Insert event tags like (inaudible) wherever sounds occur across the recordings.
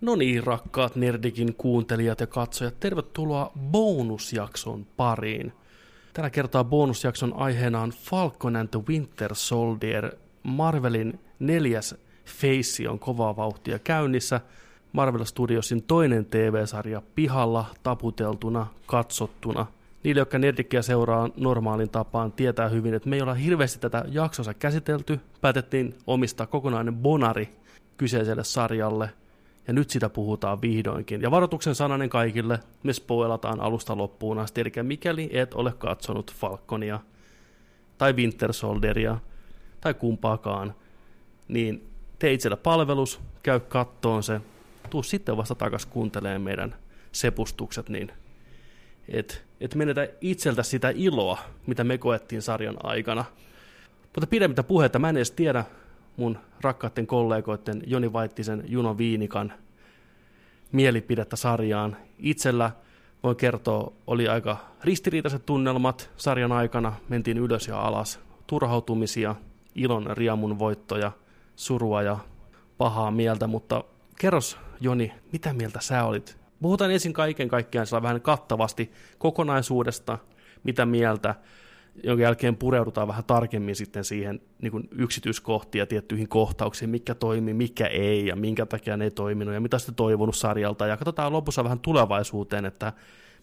No niin, rakkaat Nerdikin kuuntelijat ja katsojat, tervetuloa bonusjakson pariin. Tällä kertaa bonusjakson aiheena on Falcon and the Winter Soldier. Marvelin neljäs Face on kovaa vauhtia käynnissä. Marvel Studiosin toinen TV-sarja pihalla, taputeltuna, katsottuna. Niille, jotka Nerdikkiä seuraa normaalin tapaan, tietää hyvin, että me ei olla hirveästi tätä jaksossa käsitelty. Päätettiin omistaa kokonainen bonari kyseiselle sarjalle – ja nyt sitä puhutaan vihdoinkin. Ja varoituksen sananen kaikille, me spoilataan alusta loppuun asti, eli mikäli et ole katsonut Falconia, tai Winter Soldieria, tai kumpaakaan, niin tee itsellä palvelus, käy kattoon se, tuu sitten vasta takas kuuntelemaan meidän sepustukset, niin et, et menetä itseltä sitä iloa, mitä me koettiin sarjan aikana. Mutta pidemmittä puheita, mä en edes tiedä, mun rakkaiden kollegoiden Joni Vaittisen Juno Viinikan mielipidettä sarjaan. Itsellä voin kertoa, oli aika ristiriitaiset tunnelmat sarjan aikana, mentiin ylös ja alas, turhautumisia, ilon riemun voittoja, surua ja pahaa mieltä, mutta kerros Joni, mitä mieltä sä olit? Puhutaan ensin kaiken kaikkiaan vähän kattavasti kokonaisuudesta, mitä mieltä, jonka jälkeen pureudutaan vähän tarkemmin sitten siihen niin kuin yksityiskohtiin ja tiettyihin kohtauksiin, mikä toimii, mikä ei ja minkä takia ne ei toiminut ja mitä sitten toivonut sarjalta. Ja katsotaan lopussa vähän tulevaisuuteen, että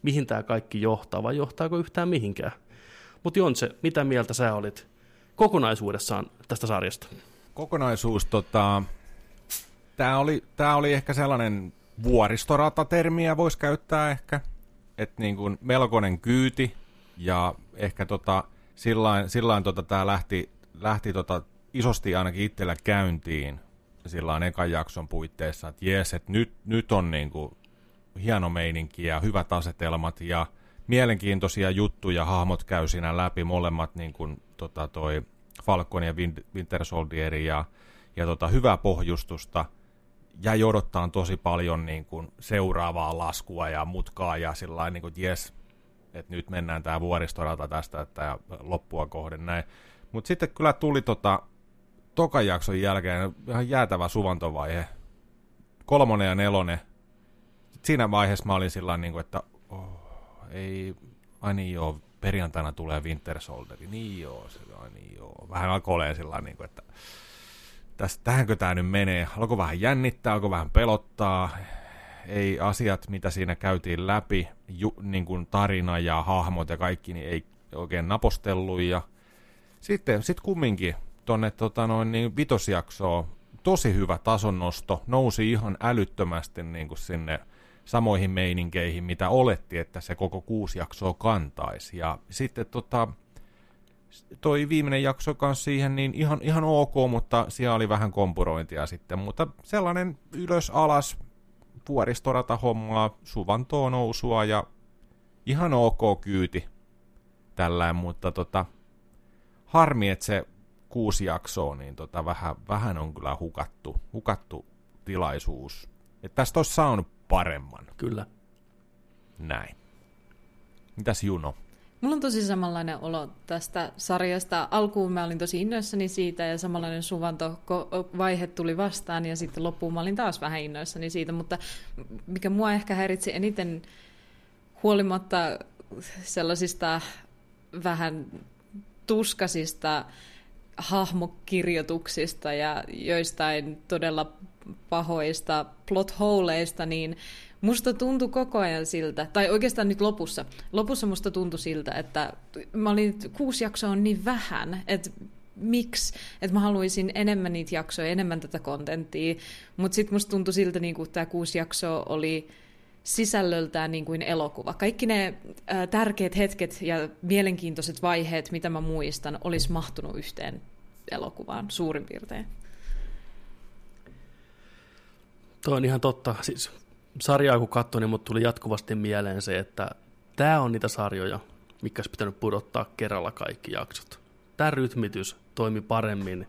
mihin tämä kaikki johtaa vai johtaako yhtään mihinkään. Mutta Jontse, mitä mieltä sä olit kokonaisuudessaan tästä sarjasta? Kokonaisuus, tota, tämä oli, tää oli ehkä sellainen vuoristorata-termiä voisi käyttää ehkä, että niin melkoinen kyyti, ja ehkä tota, sillain, sillain tota, tämä lähti, lähti tota, isosti ainakin itsellä käyntiin sillain ekan jakson puitteissa, että jes, että nyt, nyt on niinku hieno meininki ja hyvät asetelmat ja mielenkiintoisia juttuja, hahmot käy siinä läpi, molemmat niin kuin, tota, toi Falcon ja Winter Soldier ja, ja tota, hyvää pohjustusta. Ja odottaa tosi paljon niin kuin, seuraavaa laskua ja mutkaa ja sillä niin kuin, jes, että nyt mennään tämä vuoristorata tästä että loppua kohden näin. Mutta sitten kyllä tuli tota, tokan jakson jälkeen ihan jäätävä suvantovaihe. Kolmonen ja nelonen. Siinä vaiheessa mä olin sillä niin kuin, että oh, ei, ai niin joo, perjantaina tulee Winter Soldier. Niin joo, se, ai niin joo. Vähän alkoi olemaan sillä niin kuin, että tähänkö tämä nyt menee? Alkoi vähän jännittää, alkoi vähän pelottaa ei asiat, mitä siinä käytiin läpi, ju, niin kuin tarina ja hahmot ja kaikki, niin ei oikein napostellut. Ja sitten sit kumminkin tuonne tota noin, niin vitosjaksoon tosi hyvä tasonnosto, nousi ihan älyttömästi niin kuin sinne samoihin meininkeihin, mitä oletti, että se koko kuusi jaksoa kantaisi. Ja sitten tota, toi viimeinen jakso kanssa siihen, niin ihan, ihan ok, mutta siellä oli vähän kompurointia sitten, mutta sellainen ylös alas vuoristorata hommaa, suvantoa nousua ja ihan ok kyyti tällään, mutta tota, harmi, että se kuusi jaksoa, niin tota, vähän, vähän on kyllä hukattu, hukattu tilaisuus. Että tästä olisi saanut paremman. Kyllä. Näin. Mitäs Juno? Mulla on tosi samanlainen olo tästä sarjasta. Alkuun mä olin tosi innoissani siitä ja samanlainen suvantovaihe tuli vastaan ja sitten loppuun mä olin taas vähän innoissani siitä, mutta mikä mua ehkä häiritsi eniten huolimatta sellaisista vähän tuskasista hahmokirjoituksista ja joistain todella pahoista plot holeista, niin Musta tuntui koko ajan siltä, tai oikeastaan nyt lopussa, lopussa musta tuntui siltä, että mä olin, kuusi jaksoa on niin vähän, että miksi, että mä haluaisin enemmän niitä jaksoja, enemmän tätä kontenttia, mutta sitten musta tuntui siltä, niin kuin tämä kuusi jaksoa oli sisällöltään niin kuin elokuva. Kaikki ne ää, tärkeät hetket ja mielenkiintoiset vaiheet, mitä mä muistan, olisi mahtunut yhteen elokuvaan suurin piirtein. Tuo on ihan totta. Siis sarjaa kun katsoin, niin mut tuli jatkuvasti mieleen se, että tämä on niitä sarjoja, mikä olisi pitänyt pudottaa kerralla kaikki jaksot. Tämä rytmitys toimi paremmin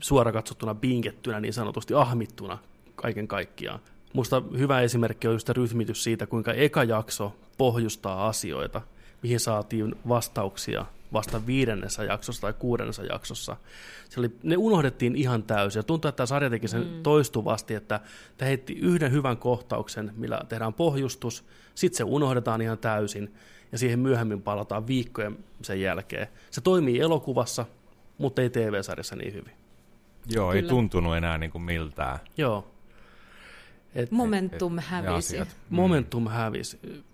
suora katsottuna bingettynä, niin sanotusti ahmittuna kaiken kaikkiaan. Musta hyvä esimerkki on just rytmitys siitä, kuinka eka jakso pohjustaa asioita, mihin saatiin vastauksia vasta viidennessä jaksossa tai kuudennessa jaksossa. Se oli, ne unohdettiin ihan täysin ja tuntuu, että tämä sarja teki sen mm. toistuvasti, että te heitti yhden hyvän kohtauksen, millä tehdään pohjustus, sitten se unohdetaan ihan täysin ja siihen myöhemmin palataan viikkojen sen jälkeen. Se toimii elokuvassa, mutta ei TV-sarjassa niin hyvin. Joo, Kyllä. ei tuntunut enää niin kuin miltään. Joo. Et, Momentum et, hävisi. Mm. Momentum hävisi.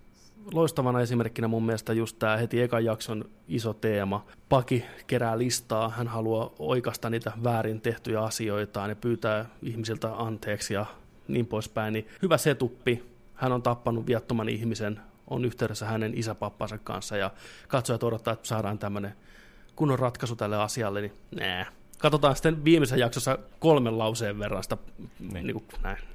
Loistavana esimerkkinä mun mielestä just tämä heti ekan jakson iso teema. Paki kerää listaa, hän haluaa oikasta niitä väärin tehtyjä asioita ja pyytää ihmisiltä anteeksi ja niin poispäin. Niin hyvä setuppi, hän on tappanut viattoman ihmisen, on yhteydessä hänen isäpappansa kanssa ja katsojat odottaa, että saadaan tämmöinen kunnon ratkaisu tälle asialle, niin nää. Katsotaan sitten viimeisessä jaksossa kolmen lauseen verran sitä, niin. Niin kuin, näin.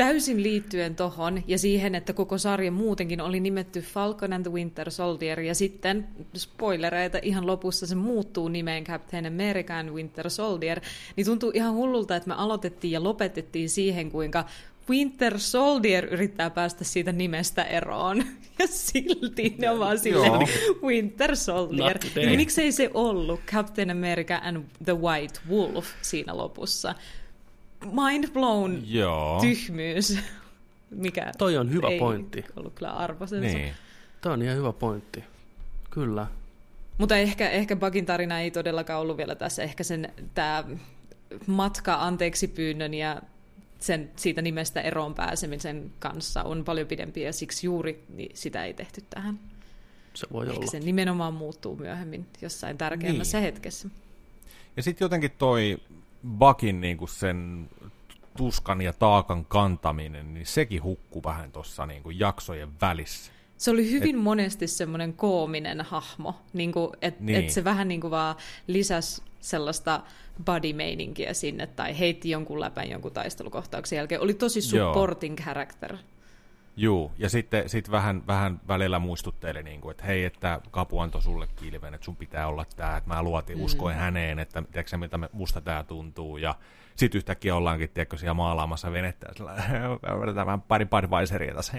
Täysin liittyen tohon ja siihen, että koko sarja muutenkin oli nimetty Falcon and the Winter Soldier ja sitten, spoilereita, ihan lopussa se muuttuu nimeen Captain America and Winter Soldier, niin tuntuu ihan hullulta, että me aloitettiin ja lopetettiin siihen, kuinka Winter Soldier yrittää päästä siitä nimestä eroon. (laughs) Ja silti ne on vaan silleen Winter Soldier. Niin miksei se ollut Captain America and the White Wolf siinä lopussa? Mind blown Joo. tyhmyys. Mikä Toi on hyvä ei pointti. ollut kyllä arvoisensa. Niin. Toi on ihan hyvä pointti. Kyllä. Mutta ehkä, ehkä Bugin tarina ei todellakaan ollut vielä tässä. Ehkä sen tämä matka anteeksi pyynnön ja sen, siitä nimestä eroon pääsemisen kanssa on paljon pidempi ja siksi juuri niin sitä ei tehty tähän. Se voi Ehkä olla. se nimenomaan muuttuu myöhemmin jossain tärkeämmässä niin. hetkessä. Ja sitten jotenkin toi Bakin niin sen tuskan ja taakan kantaminen, niin sekin hukkuu vähän tuossa niin jaksojen välissä. Se oli hyvin et, monesti semmoinen koominen hahmo, niin että niin. et se vähän niin kuin vaan lisäsi sellaista body-meininkiä sinne tai heitti jonkun läpän jonkun taistelukohtauksen jälkeen. Oli tosi supporting Joo. character. Joo, ja sitten sit vähän, vähän välillä muistutteeli, niin kuin, että hei, että Kapu antoi sulle kilven, että sun pitää olla tämä, että mä luotin, mm. uskoin häneen, että tiedätkö, miltä musta tämä tuntuu, ja sitten yhtäkkiä ollaankin, tiedätkö, siellä maalaamassa venettä, ja (laughs) vähän pari Budweiseria tässä,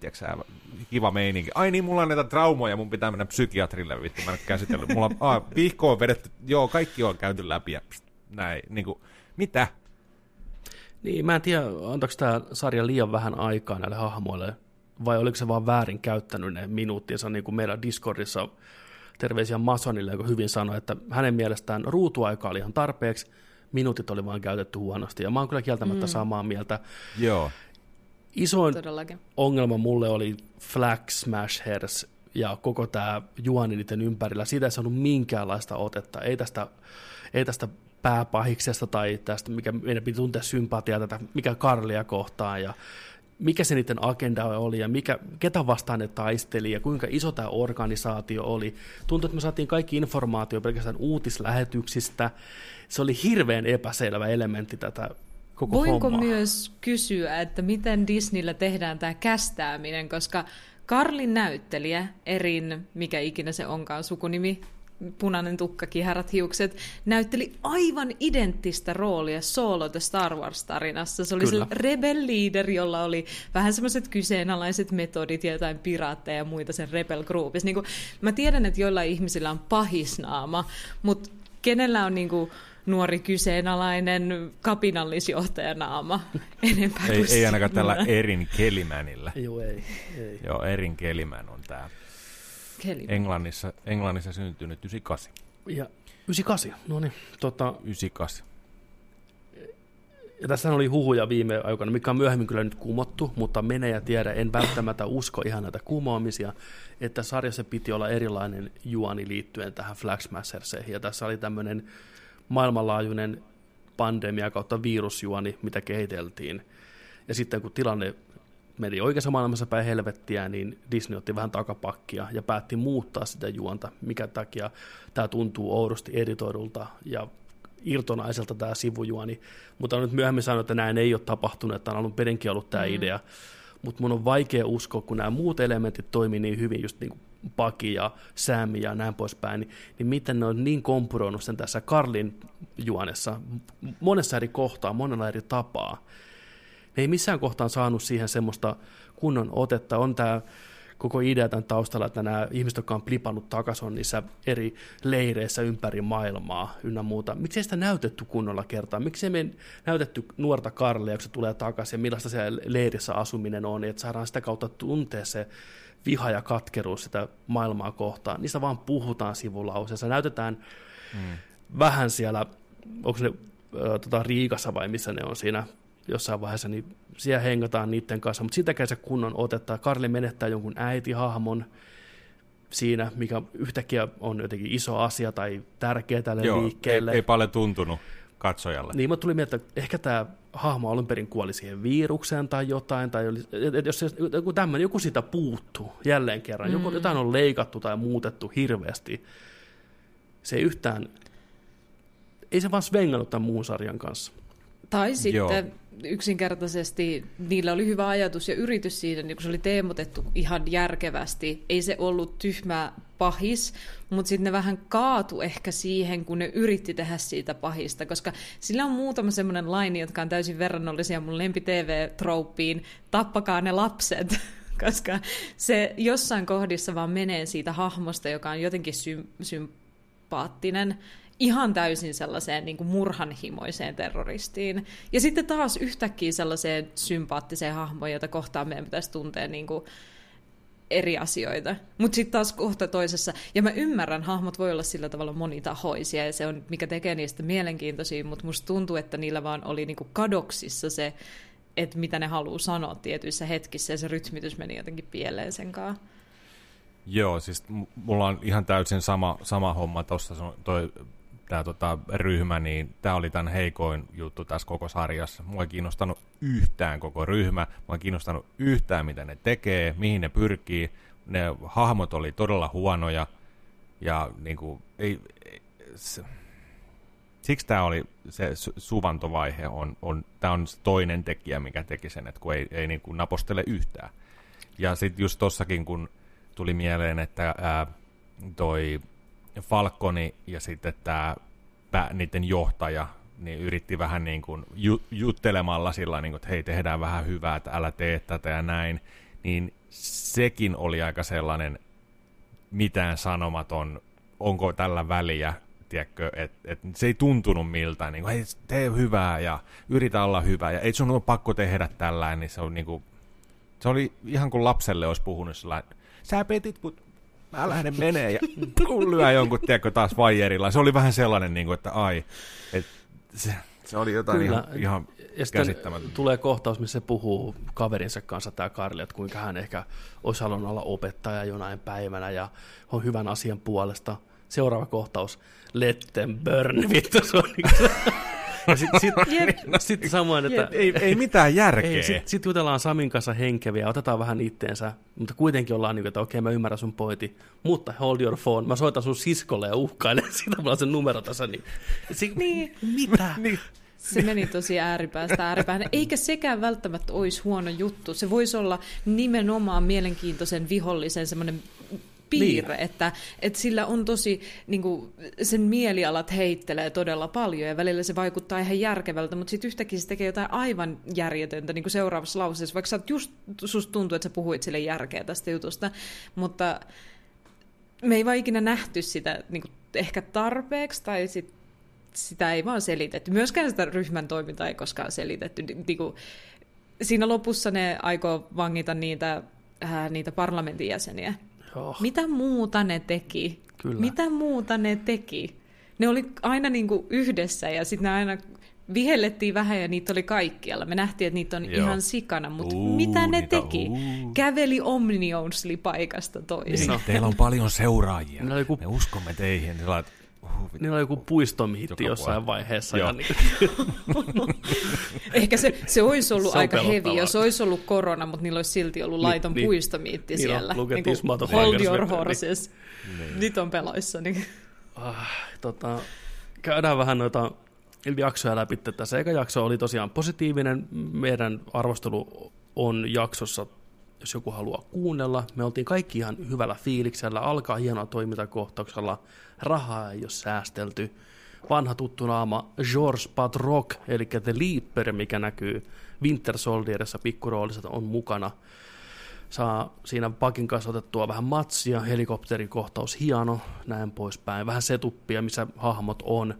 tiedätkö, kiva meininki. Ai niin, mulla on näitä traumoja, mun pitää mennä psykiatrille, vittu, mä en käsitellyt. Mulla on, ah, vihko on vedetty, joo, kaikki on käyty läpi, ja pst, näin, niin kuin, mitä? Niin, mä en tiedä, antaako tämä sarja liian vähän aikaa näille hahmoille, vai oliko se vaan väärin käyttänyt ne minuuttinsa, niin kuin meidän Discordissa terveisiä Masonille, joka hyvin sanoi, että hänen mielestään ruutuaika oli ihan tarpeeksi, minuutit oli vaan käytetty huonosti, ja mä oon kyllä kieltämättä mm. samaa mieltä. Joo. Isoin Todellakin. ongelma mulle oli Flag Smashers ja koko tämä juoni niiden ympärillä. Siitä ei saanut minkäänlaista otetta. Ei tästä, ei tästä pääpahiksesta tai tästä, mikä meidän piti tuntea sympatiaa, tätä, mikä Karlia kohtaan ja mikä se niiden agenda oli ja mikä, ketä vastaan ne taisteli ja kuinka iso tämä organisaatio oli. Tuntui, että me saatiin kaikki informaatio pelkästään uutislähetyksistä. Se oli hirveän epäselvä elementti tätä koko Voinko hommaa. myös kysyä, että miten Disneyllä tehdään tämä kästääminen, koska Karlin näyttelijä, Erin, mikä ikinä se onkaan sukunimi, punainen tukka, kiharat hiukset, näytteli aivan identtistä roolia Solo The Star Wars-tarinassa. Se oli Kyllä. se rebel leader, jolla oli vähän semmoiset kyseenalaiset metodit ja jotain piraatteja ja muita sen rebel groupissa. Niin mä tiedän, että joillain ihmisillä on pahisnaama, mutta kenellä on niin kuin, nuori kyseenalainen kapinallisjohtajanaama (laughs) enempää ei, ei ainakaan tällä Erin Kelimänillä. Joo, ei, ei. Joo, Erin Kelimän on tämä Englannissa, Englannissa syntynyt 98. Ja 98, no niin. Tota, 98. Ja tässä oli huhuja viime aikoina, mikä on myöhemmin kyllä nyt kumottu, mutta mene ja tiedä, en välttämättä usko ihan näitä kumoamisia, että sarjassa piti olla erilainen juoni liittyen tähän Flag Smasherseihin. Ja tässä oli tämmöinen maailmanlaajuinen pandemia kautta virusjuoni, mitä kehiteltiin. Ja sitten kun tilanne meni oikeassa maailmassa päin helvettiä, niin Disney otti vähän takapakkia ja päätti muuttaa sitä juonta, mikä takia tämä tuntuu oudosti editoidulta ja irtonaiselta tämä sivujuoni. Mutta on nyt myöhemmin sanonut, että näin ei ole tapahtunut, että on alun perinkin ollut tämä mm. idea. Mutta mun on vaikea uskoa, kun nämä muut elementit toimii niin hyvin, just niin kuin Paki ja Sam ja näin poispäin, niin, niin miten ne on niin kompuroinut sen tässä Karlin juonessa monessa eri kohtaa, monella eri tapaa. Ne ei missään kohtaan saanut siihen semmoista kunnon otetta. On tämä koko idea tämän taustalla, että nämä ihmiset, jotka on plipannut takaisin, on niissä eri leireissä ympäri maailmaa ynnä muuta. Miksi ei sitä näytetty kunnolla kertaa? Miksi ei me näytetty nuorta Karlia, kun se tulee takaisin ja millaista se leirissä asuminen on, että saadaan sitä kautta tuntea se viha ja katkeruus sitä maailmaa kohtaan. Niistä vaan puhutaan sivulauseessa. Näytetään mm. vähän siellä, onko ne äh, tota, Riikassa vai missä ne on siinä jossain vaiheessa, niin siellä hengataan niiden kanssa, mutta sitäkään se kunnon otetta. Karli menettää jonkun äitihahmon siinä, mikä yhtäkkiä on jotenkin iso asia tai tärkeä tälle Joo, liikkeelle. Ei, ei paljon tuntunut katsojalle. Niin, mutta tuli mieltä, että ehkä tämä hahmo alun perin kuoli siihen virukseen tai jotain, tai oli, että jos joku tämmöinen, joku siitä puuttuu jälleen kerran, mm. joku, jotain on leikattu tai muutettu hirveästi, se ei yhtään, ei se vaan svengannut tämän muun sarjan kanssa. Tai sitten Joo. Yksinkertaisesti niillä oli hyvä ajatus ja yritys siinä, niin kun se oli teemotettu ihan järkevästi. Ei se ollut tyhmä pahis, mutta sitten ne vähän kaatu ehkä siihen, kun ne yritti tehdä siitä pahista, koska sillä on muutama semmoinen laini, jotka on täysin verrannollisia mun lempi TV-trouppiin, tappakaa ne lapset, (laughs) koska se jossain kohdissa vaan menee siitä hahmosta, joka on jotenkin sy- sympaattinen, ihan täysin sellaiseen niin kuin murhanhimoiseen terroristiin. Ja sitten taas yhtäkkiä sellaiseen sympaattiseen hahmoon, jota kohtaan meidän pitäisi tuntea niin kuin eri asioita. Mutta sitten taas kohta toisessa, ja mä ymmärrän, hahmot voi olla sillä tavalla monitahoisia, ja se on, mikä tekee niistä mielenkiintoisia, mutta musta tuntuu, että niillä vaan oli niinku kadoksissa se, että mitä ne haluaa sanoa tietyissä hetkissä, ja se rytmitys meni jotenkin pieleen sen kanssa. Joo, siis mulla on ihan täysin sama, sama homma tuossa, toi tämä tota, ryhmä, niin tämä oli tämän heikoin juttu tässä koko sarjassa. Mua ei kiinnostanut yhtään koko ryhmä, mua ei kiinnostanut yhtään mitä ne tekee, mihin ne pyrkii. Ne hahmot oli todella huonoja ja niin kuin, ei, se, siksi tämä oli se suvantovaihe, on, on, tämä on toinen tekijä, mikä teki sen, että kun ei, ei niin kuin napostele yhtään. Ja sitten just tossakin, kun tuli mieleen, että ää, toi Falconi ja sitten tämä niiden johtaja niin yritti vähän niin kuin ju, juttelemalla sillä niin kuin, että hei, tehdään vähän hyvää, että älä tee tätä ja näin, niin sekin oli aika sellainen mitään sanomaton, onko tällä väliä, tiedätkö, että et se ei tuntunut miltään, niin kuin, hei, tee hyvää ja yritä olla hyvä, ja ei sun ole pakko tehdä tällä, niin se on niin kuin, se oli ihan kuin lapselle olisi puhunut sellainen, sä petit, mutta mä lähden menee ja lyö jonkun, tiedätkö, taas vaijerilla. Se oli vähän sellainen, niin kuin, että ai, että se, se oli jotain Kyllä. ihan, ihan käsittämätöntä. tulee kohtaus, missä se puhuu kaverinsa kanssa, tämä Karli, että kuinka hän ehkä olisi halunnut olla opettaja jonain päivänä ja on hyvän asian puolesta. Seuraava kohtaus, let them burn, vittu, se on niin (laughs) sitten sit, sit samoin, että... Ei, ei mitään järkeä. Sitten sit jutellaan Samin kanssa henkeviä, otetaan vähän itteensä, mutta kuitenkin ollaan niin, että okei, okay, mä ymmärrän sun pointi, mutta hold your phone, mä soitan sun siskolle ja uhkailen, (laughs) sitä mulla on se numero tässä, niin... Si- niin. Mitä? (laughs) niin. Se meni tosi ääripäästä ääripäähän. Eikä sekään välttämättä olisi huono juttu. Se voisi olla nimenomaan mielenkiintoisen vihollisen semmoinen piirre, niin. että, että sillä on tosi, niin kuin, sen mielialat heittelee todella paljon ja välillä se vaikuttaa ihan järkevältä, mutta sitten yhtäkkiä se tekee jotain aivan järjetöntä niin kuin seuraavassa lauseessa, vaikka sä just, susta tuntuu, että sä puhuit sille järkeä tästä jutusta, mutta me ei vaan ikinä nähty sitä niin kuin, ehkä tarpeeksi tai sit, sitä ei vaan selitetty. Myöskään sitä ryhmän toimintaa ei koskaan selitetty. Niin kuin, siinä lopussa ne aikoo vangita niitä, äh, niitä parlamentin jäseniä. Oh. Mitä muuta ne teki? Kyllä. Mitä muuta ne teki? Ne oli aina niin kuin yhdessä ja sitten ne aina vihellettiin vähän ja niitä oli kaikkialla. Me nähtiin, että niitä on Joo. ihan sikana, mutta uh, mitä ne teki? Uh. Käveli Omnionsli paikasta toiseen. Niin, teillä on paljon seuraajia. Me, joku... Me uskomme teihin. Uh, Niillä on joku puistomiitti jossain vaiheessa. Ja niin... (laughs) Ehkä se, se olisi ollut se aika hevi, jos olisi ollut korona, mutta niillä olisi silti ollut laiton niin, puistomiitti niin, siellä. Niin kuin, hold your horses. Niin. Nyt on peloissa. Niin. Ah, tota, käydään vähän noita jaksoja läpi. Tässä eka jakso oli tosiaan positiivinen. Meidän arvostelu on jaksossa, jos joku haluaa kuunnella. Me oltiin kaikki ihan hyvällä fiiliksellä. Alkaa hienoa toimintakohtauksella. Rahaa ei ole säästelty. Vanha tuttu naama George Patrock, eli The Leaper, mikä näkyy Winter Soldierissa pikkuroolissa, on mukana. saa siinä pakin kanssa otettua vähän matsia, helikopterikohtaus hieno, näin poispäin, vähän setuppia, missä hahmot on.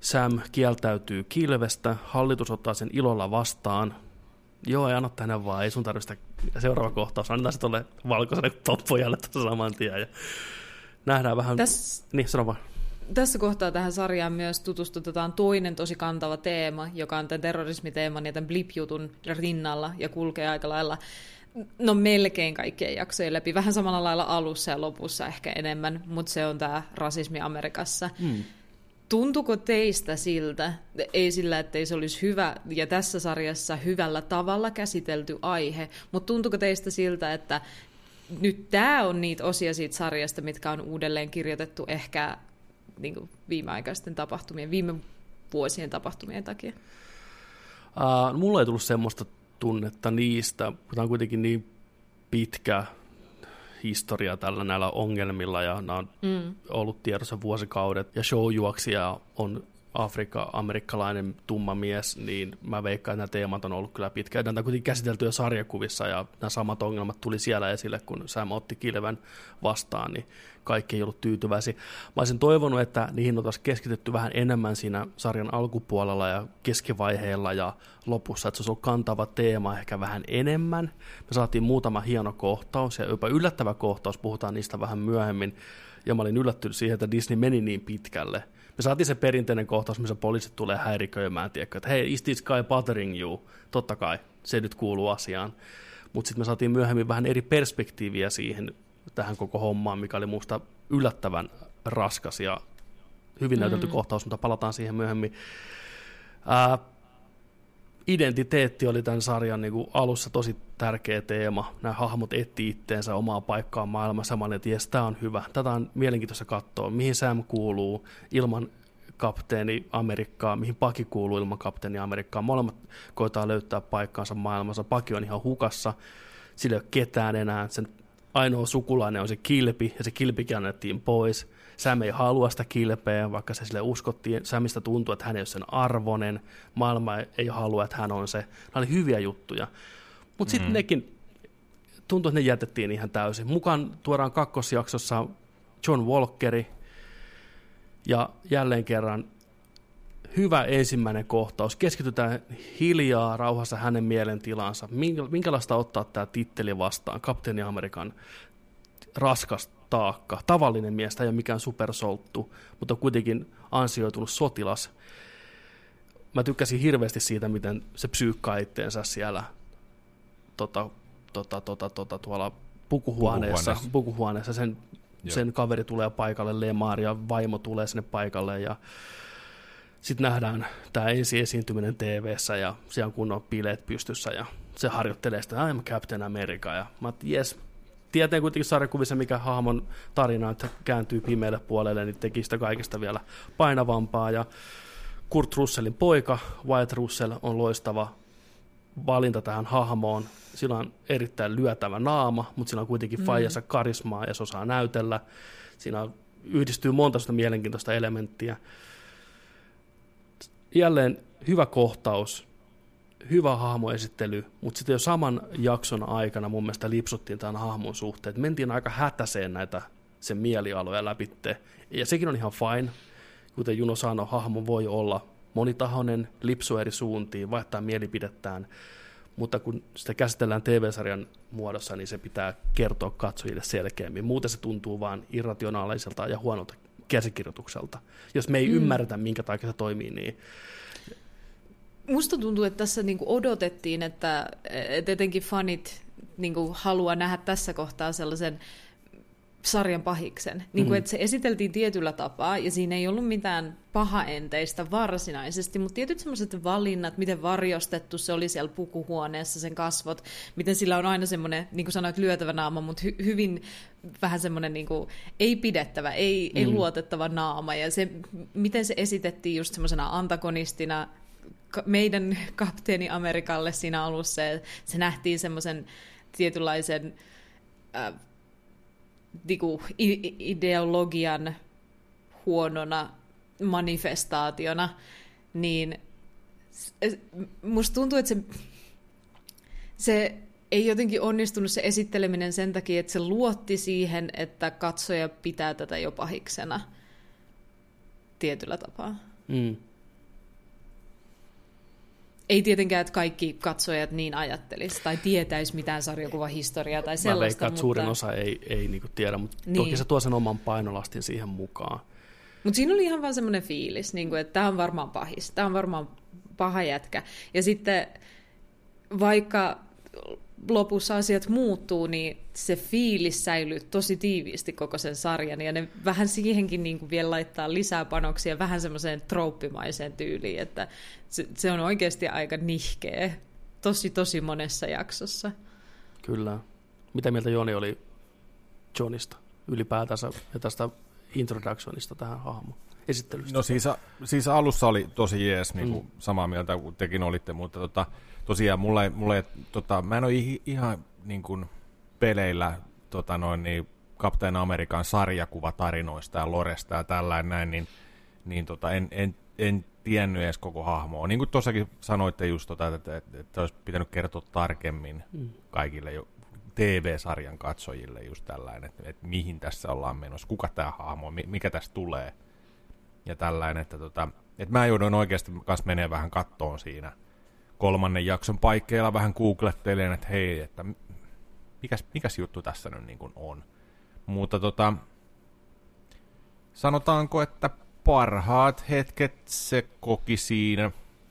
Sam kieltäytyy kilvestä, hallitus ottaa sen ilolla vastaan. Joo, ei anna tänne vaan, ei sun tarvitse seuraava kohtaus, annetaan se tuolle valkoiselle toppojalle tuossa saman tien. Ja nähdään vähän, Täs, niin sano vaan. tässä kohtaa tähän sarjaan myös tutustutetaan toinen tosi kantava teema, joka on tämän terrorismiteeman ja tämän blip-jutun rinnalla ja kulkee aika lailla no melkein kaikkien jaksojen läpi. Vähän samalla lailla alussa ja lopussa ehkä enemmän, mutta se on tämä rasismi Amerikassa. Mm. Tuntuko teistä siltä, ei sillä, että se olisi hyvä ja tässä sarjassa hyvällä tavalla käsitelty aihe, mutta tuntuko teistä siltä, että nyt tämä on niitä osia siitä sarjasta, mitkä on uudelleen kirjoitettu ehkä niin kuin viimeaikaisten tapahtumien, viime vuosien tapahtumien takia? Uh, mulla ei tullut semmoista tunnetta niistä, kun tämä on kuitenkin niin pitkä historia tällä näillä ongelmilla ja nämä on mm. ollut tiedossa vuosikaudet ja showjuoksija on Afrikka-amerikkalainen tumma mies, niin mä veikkaan, että nämä teemat on ollut kyllä pitkään. Näitä on kuitenkin käsitelty jo sarjakuvissa ja nämä samat ongelmat tuli siellä esille, kun Sam otti kilven vastaan, niin kaikki ei ollut tyytyväisiä. Mä olisin toivonut, että niihin oltaisiin keskitetty vähän enemmän siinä sarjan alkupuolella ja keskivaiheella ja lopussa, että se olisi ollut kantava teema ehkä vähän enemmän. Me saatiin muutama hieno kohtaus ja jopa yllättävä kohtaus, puhutaan niistä vähän myöhemmin. Ja mä olin yllättynyt siihen, että Disney meni niin pitkälle. Me saatiin se perinteinen kohtaus, missä poliisit tulee häiriköimään, tiedätkö, että hei, is this guy bothering you? Totta kai, se nyt kuuluu asiaan. Mutta sitten me saatiin myöhemmin vähän eri perspektiiviä siihen, tähän koko hommaan, mikä oli muusta yllättävän raskas ja hyvin näytelty mm. kohtaus, mutta palataan siihen myöhemmin. Ää, identiteetti oli tämän sarjan niin kuin alussa tosi tärkeä teema. Nämä hahmot etti itteensä omaa paikkaa maailmassa. Mä olin, että jes, on hyvä. Tätä on mielenkiintoista katsoa. Mihin Sam kuuluu ilman kapteeni Amerikkaa, mihin Paki kuuluu ilman kapteeni Amerikkaa. Molemmat koetaan löytää paikkaansa maailmassa. Paki on ihan hukassa. Sillä ei ole ketään enää. Sen ainoa sukulainen on se kilpi, ja se kilpikin annettiin pois. Sam ei halua sitä kilpeä, vaikka se sille uskottiin. Samista tuntuu, että hän ei ole sen arvonen. Maailma ei halua, että hän on se. Nämä oli hyviä juttuja. Mutta sitten mm. nekin, tuntuu, että ne jätettiin ihan täysin. Mukaan tuodaan kakkosjaksossa John Walkeri, ja jälleen kerran hyvä ensimmäinen kohtaus. Keskitytään hiljaa, rauhassa hänen mielentilansa. Minkälaista ottaa tämä titteli vastaan? Kapteeni Amerikan raskas taakka. Tavallinen mies, ei ole mikään supersolttu, mutta kuitenkin ansioitunut sotilas. Mä tykkäsin hirveästi siitä, miten se psyykkaa itteensä siellä tota, tota, tota, tota, tuolla pukuhuoneessa, pukuhuoneessa. pukuhuoneessa. Sen, sen kaveri tulee paikalle, Lemar ja vaimo tulee sinne paikalle ja sitten nähdään tämä ensi esiintyminen tv ja siellä on kunnon bileet pystyssä ja se harjoittelee sitä, I'm Captain America ja mä että yes, tieteen kuitenkin sarjakuvissa, mikä hahmon tarina, että kääntyy pimeälle puolelle, niin teki sitä kaikesta vielä painavampaa ja Kurt Russellin poika, Wyatt Russell, on loistava valinta tähän hahmoon. Sillä on erittäin lyötävä naama, mutta sillä on kuitenkin mm. faijassa karismaa ja se osaa näytellä. Siinä on, yhdistyy monta mielenkiintoista elementtiä jälleen hyvä kohtaus, hyvä hahmoesittely, mutta sitten jo saman jakson aikana mun mielestä lipsuttiin tämän hahmon suhteen, että mentiin aika hätäseen näitä sen mielialoja läpitte. Ja sekin on ihan fine. Kuten Juno sanoi, hahmo voi olla monitahoinen, lipsu eri suuntiin, vaihtaa mielipidettään, mutta kun sitä käsitellään TV-sarjan muodossa, niin se pitää kertoa katsojille selkeämmin. Muuten se tuntuu vain irrationaaliselta ja huonolta käsikirjoitukselta. Jos me ei mm. ymmärretä, minkä takia se toimii, niin Musta tuntuu, että tässä niinku odotettiin, että, että etenkin fanit niinku haluaa nähdä tässä kohtaa sellaisen sarjan pahiksen. Niin kuin, mm. että se esiteltiin tietyllä tapaa, ja siinä ei ollut mitään pahaenteistä varsinaisesti, mutta tietyt sellaiset valinnat, miten varjostettu se oli siellä pukuhuoneessa, sen kasvot, miten sillä on aina semmoinen, niin kuin sanoit, lyötävä naama, mutta hy- hyvin vähän semmoinen niin kuin, ei pidettävä, ei, mm. ei luotettava naama, ja se, miten se esitettiin just semmoisena antagonistina, meidän kapteeni Amerikalle siinä alussa, ja se nähtiin semmoisen tietynlaisen äh, diku, ideologian huonona manifestaationa, niin musta tuntuu, että se, se ei jotenkin onnistunut se esitteleminen sen takia, että se luotti siihen, että katsoja pitää tätä jo pahiksena tietyllä tapaa. Mm. Ei tietenkään, että kaikki katsojat niin ajattelisi tai tietäisi mitään sarjakuvahistoriaa tai sellaista. Mä veikkaan, että mutta... suurin osa ei, ei niinku tiedä, mutta niin. toki se tuo sen oman painolastin siihen mukaan. Mutta siinä oli ihan vaan semmoinen fiilis, niin kuin, että tämä on varmaan pahis, tämä on varmaan paha jätkä. Ja sitten vaikka lopussa asiat muuttuu, niin se fiilis säilyy tosi tiiviisti koko sen sarjan, ja ne vähän siihenkin niin kuin vielä laittaa lisää panoksia vähän semmoiseen trouppimaiseen tyyliin, että se, se on oikeasti aika nihkeä tosi tosi monessa jaksossa. Kyllä. Mitä mieltä Joni oli Johnista ylipäätänsä ja tästä introductionista tähän hahmoon? Esittelystä. No siis, siis alussa oli tosi jees, niin kuin mm. samaa mieltä kuin tekin olitte, mutta tota, tosiaan mulla ei, mulla ei, tota, mä en ole ihan niin kuin peleillä tota noin, niin Captain Amerikan sarjakuvatarinoista ja Loresta ja tällainen näin, niin, niin tota, en, en, en tiennyt edes koko hahmoa. Niin kuin tuossakin sanoitte just, tota, että, että, että olisi pitänyt kertoa tarkemmin mm. kaikille jo TV-sarjan katsojille just tällainen, että, että mihin tässä ollaan menossa, kuka tämä hahmo mikä tässä tulee ja tällainen, että, tota, että mä joudun oikeasti kanssa menee vähän kattoon siinä – kolmannen jakson paikkeilla vähän googlettelen, että hei, että mikäs, mikäs juttu tässä nyt niin kuin on. Mutta tota, sanotaanko, että parhaat hetket se koki siinä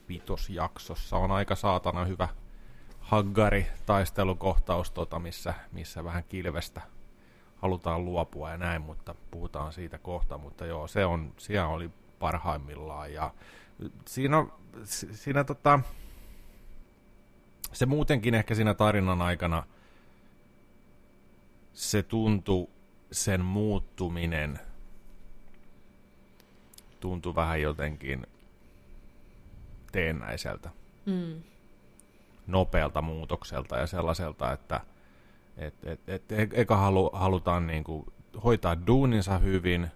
vitosjaksossa. On aika saatana hyvä haggari taistelukohtaus, tota, missä, missä vähän kilvestä halutaan luopua ja näin, mutta puhutaan siitä kohta. Mutta joo, se on, siellä oli parhaimmillaan ja siinä, siinä tota, se muutenkin ehkä siinä tarinan aikana se tuntui sen muuttuminen tuntui vähän jotenkin teennäiseltä. Mm. Nopealta muutokselta ja sellaiselta, että et, et, et, e-, eka halu, halutaan niinku hoitaa duuninsa hyvin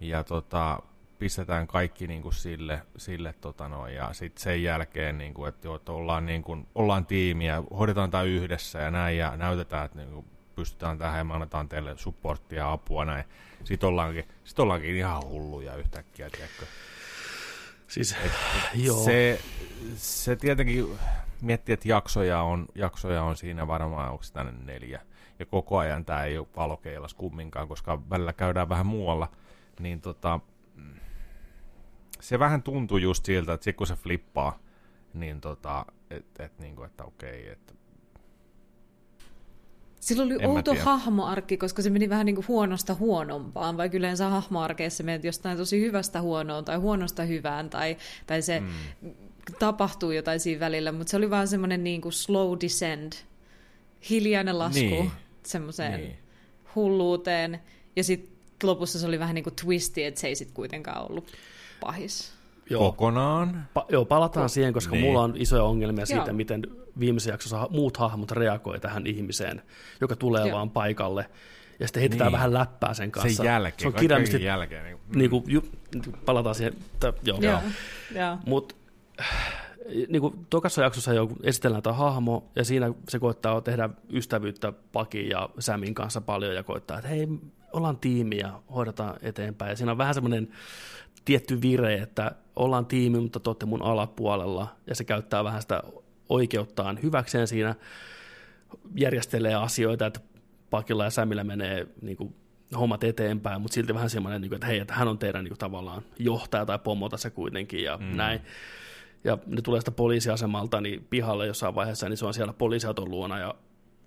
ja tota, pistetään kaikki niin kuin sille, sille tota noin, ja sitten sen jälkeen, niin kuin, että, jo, että ollaan, niin kuin, ollaan tiimiä, hoidetaan tämä yhdessä ja näin, ja näytetään, että niin kuin, pystytään tähän ja me annetaan teille supporttia ja apua näin. Sitten ollaankin, sit ollaankin ihan hulluja yhtäkkiä, tiedätkö? Siis, et, (sighs) joo. Se, se tietenkin miettii, että jaksoja on, jaksoja on siinä varmaan, onko tänne neljä. Ja koko ajan tämä ei ole valokeilas kumminkaan, koska välillä käydään vähän muualla. Niin tota, se vähän tuntuu just siltä, että kun se flippaa, niin tota, että et, niinku, että okei, että sillä oli en outo hahmoarkki, koska se meni vähän niin kuin huonosta huonompaan, vai yleensä hahmoarkeissa menet jostain tosi hyvästä huonoon tai huonosta hyvään, tai, tai se mm. tapahtuu jotain siinä välillä, mutta se oli vaan semmoinen niin kuin slow descend, hiljainen lasku niin. semmoiseen niin. hulluuteen, ja sitten lopussa se oli vähän niin kuin twisti, että se ei sitten kuitenkaan ollut pahis. Joo. Kokonaan? Pa- joo, palataan Ko- siihen, koska niin. mulla on isoja ongelmia siitä, joo. miten viimeisessä jaksossa muut hahmot reagoi tähän ihmiseen, joka tulee joo. vaan paikalle. Ja sitten heitetään niin. vähän läppää sen kanssa. Sen jälkeen, se on kirjaimisesti, jälkeen. Niin, mm. niin kuin, ju, palataan siihen, että, joo. joo. joo. Mutta niin kuin tokassa jaksossa jo esitellään tämä hahmo, ja siinä se koittaa tehdä ystävyyttä Pakin ja Sämin kanssa paljon, ja koittaa, että hei, ollaan tiimi ja hoidetaan eteenpäin. Ja siinä on vähän semmoinen tietty vire, että ollaan tiimi, mutta te mun alapuolella, ja se käyttää vähän sitä oikeuttaan hyväkseen siinä, järjestelee asioita, että Pakilla ja Sämillä menee niin kuin, hommat eteenpäin, mutta silti vähän semmoinen, niin että hei, että hän on teidän niin kuin, tavallaan johtaja tai pomo tässä kuitenkin, ja mm. näin. Ja ne tulee sitä poliisiasemalta niin pihalle jossain vaiheessa, niin se on siellä poliisiauton luona, ja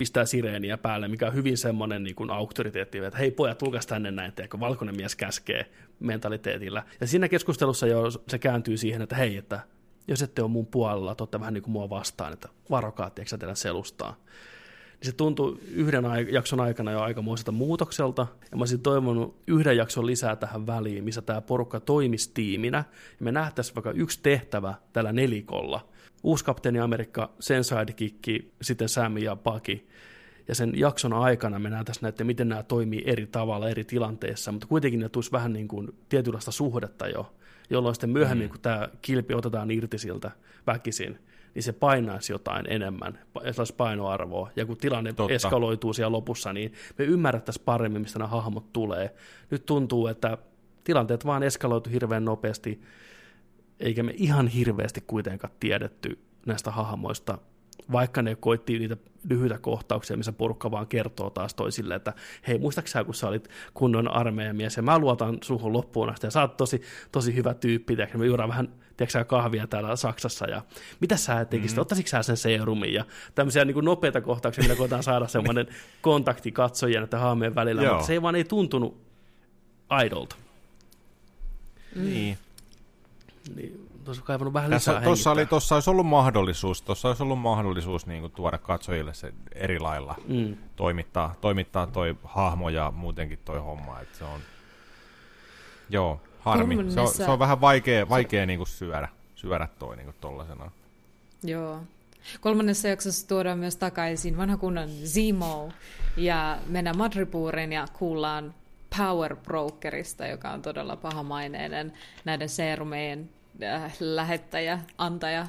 pistää sireeniä päälle, mikä on hyvin semmoinen niin kuin auktoriteetti, että hei pojat, tulkas tänne näin, teekö valkoinen mies käskee mentaliteetillä. Ja siinä keskustelussa jo se kääntyy siihen, että hei, että jos ette ole mun puolella, te vähän niin kuin mua vastaan, että varokaa, tiedätkö teidän selustaa. Niin se tuntui yhden jakson aikana jo aikamoiselta muutokselta, ja mä olisin toivonut yhden jakson lisää tähän väliin, missä tämä porukka toimisi tiiminä, ja me nähtäisiin vaikka yksi tehtävä tällä nelikolla, uusi kapteeni Amerikka, sen sidekikki, sitten Sam ja Paki. Ja sen jakson aikana me nähtäisiin näette, miten nämä toimii eri tavalla eri tilanteissa, mutta kuitenkin ne tulisi vähän niin kuin tietynlaista suhdetta jo, jolloin sitten myöhemmin, mm. kun tämä kilpi otetaan irti siltä väkisin, niin se painaisi jotain enemmän, saisi painoarvoa. Ja kun tilanne Totta. eskaloituu siellä lopussa, niin me ymmärrettäisiin paremmin, mistä nämä hahmot tulee. Nyt tuntuu, että tilanteet vaan eskaloitu hirveän nopeasti, eikä me ihan hirveästi kuitenkaan tiedetty näistä hahmoista, vaikka ne koittiin niitä lyhyitä kohtauksia, missä porukka vaan kertoo taas toisille, että hei, muistaaksä kun sä olit kunnon armeijamies, ja mä luotan suhun loppuun asti, ja sä oot tosi, tosi hyvä tyyppi, tiedätkö, me juodaan vähän tiedätkö, kahvia täällä Saksassa, ja mitä sä tekisit, mm-hmm. ottaisitko sä sen serumin, ja tämmöisiä niin kuin nopeita kohtauksia, millä koetaan saada (laughs) semmoinen kontakti katsojien että hahmojen välillä, Joo. mutta se ei vaan ei tuntunut aidolta. Niin. Niin, olisi kaivannut vähän Tässä, lisää tossa, oli, tossa olisi ollut mahdollisuus, tossa olisi ollut mahdollisuus niin kuin, tuoda katsojille se eri lailla Mm. toimittaa, toimittaa toi hahmo ja muutenkin toi homma. Että se on, joo, harmi. Se on, se on vähän vaikea, vaikea niin kuin syödä, syödä toi niin kuin tollasena. Joo. Kolmannessa jaksossa tuodaan myös takaisin vanha kunnon Zemo ja mennään Madripooriin ja kuullaan Power Brokerista, joka on todella pahamaineinen näiden seerumeen äh, lähettäjä, antaja,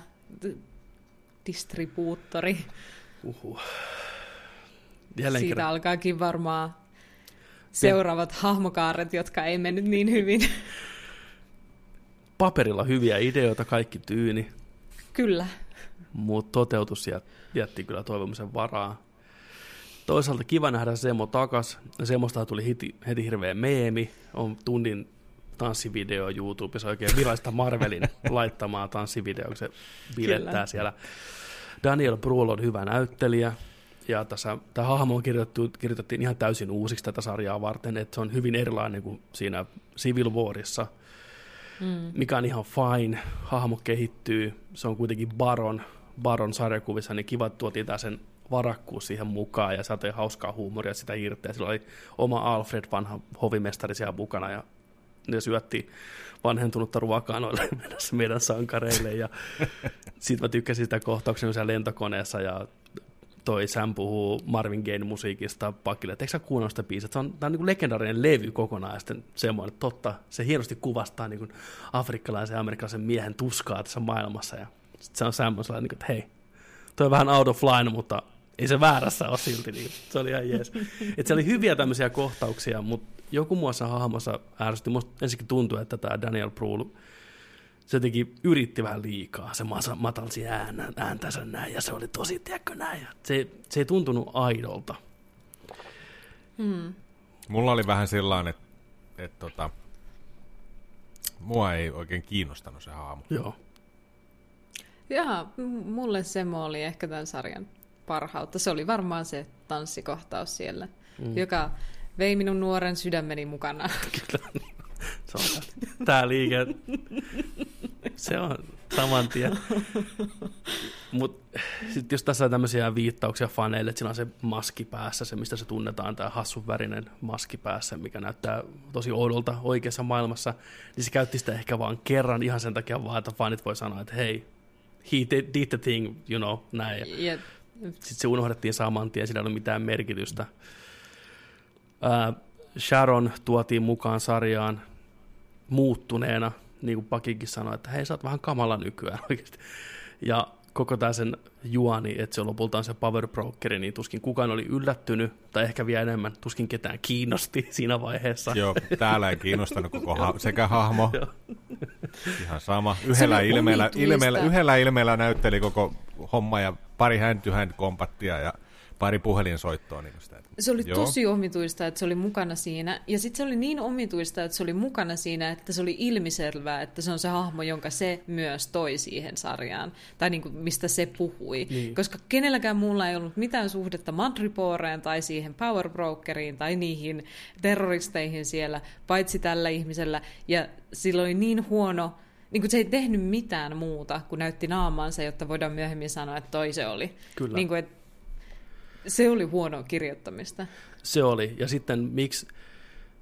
distribuuttori. Uhuh. Jälleen Siitä kerran. alkaakin varmaan seuraavat hahmokaaret, jotka ei mennyt niin hyvin. Paperilla hyviä ideoita, kaikki tyyni, Kyllä. mutta toteutus jät, jätti kyllä toivomisen varaa. Toisaalta kiva nähdä Semo takas. Semosta tuli heti, heti hirveä meemi. On tunnin tanssivideo YouTubessa oikein virallista Marvelin (laughs) laittamaa tanssivideo, kun se bilettää Kyllä. siellä. Daniel Bruhl on hyvä näyttelijä. Ja tässä, tämä hahmo on kirjoitettu, kirjoitettiin ihan täysin uusiksi tätä sarjaa varten, että se on hyvin erilainen kuin siinä Civil Warissa, Mm. mikä on ihan fine. Hahmo kehittyy, se on kuitenkin Baron, Baron sarjakuvissa, niin kiva että tuotiin tää sen varakkuus siihen mukaan ja saatiin hauskaa huumoria sitä irti. Ja sillä oli oma Alfred, vanha hovimestari siellä mukana ja ne syötti vanhentunutta ruokaa noille (laughs) meidän sankareille. Ja (laughs) sitten mä tykkäsin sitä kohtauksia siellä lentokoneessa ja toi Sam puhuu Marvin Gaye musiikista pakille, että eikö sä kuunnella sitä biisiä? Se on, tää on niin legendaarinen levy kokonaan, ja sitten semmoinen, että totta, se hienosti kuvastaa niin afrikkalaisen ja amerikkalaisen miehen tuskaa tässä maailmassa, ja sitten se on Sam on sellainen, niin kuin, että hei, toi on vähän out of line, mutta ei se väärässä ole silti, niin se oli ihan jees. Et se oli hyviä tämmöisiä kohtauksia, mutta joku muassa hahmossa ärsytti. Musta ensinnäkin tuntui, että tämä Daniel Brühl, se jotenkin yritti vähän liikaa. Se masa- matalsi äänä, ääntänsä näin, ja se oli tosi, tiedätkö näin. Se, se ei tuntunut aidolta. Hmm. Mulla oli vähän sellainen, että, että tota, mua ei oikein kiinnostanut se haamu. Joo. Jaa, mulle Semo oli ehkä tämän sarjan parhautta. Se oli varmaan se tanssikohtaus siellä, mm. joka vei minun nuoren sydämeni mukana. (laughs) Kyllä. Se on tää liike. Se on saman tien. Mutta sitten jos tässä on tämmöisiä viittauksia faneille, että sillä on se maski päässä, se mistä se tunnetaan, tämä hassun värinen maski päässä, mikä näyttää tosi oudolta oikeassa maailmassa, niin se käytti sitä ehkä vaan kerran ihan sen takia vaan, että fanit voi sanoa, että hei, he did, did the thing, you know, näin. Ja, Sitten se unohdettiin saman tien, sillä ei ollut mitään merkitystä. Ää, Sharon tuotiin mukaan sarjaan muuttuneena, niin kuin Pakikin sanoi, että hei, sä oot vähän kamala nykyään oikeasti. Ja koko tämä sen juoni, että se on lopultaan se power brokeri, niin tuskin kukaan oli yllättynyt, tai ehkä vielä enemmän, tuskin ketään kiinnosti (laughs) siinä vaiheessa. Joo, täällä ei kiinnostanut koko ha- sekä hahmo, ihan sama. Yhdellä ilmeellä, ilmeellä, yhdellä ilmeellä näytteli koko homma ja pari hand kompattia ja pari puhelinsoittoa. Niin sitä. se oli Joo. tosi omituista, että se oli mukana siinä. Ja sitten se oli niin omituista, että se oli mukana siinä, että se oli ilmiselvää, että se on se hahmo, jonka se myös toi siihen sarjaan. Tai niin kuin, mistä se puhui. Niin. Koska kenelläkään muulla ei ollut mitään suhdetta Madriporeen tai siihen Power Brokeriin tai niihin terroristeihin siellä, paitsi tällä ihmisellä. Ja sillä oli niin huono... Niin kuin se ei tehnyt mitään muuta, kun näytti naamansa, jotta voidaan myöhemmin sanoa, että toi se oli. Kyllä. Niin kuin, että se oli huonoa kirjoittamista. Se oli. Ja sitten miksi,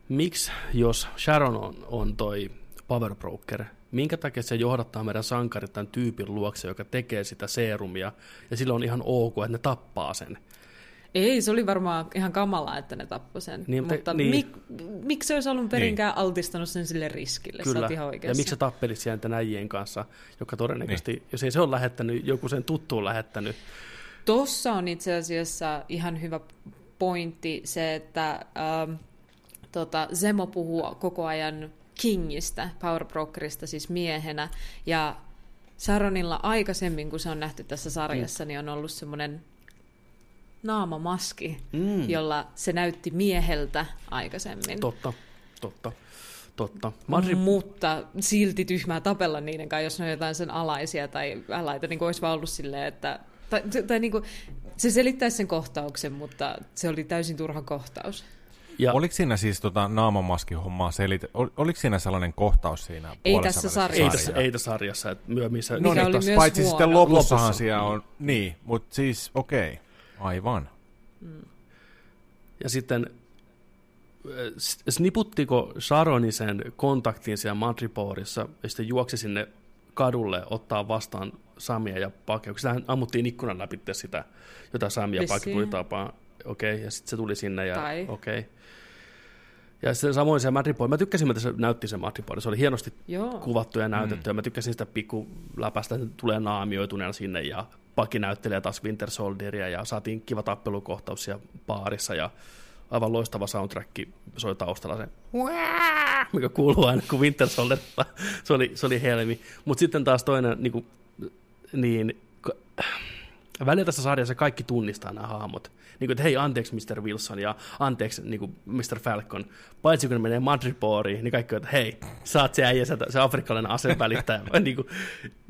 miksi jos Sharon on, on toi power broker, minkä takia se johdattaa meidän sankarit tämän tyypin luokse, joka tekee sitä seerumia, ja silloin on ihan ok, että ne tappaa sen. Ei, se oli varmaan ihan kamalaa, että ne tappoi sen. Niin, mutta- mutta niin. mik, miksi se olisi alun perinkään altistanut sen sille riskille? Kyllä. ihan Ja miksi sä tappelit siellä niiden äijien kanssa, joka todennäköisesti, niin. jos ei se ole lähettänyt, joku sen tuttuun lähettänyt. Tossa on itse asiassa ihan hyvä pointti se, että ähm, tota, Zemo puhuu koko ajan Kingistä, Power Brokerista siis miehenä, ja Saronilla aikaisemmin, kun se on nähty tässä sarjassa, mm. niin on ollut semmoinen naamamaski, Mm. jolla se näytti mieheltä aikaisemmin. Totta, totta, totta. Madri, Mutta silti tyhmää tapella niiden kanssa, jos ne on jotain sen alaisia tai äläitä, niin kuin olisi vaan ollut silleen, että... Tai, tai niin kuin, se selittäisi sen kohtauksen, mutta se oli täysin turha kohtaus. ja Oliko siinä siis tota naamamaskihommaa selitä? ol- Oliko siinä sellainen kohtaus siinä Ei puolessa tässä välissä ei, sarjassa. tässä, ei tässä sarjassa, että myöhemmissä... No Mikä niin, oli paitsi huono. sitten lopussahan Lopussa. siellä on, niin, mutta siis okei, okay. aivan. Ja sitten äh, s- sniputtiko Sharoni sen kontaktin siellä Madripoorissa ja sitten juoksi sinne kadulle ottaa vastaan Samia ja Pake. Sitähän ammuttiin ikkunan läpi sitä, jota Samia ja Pake tuli tapaan. Okei, okay, ja sitten se tuli sinne ja Tai- okei. Okay. Ja sitten samoin se Madripoor. Mä tykkäsin, mitä se näytti se Madripoor. Se oli hienosti Joo. kuvattu ja näytetty. Mm. Ja mä tykkäsin sitä pikku läpästä, että tulee naamioituneena sinne ja Paki näyttelee taas Winter Soldieria ja saatiin kiva tappelukohtaus siellä baarissa ja aivan loistava soundtrack soi taustalla se mikä kuuluu aina kun Winter Soldier, (laughs) se oli, se oli helmi. Mutta sitten taas toinen, niin, kuin, niin välillä tässä sarjassa kaikki tunnistaa nämä hahmot. Niin kuin, että hei, anteeksi Mr. Wilson ja anteeksi niin kuin Mr. Falcon. Paitsi kun ne menee Madripooriin, niin kaikki on, että hei, sä oot se äijä, sä- se afrikkalainen asevälittäjä. (laughs) niin kuin,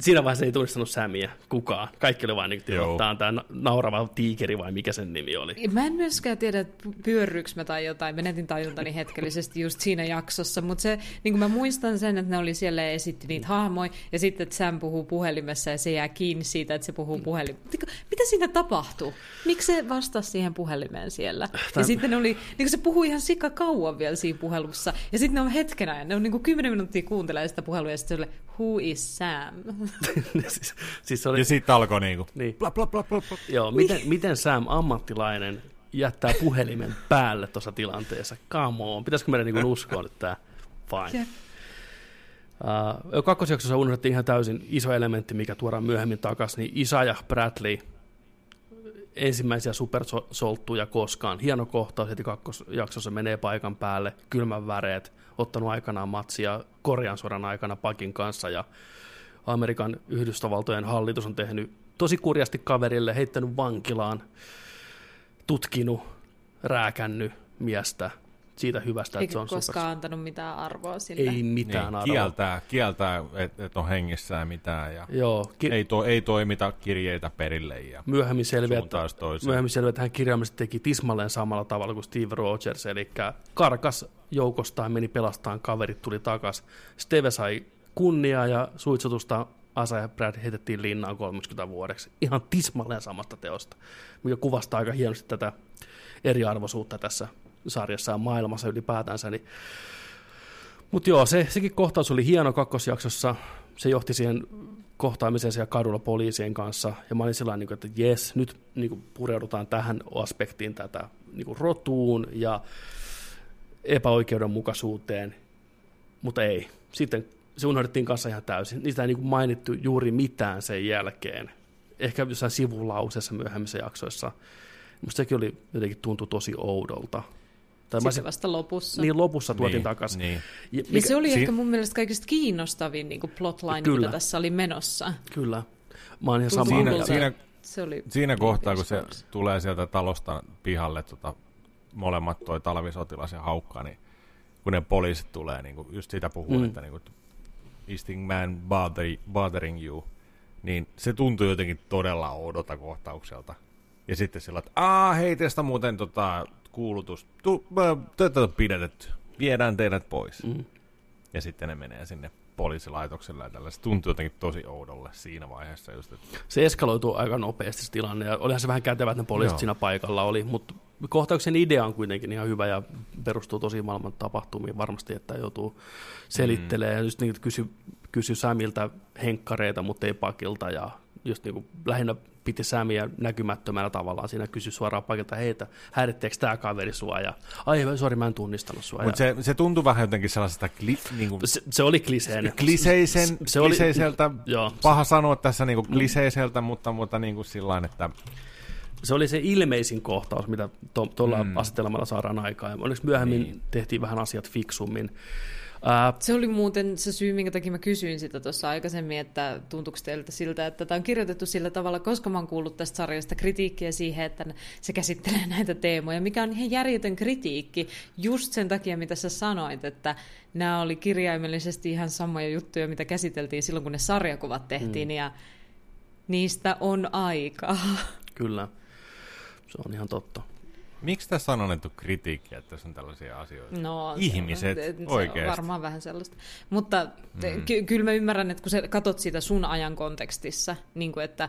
siinä vaiheessa ei tunnistanut Samia kukaan. Kaikki oli vain niin kuin, Joo. että tämä on tämä naurava tiikeri vai mikä sen nimi oli. Mä en myöskään tiedä, että pyörryks mä tai jotain. Menetin tajuntani hetkellisesti just siinä jaksossa, mutta se, niin kuin mä muistan sen, että ne oli siellä ja esitti niitä hahmoja, ja sitten, että Sam puhuu puhelimessa ja se jää kiinni siitä, että se puhuu puhelimessa. Mitä siinä tapahtuu? Miksi se vastasi siihen puhelimeen siellä? Ja sitten ne oli, niin kuin se puhui ihan sika kauan vielä siinä puhelussa, ja sitten ne on hetken ajan, ne on niin kuin kymmenen minuuttia kuuntelee sitä puhelua, ja sitten se oli, who is Sam? (laughs) siis, siis se oli, Ja sitten alkoi niinku, niin. bla bla bla bla bla. Joo, miten, miten Sam ammattilainen jättää puhelimen päälle tuossa tilanteessa? Come on, pitäisikö meidän niin uskoa nyt tämä? Fine. Jep. Uh, kakkosjaksossa unohdettiin ihan täysin iso elementti, mikä tuodaan myöhemmin takaisin, niin Isa ja Bradley, ensimmäisiä supersolttuja koskaan. Hieno kohtaus heti kakkosjaksossa menee paikan päälle, kylmän väreet, ottanut aikanaan matsia Korean sodan aikana Pakin kanssa ja Amerikan Yhdysvaltojen hallitus on tehnyt tosi kurjasti kaverille, heittänyt vankilaan, tutkinut, rääkännyt miestä siitä hyvästä, että Eikä se on koskaan super... antanut mitään arvoa sille. Ei mitään Niin, arvoa. kieltää, kieltää että et on hengissään mitään ja Joo, ki- ei, to, ei toimita kirjeitä perille ja myöhemmin selviää, että, myöhemmin selviää, että hän kirjaimellisesti teki tismalleen samalla tavalla kuin Steve Rogers, eli karkas joukostaan, meni pelastamaan kaverit, tuli takas. Steve sai kunniaa ja suitsutusta Asa ja Brad heitettiin linnaan 30 vuodeksi. Ihan tismalleen samasta teosta, mikä kuvastaa aika hienosti tätä eriarvoisuutta tässä sarjassa ja maailmassa ylipäätänsä. Niin mutta joo, se, sekin kohtaus oli hieno kakkosjaksossa. Se johti siihen kohtaamiseen siellä kadulla poliisien kanssa. Ja mä olin sillä niin että jes, nyt niin kuin pureudutaan tähän aspektiin tätä niin kuin rotuun ja epäoikeudenmukaisuuteen. Mutta ei. Sitten se unohdettiin kanssa ihan täysin. Niistä ei niin mainittu juuri mitään sen jälkeen. Ehkä jossain sivulauseessa myöhemmissä jaksoissa. Musta sekin oli, jotenkin tuntui tosi oudolta. Tai mä Sitten vasta lopussa. niin lopussa tuotiin niin, takaisin. Niin. Ja Ja se oli si- ehkä mun mielestä kaikista kiinnostavin niin kuin plotline, Kyllä. mitä tässä oli menossa. Kyllä. Mä oon ihan samaa Siinä, siinä, Se oli siinä kohtaa, kun se tulee sieltä talosta pihalle tota, molemmat toi talvisotilas ja haukka, niin kun ne poliisit tulee, niin kuin just siitä puhuu, Mm. että niin kuin, is the man bother, bothering you, niin se tuntuu jotenkin todella oudolta kohtaukselta. Ja sitten sillä, että aah, hei, teistä muuten tota, kuulutus, tu, äh, te olette pidätetty, viedään teidät pois. Mm. Ja sitten ne menee sinne poliisilaitokselle ja tällä. Se tuntuu jotenkin tosi oudolle siinä vaiheessa just, että Se eskaloituu aika nopeasti se tilanne, ja olihan se vähän kätevä, että ne poliisit Joo. siinä paikalla oli, mutta kohtauksen idea on kuitenkin ihan hyvä ja perustuu tosi maailman tapahtumiin varmasti, että joutuu selittelemään, mm. just niin, kysy, kysy Samilta henkkareita, mutta ei pakilta, ja just niin kuin lähinnä piti Samia näkymättömällä tavallaan siinä kysyi suoraan paikalla, heitä, häiritteekö tämä kaveri sua, ja ai, sori, mä en tunnistanut sua. Mutta se, se tuntui vähän jotenkin sellaisesta kli, niin kuin, se, se, oli kliseinen. Kliseisen, se, se kliseiseltä, oli, joo, paha sanoa tässä niin kuin kliseiseltä, mutta, mutta niin kuin sillain, että se oli se ilmeisin kohtaus, mitä tuolla to, mm. asetelmalla saadaan aikaan. Onneksi myöhemmin niin. tehtiin vähän asiat fiksummin. Uh, se oli muuten se syy, minkä takia mä kysyin sitä tuossa aikaisemmin, että tuntuuko teiltä siltä, että tämä on kirjoitettu sillä tavalla, koska mä oon kuullut tästä sarjasta kritiikkiä siihen, että se käsittelee näitä teemoja, mikä on ihan järjetön kritiikki, just sen takia, mitä sä sanoit, että nämä oli kirjaimellisesti ihan samoja juttuja, mitä käsiteltiin silloin, kun ne sarjakuvat tehtiin, mm. ja niistä on aikaa. Kyllä. Se on ihan totta. Miksi tässä on annettu kritiikkiä, että tässä on tällaisia asioita? No, Ihmiset, se, se oikeasti. on varmaan vähän sellaista. Mutta mm. ky- kyllä mä ymmärrän, että kun sä katot sitä sun ajan kontekstissa, niin kuin että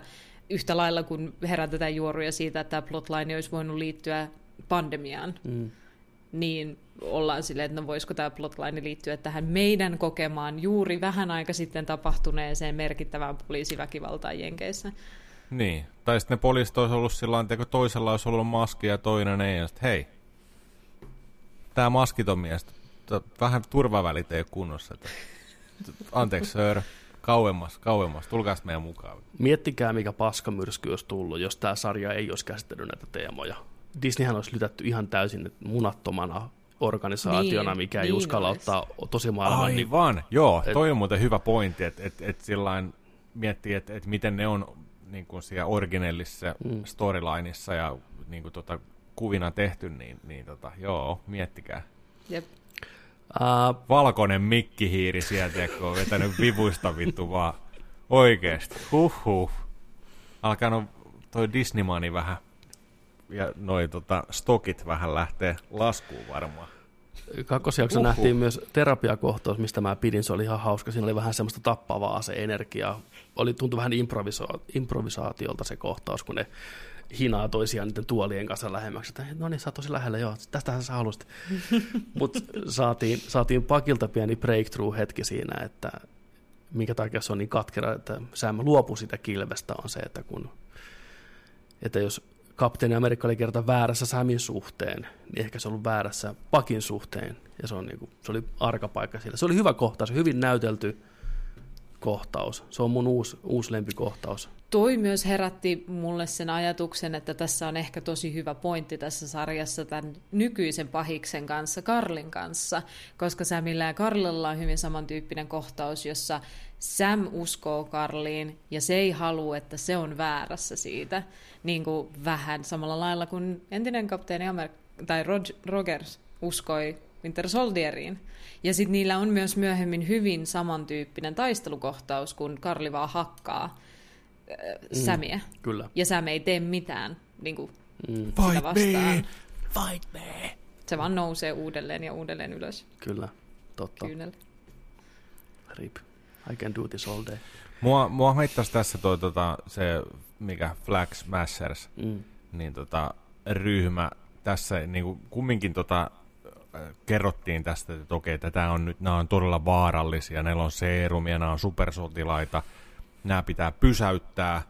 yhtä lailla kun herätetään juoruja siitä, että tämä plotline olisi voinut liittyä pandemiaan, mm. niin ollaan silleen, että no voisiko tämä plotline liittyä tähän meidän kokemaan juuri vähän aika sitten tapahtuneeseen merkittävään poliisiväkivaltaan Jenkeissä. Niin, tai sitten ne poliisit olisi ollut sillä tavalla, toisella olisi ollut maski ja toinen ei, ja sitten hei, tämä maskiton mies, vähän turvavälit ei ole kunnossa. Että, (laughs) anteeksi, sir, kauemmas, kauemmas, tulkaa meidän mukaan. Miettikää, mikä paskamyrsky olisi tullut, jos tämä sarja ei olisi käsitellyt näitä teemoja. Disneyhän olisi lytätty ihan täysin munattomana organisaationa, niin, mikä ei niin uskalla olisi. ottaa tosi maailman. Aivan, niin, joo, et, toi on muuten hyvä pointti, että et, et sillain miettii, että et miten ne on niin kuin siellä originellisessa mm. storylineissa ja niin kuin tota, kuvina tehty, niin, niin tota, joo, miettikää. Jep. Uh, Valkoinen mikkihiiri sieltä, kun on vetänyt vivuista vittu vaan oikeesti. Huhhuh. Alkanut toi Disneymani vähän ja noi tota, stokit vähän lähtee laskuun varmaan. Kakkosjakso nähtiin myös terapiakohtaus, mistä mä pidin, se oli ihan hauska. Siinä oli vähän semmoista tappavaa se energia. Oli, tuntui vähän improviso- improvisaatiolta se kohtaus, kun ne hinaa toisiaan niiden tuolien kanssa lähemmäksi. Että, no niin, sä oot tosi lähellä, joo, tästähän sä halusit. (laughs) Mutta saatiin, saatiin pakilta pieni breakthrough-hetki siinä, että minkä takia se on niin katkera, että Sam luopui sitä kilvestä, on se, että kun että jos kapteeni Amerikka oli kerta väärässä Samin suhteen, niin ehkä se on ollut väärässä Pakin suhteen, ja se, on niin kuin, se oli arkapaikka siellä. Se oli hyvä kohtaus, hyvin näytelty kohtaus. Se on mun uusi, uusi lempikohtaus. Toi myös herätti mulle sen ajatuksen, että tässä on ehkä tosi hyvä pointti tässä sarjassa tämän nykyisen pahiksen kanssa, Karlin kanssa, koska Samilla ja Karlilla on hyvin samantyyppinen kohtaus, jossa Sam uskoo Karliin ja se ei halua, että se on väärässä siitä. Niin kuin vähän samalla lailla kuin entinen kapteeni Amer- tai Rog- Rogers uskoi Winter Soldieriin. Ja sitten niillä on myös myöhemmin hyvin samantyyppinen taistelukohtaus, kun Karli vaan hakkaa äh, mm, Sämiä. Kyllä. Ja Sam ei tee mitään niin kuin, mm. Fight vastaan. me! Fight me! Se vaan nousee uudelleen ja uudelleen ylös. Kyllä, totta. Kyynel. Rip. I can do this all day. Mua, mua haittaisi tässä toi, tota, se, mikä Flag Smashers, mm. niin tota, ryhmä tässä niin kuin, kumminkin tota, kerrottiin tästä, että okei, että tämä on nyt, nämä on todella vaarallisia, näillä on seerumia, nämä on supersotilaita, nämä pitää pysäyttää,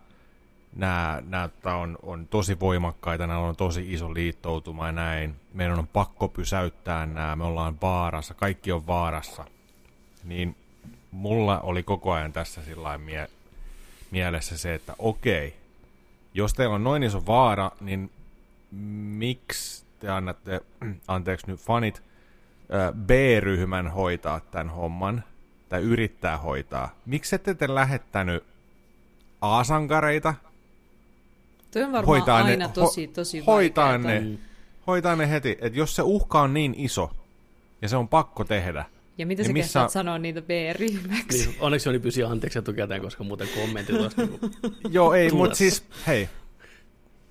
nämä, nämä on, on tosi voimakkaita, nämä on tosi iso liittoutuma ja näin. Meidän on pakko pysäyttää nämä, me ollaan vaarassa, kaikki on vaarassa. Niin mulla oli koko ajan tässä sillä mie- mielessä se, että okei, jos teillä on noin iso vaara, niin miksi te annatte, (clears throat) anteeksi nyt fanit, B-ryhmän hoitaa tämän homman, tai yrittää hoitaa. Miksi ette te lähettänyt A-sankareita? Tuo on varmaan hoitaa aina ne, tosi, tosi ho, hoitaa ne, hoitaa ne heti, että jos se uhka on niin iso, ja se on pakko tehdä, ja mitä niin sä missä... sanoa niitä B-ryhmäksi? Niin, onneksi oli pyysi anteeksi etukäteen, koska muuten kommentit olisi niin Joo, ei, mutta siis, hei,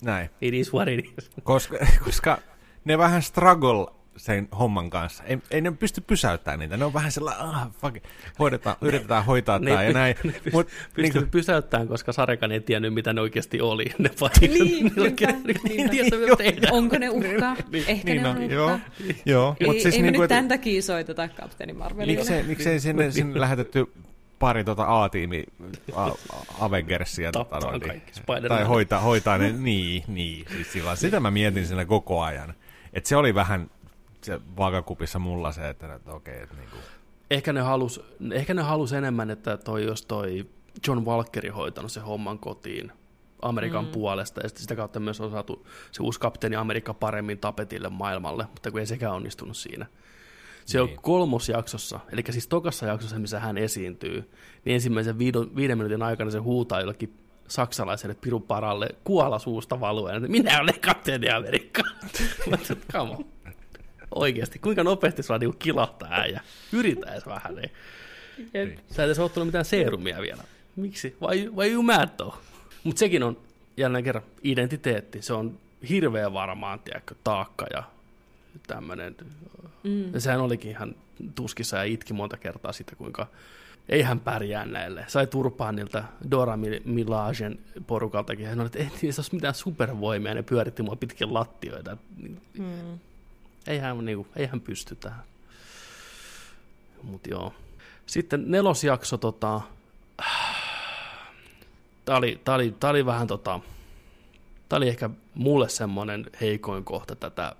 näin. It is what it is. Koska, (laughs) koska ne vähän struggle sen homman kanssa. Ei, ei ne pysty pysäyttämään niitä. Ne on vähän sellainen, ah, fuck, hoidetaan, ne, yritetään hoitaa ne, tämä ja näin. Ne pysty, Mut, pysty niin pysäyttämään, koska Sarekan ei tiennyt, mitä ne oikeasti oli. Ne pahikset. Niin, niinpä, niinpä. Onko ne uhkaa? Niin, Ehkä niin, ne on uhkaa. Joo, joo. Ei, Mut siis ei niin me nyt tämän takia soiteta kapteeni Marvelille. Miksei, miksei sinne, sinne lähetetty pari tota A-tiimi a, Avengersia. Tota, kaikki niin, tai hoitaa, hoitaa ne, niin, niin. Siis sillä, sitä mä mietin siinä koko ajan. Että se oli vähän se vaakakupissa mulla se, että, että okei, että niinku, Ehkä ne halus, ehkä ne halus enemmän, että toi, jos toi John Walkeri hoitanut se homman kotiin Amerikan mm. puolesta, ja sitten sitä kautta myös on saatu se uusi kapteeni Amerikka paremmin tapetille maailmalle, mutta kun ei sekään onnistunut siinä. Se Niin. on kolmosjaksossa, eli siis tokassa jaksossa, missä hän esiintyy, niin ensimmäisen viiden, viiden minuutin aikana se huutaa jollekin saksalaiselle pirun paralle kuola suusta valuen, että minä olen kapteeni Amerikka. (laughs) Mä come on. Oikeasti, kuinka nopeasti saa niinku kilahtaa äijä? Yritä edes vähän. Jep. Sä et edes ottanut mitään seerumia vielä. Miksi? Why, why you mad though? Mutta sekin on jälleen kerran identiteetti. Se on hirveän varmaan, tiedätkö, taakka ja tämmöinen. Mm. Ja sehän olikin ihan tuskissa ja itki monta kertaa sitä, kuinka ei hän pärjää näille. Sai turpaa niiltä Dora Mil- Milajen porukaltakin. Hän oli, että ei niissä olisi mitään supervoimia, ne pyöritti mua pitkin lattioita. Mm. Ei hän, niinku, ei hän pysty tähän. Mut joo. Sitten nelosjakso, tota, tää oli, tää oli, tää oli vähän tota, tää oli ehkä mulle semmonen heikoin kohta tätä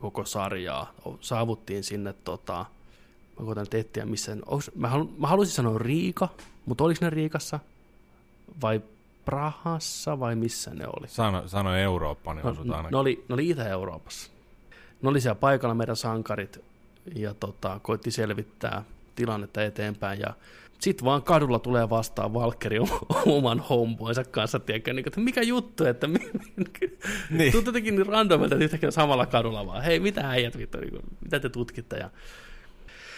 koko sarjaa. Saavuttiin sinne tota, mä koitan nyt etsiä missä, onks, mä, halu, mä haluaisin sanoa Riika, mutta oliko ne Riikassa vai Prahassa vai missä ne oli? sano, sano Eurooppa, niin No, osut ne, ne, oli, ne oli Itä-Euroopassa. Ne oli siellä paikalla meidän sankarit ja tota, koitti selvittää tilannetta eteenpäin. Ja sitten vaan kadulla tulee vastaan Valkkeri oman homeboinsa kanssa, tiedätkö, niin, että mikä juttu, että Niin. tuntuu jotenkin niin randomilta, että yhtäkkiä samalla kadulla vaan, hei mitä äijät, vittu, niin mitä te tutkitte. Ja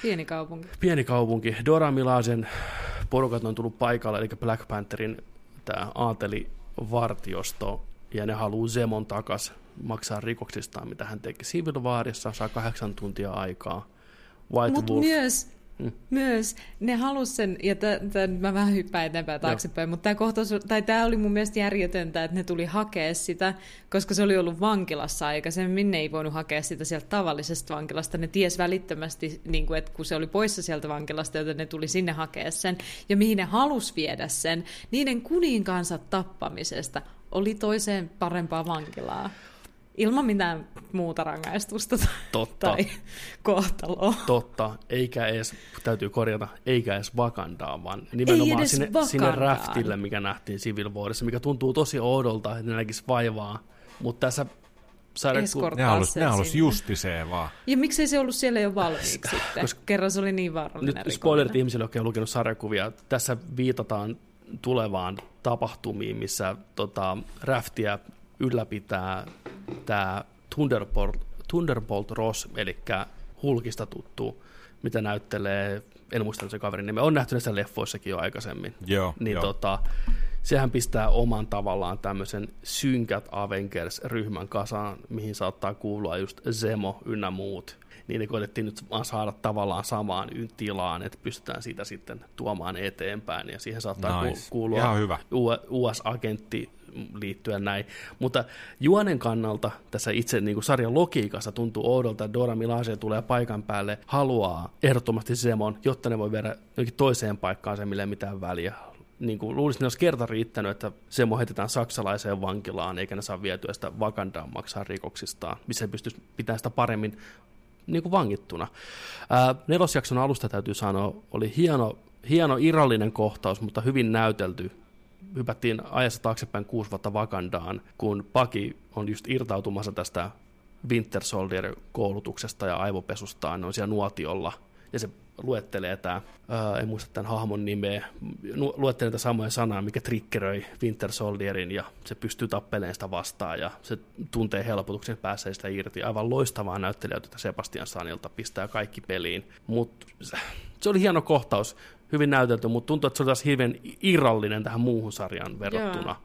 Pieni kaupunki. pieni kaupunki, Dora Milasen porukat on tullut paikalle, eli Black Pantherin tämä aatelivartiosto, ja ne haluaa Zemon takas maksaa rikoksistaan, mitä hän teki Civil Warissa, saa kahdeksan tuntia aikaa. Mutta myös, Mm. myös ne halus sen, ja tämän mä vähän hyppään eteenpäin taaksepäin, mutta tämä kohtaus, tai tämä oli mun mielestä järjetöntä, että ne tuli hakea sitä, koska se oli ollut vankilassa aikaisemmin, ne ei voinut hakea sitä sieltä tavallisesta vankilasta, ne ties välittömästi, niin kuin, että kun se oli poissa sieltä vankilasta, joten ne tuli sinne hakea sen, ja mihin ne halus viedä sen, niiden kuninkaansa tappamisesta oli toiseen parempaa vankilaa. Ilman mitään muuta rangaistusta tai, Totta. tai kohtaloa. totta, eikä edes, täytyy korjata, eikä edes Wakandaa, vaan nimenomaan edes sinne, sinne raftille, mikä nähtiin Civil Warissa, mikä tuntuu tosi oudolta, että ne näkisi vaivaa, mutta tässä sarja, Escort. Ne halus, ne halus justiseen vaan. Ja miksei se ollut siellä jo valmiiksi sitten, koska- kerran se oli niin vaarallinen Nyt rikollinen. spoilerit ihmisille, jotka on lukenut sarjakuvia. Tässä viitataan tulevaan tapahtumiin, missä tota, Raftia ylläpitää tämä Thunderbolt, Thunderbolt Ross, eli Hulkista tuttu, mitä näyttelee, en muista se kaverin nimeä, on nähty näissä leffoissakin jo aikaisemmin. Joo, Niin joo. tota, sehän pistää oman tavallaan tämmöisen synkät Avengers-ryhmän kasaan, mihin saattaa kuulua just Zemo ynnä muut. Niin ne koitettiin nyt vaan saada tavallaan samaan tilaan, että pystytään sitä sitten tuomaan eteenpäin. Ja siihen saattaa Nice. ku- kuulua Ihan hyvä. Liittyen näin. Mutta juonen kannalta tässä itse niin kuin sarjan logiikassa tuntuu oudolta, että Dora Milaje tulee paikan päälle, haluaa ehdottomasti Zemon, jotta ne voi viedä toiseen paikkaan se, millä ei mitään väliä. Niin kuin luulisin, että olisi kerta riittänyt, että Zemo heitetään saksalaiseen vankilaan, eikä ne saa vietyä sitä Wakandaan maksaa rikoksistaan, missä he pystyisi pitämään sitä paremmin niin kuin vangittuna. Ää, nelosjakson alusta täytyy sanoa, oli hieno, hieno irrallinen kohtaus, mutta hyvin näytelty. Hypättiin ajassa taaksepäin kuusi vuotta Vakandaan, kun Paki on just irtautumassa tästä Winter Soldier-koulutuksesta ja aivopesustaan, ne on siellä nuotiolla, ja se luettelee tämä, ää, en muista tämän hahmon nimeä, nu- luettelee tätä samoja sanaa, mikä triggeröi Winter Soldierin, ja se pystyy tappeleen sitä vastaan, ja se tuntee helpotuksen, pääsee sitä irti. Aivan loistavaa näyttelijäytystä Sebastian Sanilta, pistää kaikki peliin. Mutta se oli hieno kohtaus, hyvin näytelty, mutta tuntuu, että se oli taas hirveän irrallinen tähän muuhun sarjaan verrattuna.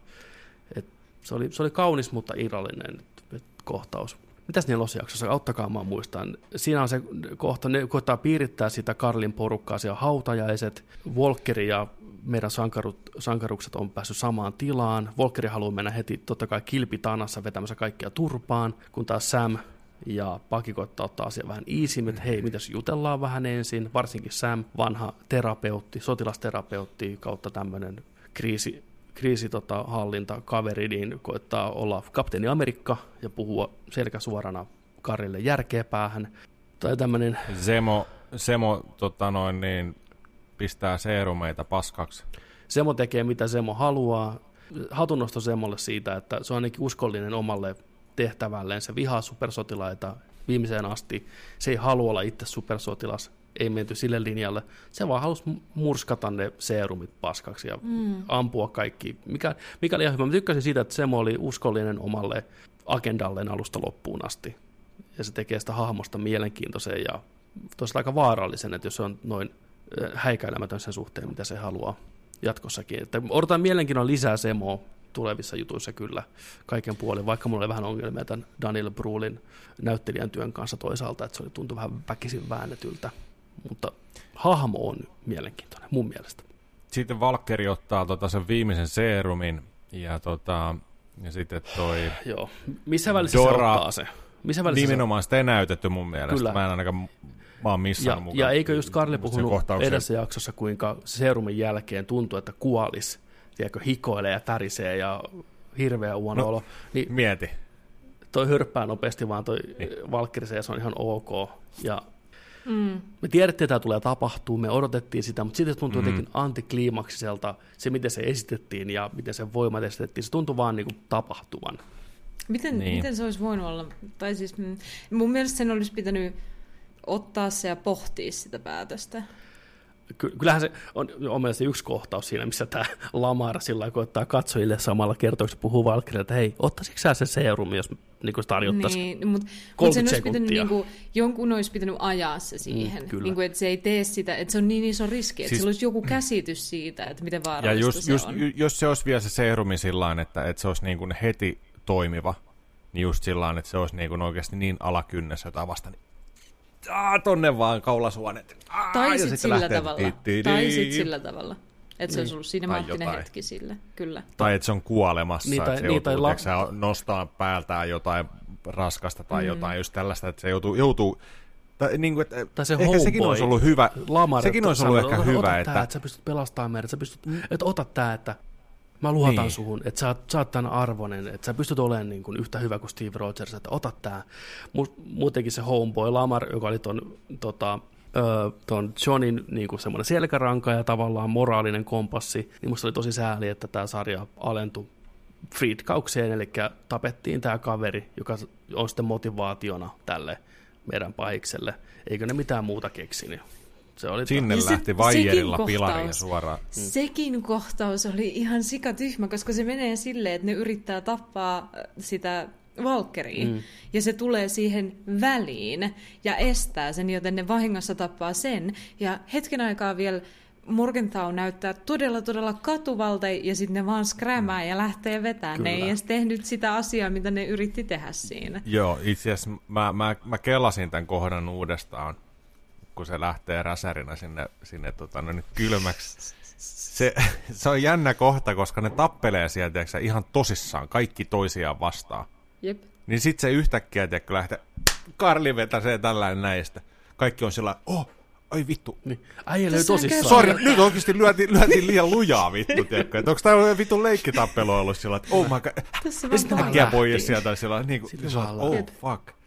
Et se, oli, se oli kaunis, mutta irrallinen et, kohtaus. Mitäs nelosjaksossa? Auttakaa mä muistan. Siinä on se kohta, ne koittaa piirittää sitä Karlin porukkaa, siellä hautajaiset. Volkeri ja meidän sankarut, sankarukset on päässyt samaan tilaan. Volkeri haluaa mennä heti totta kai kilpitanassa vetämässä kaikkia turpaan, kun taas Sam ja Paki koittaa ottaa asia vähän easy, että hei, mitäs jutellaan vähän ensin, varsinkin Sam, vanha terapeutti, sotilasterapeutti kautta tämmöinen kriisi, kriisi tota, hallinta kaveri, niin koittaa olla kapteeni Amerikka ja puhua selkäsuorana Karille järkeä päähän. Tai tämmöinen... Semo, Semo tota noin, niin, pistää seerumeita paskaksi. Semo tekee mitä Semo haluaa. Hatunnosto Semolle siitä, että se on ainakin uskollinen omalle tehtävälleen. Se vihaa supersotilaita viimeiseen asti. Se ei halua olla itse supersotilas. Ei menty sille linjalle. Se vaan halusi murskata ne seerumit paskaksi ja mm. ampua kaikki. Mikä, mikä oli ihan hyvä. Mä tykkäsin siitä, että Semo oli uskollinen omalle agendalleen alusta loppuun asti. Ja se tekee sitä hahmosta mielenkiintoisen ja tosiaan aika vaarallisen, että jos se on noin häikäilemätön sen suhteen, mitä se haluaa jatkossakin. Että odotan mielenkiinnolla lisää Semoa tulevissa jutuissa kyllä kaiken puolin, vaikka mulla oli vähän ongelmia tämän Daniel Brulin näyttelijän työn kanssa toisaalta, että se oli tuntui vähän väkisin väännetyltä, mutta hahmo on mielenkiintoinen mun mielestä. Sitten Valkkeri ottaa tota sen viimeisen seerumin ja, tota, ja sitten toi... Joo, missä välissä Dora, se ottaa se? Missä välissä nimenomaan se... sitä ei näytetty mun mielestä. Kyllä. Mä en ainakaan mä oon missään ja, mukaan. Ja eikö just Karli puhunut edessä jaksossa, kuinka seerumin jälkeen tuntuu, että kuolis, tiedätkö, hikoilee ja tärisee ja hirveä huono no, olo. Niin mieti. Toi hörppää nopeasti, vaan toi niin. Valkkeri se on ihan ok. Ja Mm. Me tiedettiin, että tämä tulee tapahtuu, me odotettiin sitä, mutta sitten se tuntui mm. jotenkin antikliimaksiselta, se miten se esitettiin ja miten se voimat esitettiin, se tuntui vaan niin kuin tapahtuvan. Miten, niin. miten se olisi voinut olla? Tai siis, mm, mun mielestä sen olisi pitänyt ottaa se ja pohtia sitä päätöstä. Kyllähän se on, on mielestäni yksi kohtaus siinä, missä tämä Lamar sillä koittaa katsojille samalla kertoiksi puhuu Valkkerille, että hei, ottaisitko sä se serum, jos niin tarjottaisiin niin, mutta, mutta sen olisi pitänyt, niin kuin, jonkun olisi pitänyt ajaa se siihen, mm, niin kuin, että se ei tee sitä, että se on niin iso riski, että siis, sillä olisi joku käsitys siitä, että miten vaarallista ja just, se just, on. Jos se olisi vielä se serumi sillä että, että se olisi niin kuin heti toimiva, niin just sillä että se olisi niin kuin oikeasti niin alakynnessä jotain vasta, niin Aa, tonne vaan kaulasuonet. tai sitten sillä tavalla. Tai sitten sillä tavalla. Että se olisi ollut sinemaattinen hetki sille, kyllä. Tai että se on kuolemassa, niin, tai, että se niin, joutuu la... se nostaa päältään jotain raskasta tai mm. jotain just tällaista, että se joutuu, joutuu tai, niin kuin, että tai se ehkä sekin olisi ollut hyvä, Lamar, sekin olisi ollut ehkä hyvä, että... Tää, että sä pystyt pelastamaan meidät, sä pystyt, mm. että ota tää, että Mä luotan niin. suhun, että sä, sä oot tämän arvoinen, että sä pystyt olemaan niin kuin yhtä hyvä kuin Steve Rogers, että ota tää. Muutenkin se homeboy Lamar, joka oli ton, tota, ton Johnin niin kuin semmoinen selkäranka ja tavallaan moraalinen kompassi, niin musta oli tosi sääli, että tämä sarja alentui Friedkaukseen, eli tapettiin tämä kaveri, joka on sitten motivaationa tälle meidän pahikselle. Eikö ne mitään muuta keksinyt? Se oli Sinne ja lähti vaijerilla pilariin suoraan. Mm. Sekin kohtaus oli ihan sikatyhmä, koska se menee silleen, että ne yrittää tappaa äh, sitä Valkkeria, mm. ja se tulee siihen väliin ja estää sen, joten ne vahingossa tappaa sen. Ja hetken aikaa vielä Morgenthau näyttää todella, todella katuvalta, ja sitten ne vaan skrämää ja lähtee vetämään. Kyllä. Ne ei edes tehnyt sitä asiaa, mitä ne yritti tehdä siinä. Joo, itse asiassa mä, mä, mä kelasin tämän kohdan uudestaan kun se lähtee räsärinä sinne, sinne tota, no nyt kylmäksi. Se, se on jännä kohta, koska ne tappelee sieltä tiedätkö, ihan tosissaan, kaikki toisiaan vastaan. Jep. Niin sit se yhtäkkiä tiedätkö, lähtee, Karli vetäsee tällainen näistä. Kaikki on sillä oh, ai vittu. Niin. Äijä löi tosissaan. Sori, nyt oikeasti lyötiin, lyötiin liian lujaa vittu, tiedätkö. Että onko tää vittu leikkitappelu ollut sillä, että oh my god. Tässä ja sitten äkkiä pois sieltä sillä, niin kuin, oh fuck.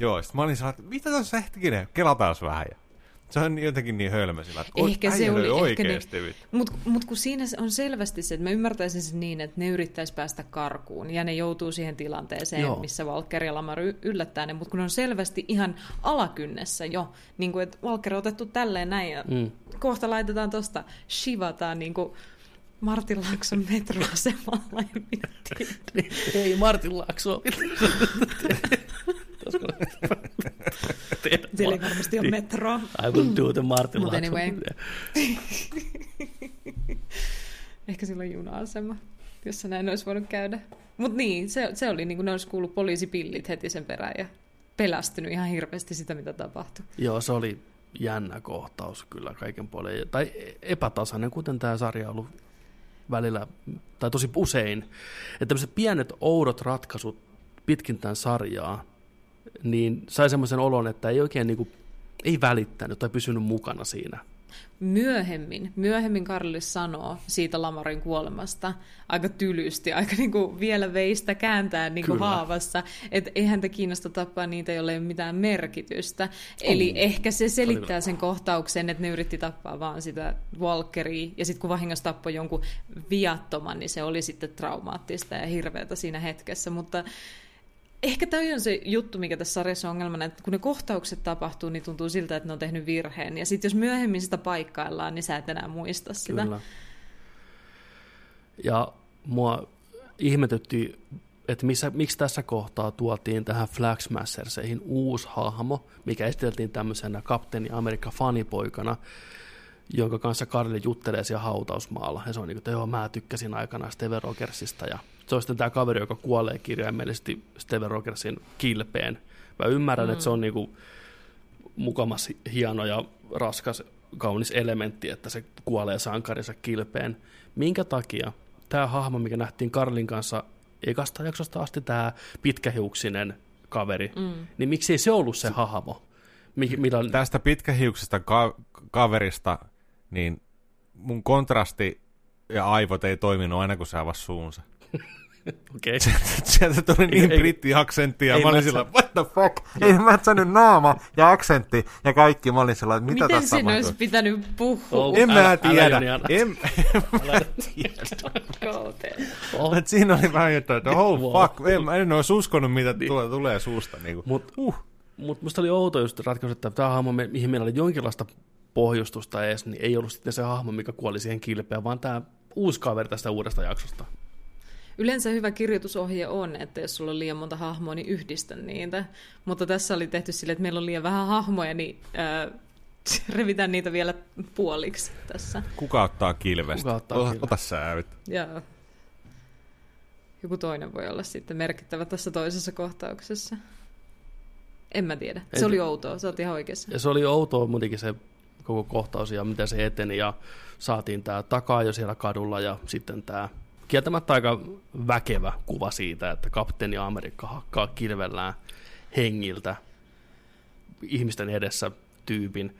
Joo, sitten mä olin sillä, että mitä tässä hetkinen, kelataan vähän. Ja se on jotenkin niin hölmö sillä, että ehkä se oli oikeasti. Ehkä ne, Mutta mut kun siinä on selvästi se, että mä ymmärtäisin sen niin, että ne yrittäisi päästä karkuun ja ne joutuu siihen tilanteeseen, Joo. missä Valker ja Lamar yllättää ne, mutta kun ne on selvästi ihan alakynnessä jo, niin kuin, että Valker on otettu tälleen näin ja mm. kohta laitetaan tuosta, shivataan niin kuin Martin Laakson metroasemalla. (laughs) Ei Martin Laakso. (laughs) Siellä ei varmasti ole metroa. I will do the Martin Mutta anyway. (laughs) Ehkä sillä on juna-asema, jossa näin olisi voinut käydä. Mutta niin, se, se oli niin kuin ne olisi kuullut poliisipillit heti sen perään ja pelästynyt ihan hirveästi sitä, mitä tapahtui. Joo, se oli jännä kohtaus kyllä kaiken puolen. Tai epätasainen, kuten tämä sarja on ollut välillä, tai tosi usein. Että tämmöiset pienet oudot ratkaisut pitkin tämän sarjaa, niin sai semmoisen olon, että ei oikein niin kuin, ei välittänyt tai pysynyt mukana siinä. Myöhemmin, myöhemmin Karli sanoo siitä Lamarin kuolemasta aika tylysti, aika niin kuin vielä veistä kääntää niin kuin haavassa, että ei häntä kiinnosta tappaa niitä, joilla ei ole mitään merkitystä. On. Eli ehkä se selittää sen kohtauksen, että ne yritti tappaa vaan sitä Walkeria, ja sitten kun vahingossa tappoi jonkun viattoman, niin se oli sitten traumaattista ja hirveätä siinä hetkessä, mutta Ehkä tämä on se juttu, mikä tässä sarjassa on ongelmana, että kun ne kohtaukset tapahtuu, niin tuntuu siltä, että ne on tehnyt virheen. Ja sitten jos myöhemmin sitä paikkaillaan, niin sä et enää muista sitä. Kyllä. Ja mua ihmetytti, että missä, miksi tässä kohtaa tuotiin tähän Flagsmasserseihin uusi hahmo, mikä esiteltiin tämmöisenä kapteeni Amerikka fanipoikana, jonka kanssa Karli juttelee siellä hautausmaalla. Ja se on niin kuin, että joo, mä tykkäsin aikana Steve Rogersista ja se on sitten tämä kaveri, joka kuolee kirjaimellisesti Steven Rogersin kilpeen. Mä ymmärrän, mm. että se on niinku mukamas hieno ja raskas, kaunis elementti, että se kuolee sankarinsa kilpeen. Minkä takia tämä hahmo, mikä nähtiin Karlin kanssa ekasta jaksosta asti, tämä pitkähiuksinen kaveri, mm. niin miksi ei se ollut se hahmo? Millä... Tästä pitkähiuksesta ka- kaverista, niin mun kontrasti ja aivot ei toiminut aina, kun se avasi suunsa. (laughs) (laughs) Okei. Okay. (laughs) Sieltä tuli niin brittiaksentti ja mä olin sillä, what the fuck? Ei mätsänyt naama ja aksentti ja kaikki. Mä olin sillä, että mitä Miten tässä Miten olisi pitänyt puhua? Oh, en mä tiedä. En, (laughs) mä tiedä. oh. Siinä oli vähän jotain, että oh fuck, en, mä en olisi uskonut, mitä niin. tulee, tulee suusta. Niin Mutta uh. mut musta oli outo just ratkaisu, että tämä hahmo, mihin meillä oli jonkinlaista pohjustusta edes, niin ei ollut sitten se hahmo, mikä kuoli siihen kilpeen, vaan tämä uusi kaveri tästä uudesta jaksosta. Yleensä hyvä kirjoitusohje on, että jos sulla on liian monta hahmoa, niin yhdistä niitä. Mutta tässä oli tehty sille, että meillä on liian vähän hahmoja, niin äh, (laughs) revitään niitä vielä puoliksi tässä. Kuka ottaa kilvestä? Kuka ottaa kilvestä? Ota säävit. Joo. Joku toinen voi olla sitten merkittävä tässä toisessa kohtauksessa. En mä tiedä. Se oli outoa, sä oot ihan oikeassa. Ja se oli outoa muutenkin se koko kohtaus ja miten se eteni ja saatiin tämä takaa jo siellä kadulla ja sitten tämä kieltämättä aika väkevä kuva siitä, että kapteeni Amerikka hakkaa kilvellään hengiltä ihmisten edessä tyypin.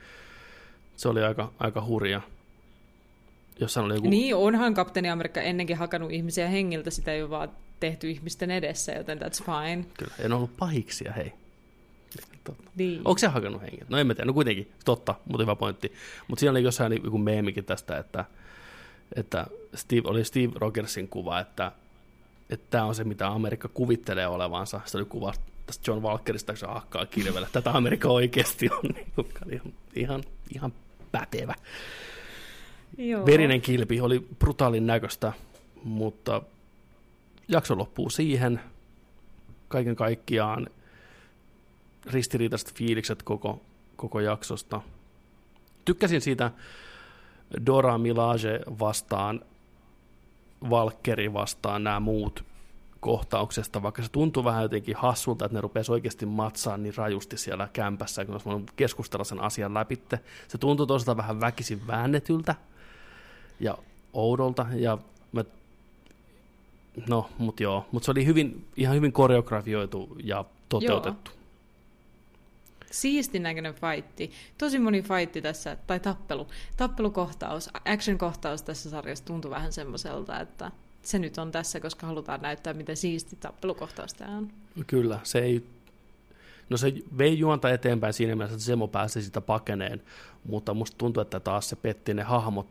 Se oli aika, aika hurja. Jossain oli joku... Niin, onhan kapteeni Amerikka ennenkin hakannut ihmisiä hengiltä, sitä ei ole vaan tehty ihmisten edessä, joten that's fine. Kyllä, en ollut pahiksia, hei. Totta. Niin. Onko se hakannut hengiltä? No en mä tiedä, no kuitenkin, totta, mutta hyvä pointti. Mutta siinä oli jossain joku meemikin tästä, että että Steve, oli Steve Rogersin kuva, että että tämä on se, mitä Amerikka kuvittelee olevansa. Se oli kuva tästä John Walkerista, kun se hakkaa kirvellä. (laughs) Tätä Amerikka oikeasti on niin, ihan, ihan pätevä. Joo. Verinen kilpi oli brutaalin näköistä, mutta jakso loppuu siihen. Kaiken kaikkiaan ristiriitaiset fiilikset koko, koko jaksosta. Tykkäsin siitä Dora Milage vastaan, Valkeri vastaan nämä muut kohtauksesta, vaikka se tuntuu vähän jotenkin hassulta, että ne rupesi oikeasti matsaa niin rajusti siellä kämpässä, kun olisi keskustella sen asian läpi. Se tuntuu toisaalta vähän väkisin väännetyltä ja oudolta, ja mä, no, mut joo, mutta se oli hyvin, ihan hyvin koreografioitu ja toteutettu. Joo siistin näköinen fightti. Tosi moni fightti tässä, tai tappelu. Tappelukohtaus, action-kohtaus tässä sarjassa tuntui vähän semmoiselta, että se nyt on tässä, koska halutaan näyttää, miten siisti tappelukohtaus tämä on. Kyllä, se ei... No se vei juonta eteenpäin siinä mielessä, että Semo pääsi sitä pakeneen, mutta musta tuntuu, että taas se petti ne hahmot.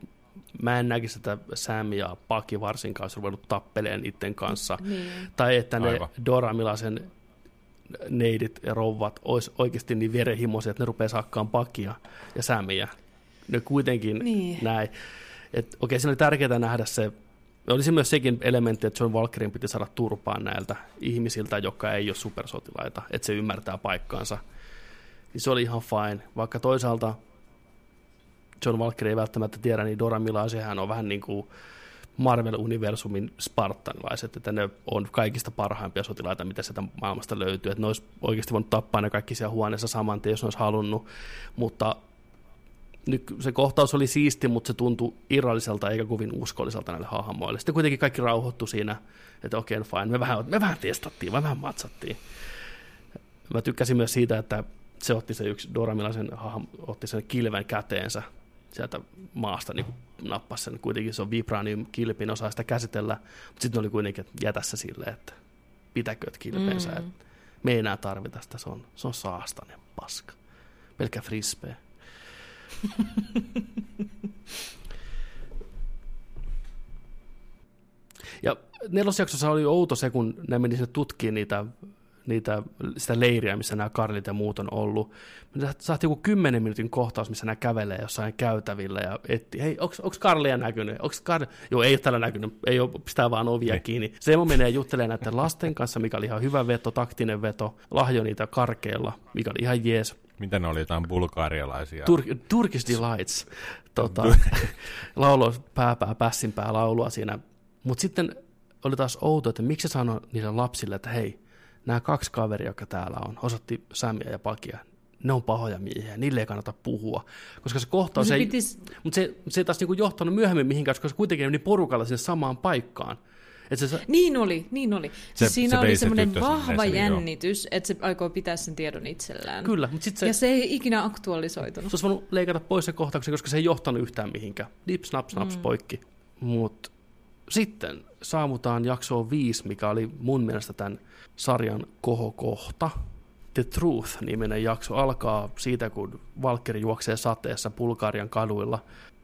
Mä en näkisi, että Sam ja Paki varsinkaan olisi ruvennut tappeleen itten kanssa. Niin. Tai että ne Aivan. Dora Milasen neidit ja rouvat olisi oikeasti niin verenhimoisia, että ne rupeaa saakkaan pakia ja sämiä. Ne kuitenkin niin. näin. Et, okei, siinä oli tärkeää nähdä se, olisi myös sekin elementti, että John Walkerin piti saada turpaan näiltä ihmisiltä, jotka ei ole supersotilaita, että se ymmärtää paikkaansa. Niin se oli ihan fine, vaikka toisaalta John Walker ei välttämättä tiedä, niin Dora Milajehan on vähän niin kuin Marvel-universumin spartanilaiset, että ne on kaikista parhaimpia sotilaita, mitä sieltä maailmasta löytyy. Että ne olisi oikeasti voinut tappaa ne kaikki siellä huoneessa saman tien, jos ne olisi halunnut. Mutta nyt se kohtaus oli siisti, mutta se tuntui irralliselta eikä kovin uskolliselta näille hahmoille. Sitten kuitenkin kaikki rauhoittu siinä, että okei, okay, fine, me vähän, me vähän testattiin, me vähän matsattiin. mä tykkäsin myös siitä, että se otti se yksi Doramilaisen hahmo, otti sen kilven käteensä sieltä maasta niin nappasi sen. Kuitenkin se on vibranium-kilpi, ne osaa sitä käsitellä, mutta sitten oli kuitenkin, että jätä se silleen, että pitäkööt kilpeensä. Mm. me ei enää tarvita sitä, se on, se on saastainen paska. Pelkkä frisbee. (laughs) ja nelosjaksossa oli outo se, kun ne meni sinne tutkimaan niitä niitä, sitä leiriä, missä nämä Karlit ja muut on ollut. Saatiin joku kymmenen minuutin kohtaus, missä nämä kävelee jossain käytävillä ja etti, hei, onko Karlia näkynyt? Onks Kar... Joo, ei ole tällä näkynyt, ei ole, pistää vaan ovia ei. kiinni. Seemo menee juttelemaan näiden lasten kanssa, mikä oli ihan hyvä veto, taktinen veto, lahjo niitä karkeilla, mikä oli ihan jees. Mitä ne oli, jotain bulgaarialaisia? Tur- Turkish Delights. Tota, (laughs) laulo pääpää, pässinpää laulua siinä. Mutta sitten oli taas outo, että miksi se sanoi niille lapsille, että hei, nämä kaksi kaveria, jotka täällä on, osoitti Samia ja Pakia, ne on pahoja miehiä, niille ei kannata puhua. Koska se kohtaus se ei, pitis... mutta se, se ei taas niinku johtanut myöhemmin mihinkään, koska se kuitenkin meni porukalla sinne samaan paikkaan. Et se, niin oli, niin oli. Se, Siinä se oli semmoinen vahva sinne, jännitys, että se aikoo pitää sen tiedon itsellään. Kyllä, mutta sit se... Ja se ei ikinä aktualisoitunut. Se olisi voinut leikata pois se kohtauksen, koska se ei johtanut yhtään mihinkään. Dip, snap, snaps, mm. poikki. Mutta sitten saavutaan jaksoon viisi, mikä oli mun mielestä tämän sarjan kohokohta. The Truth-niminen jakso alkaa siitä, kun Valkeri juoksee sateessa Bulgarian kaduilla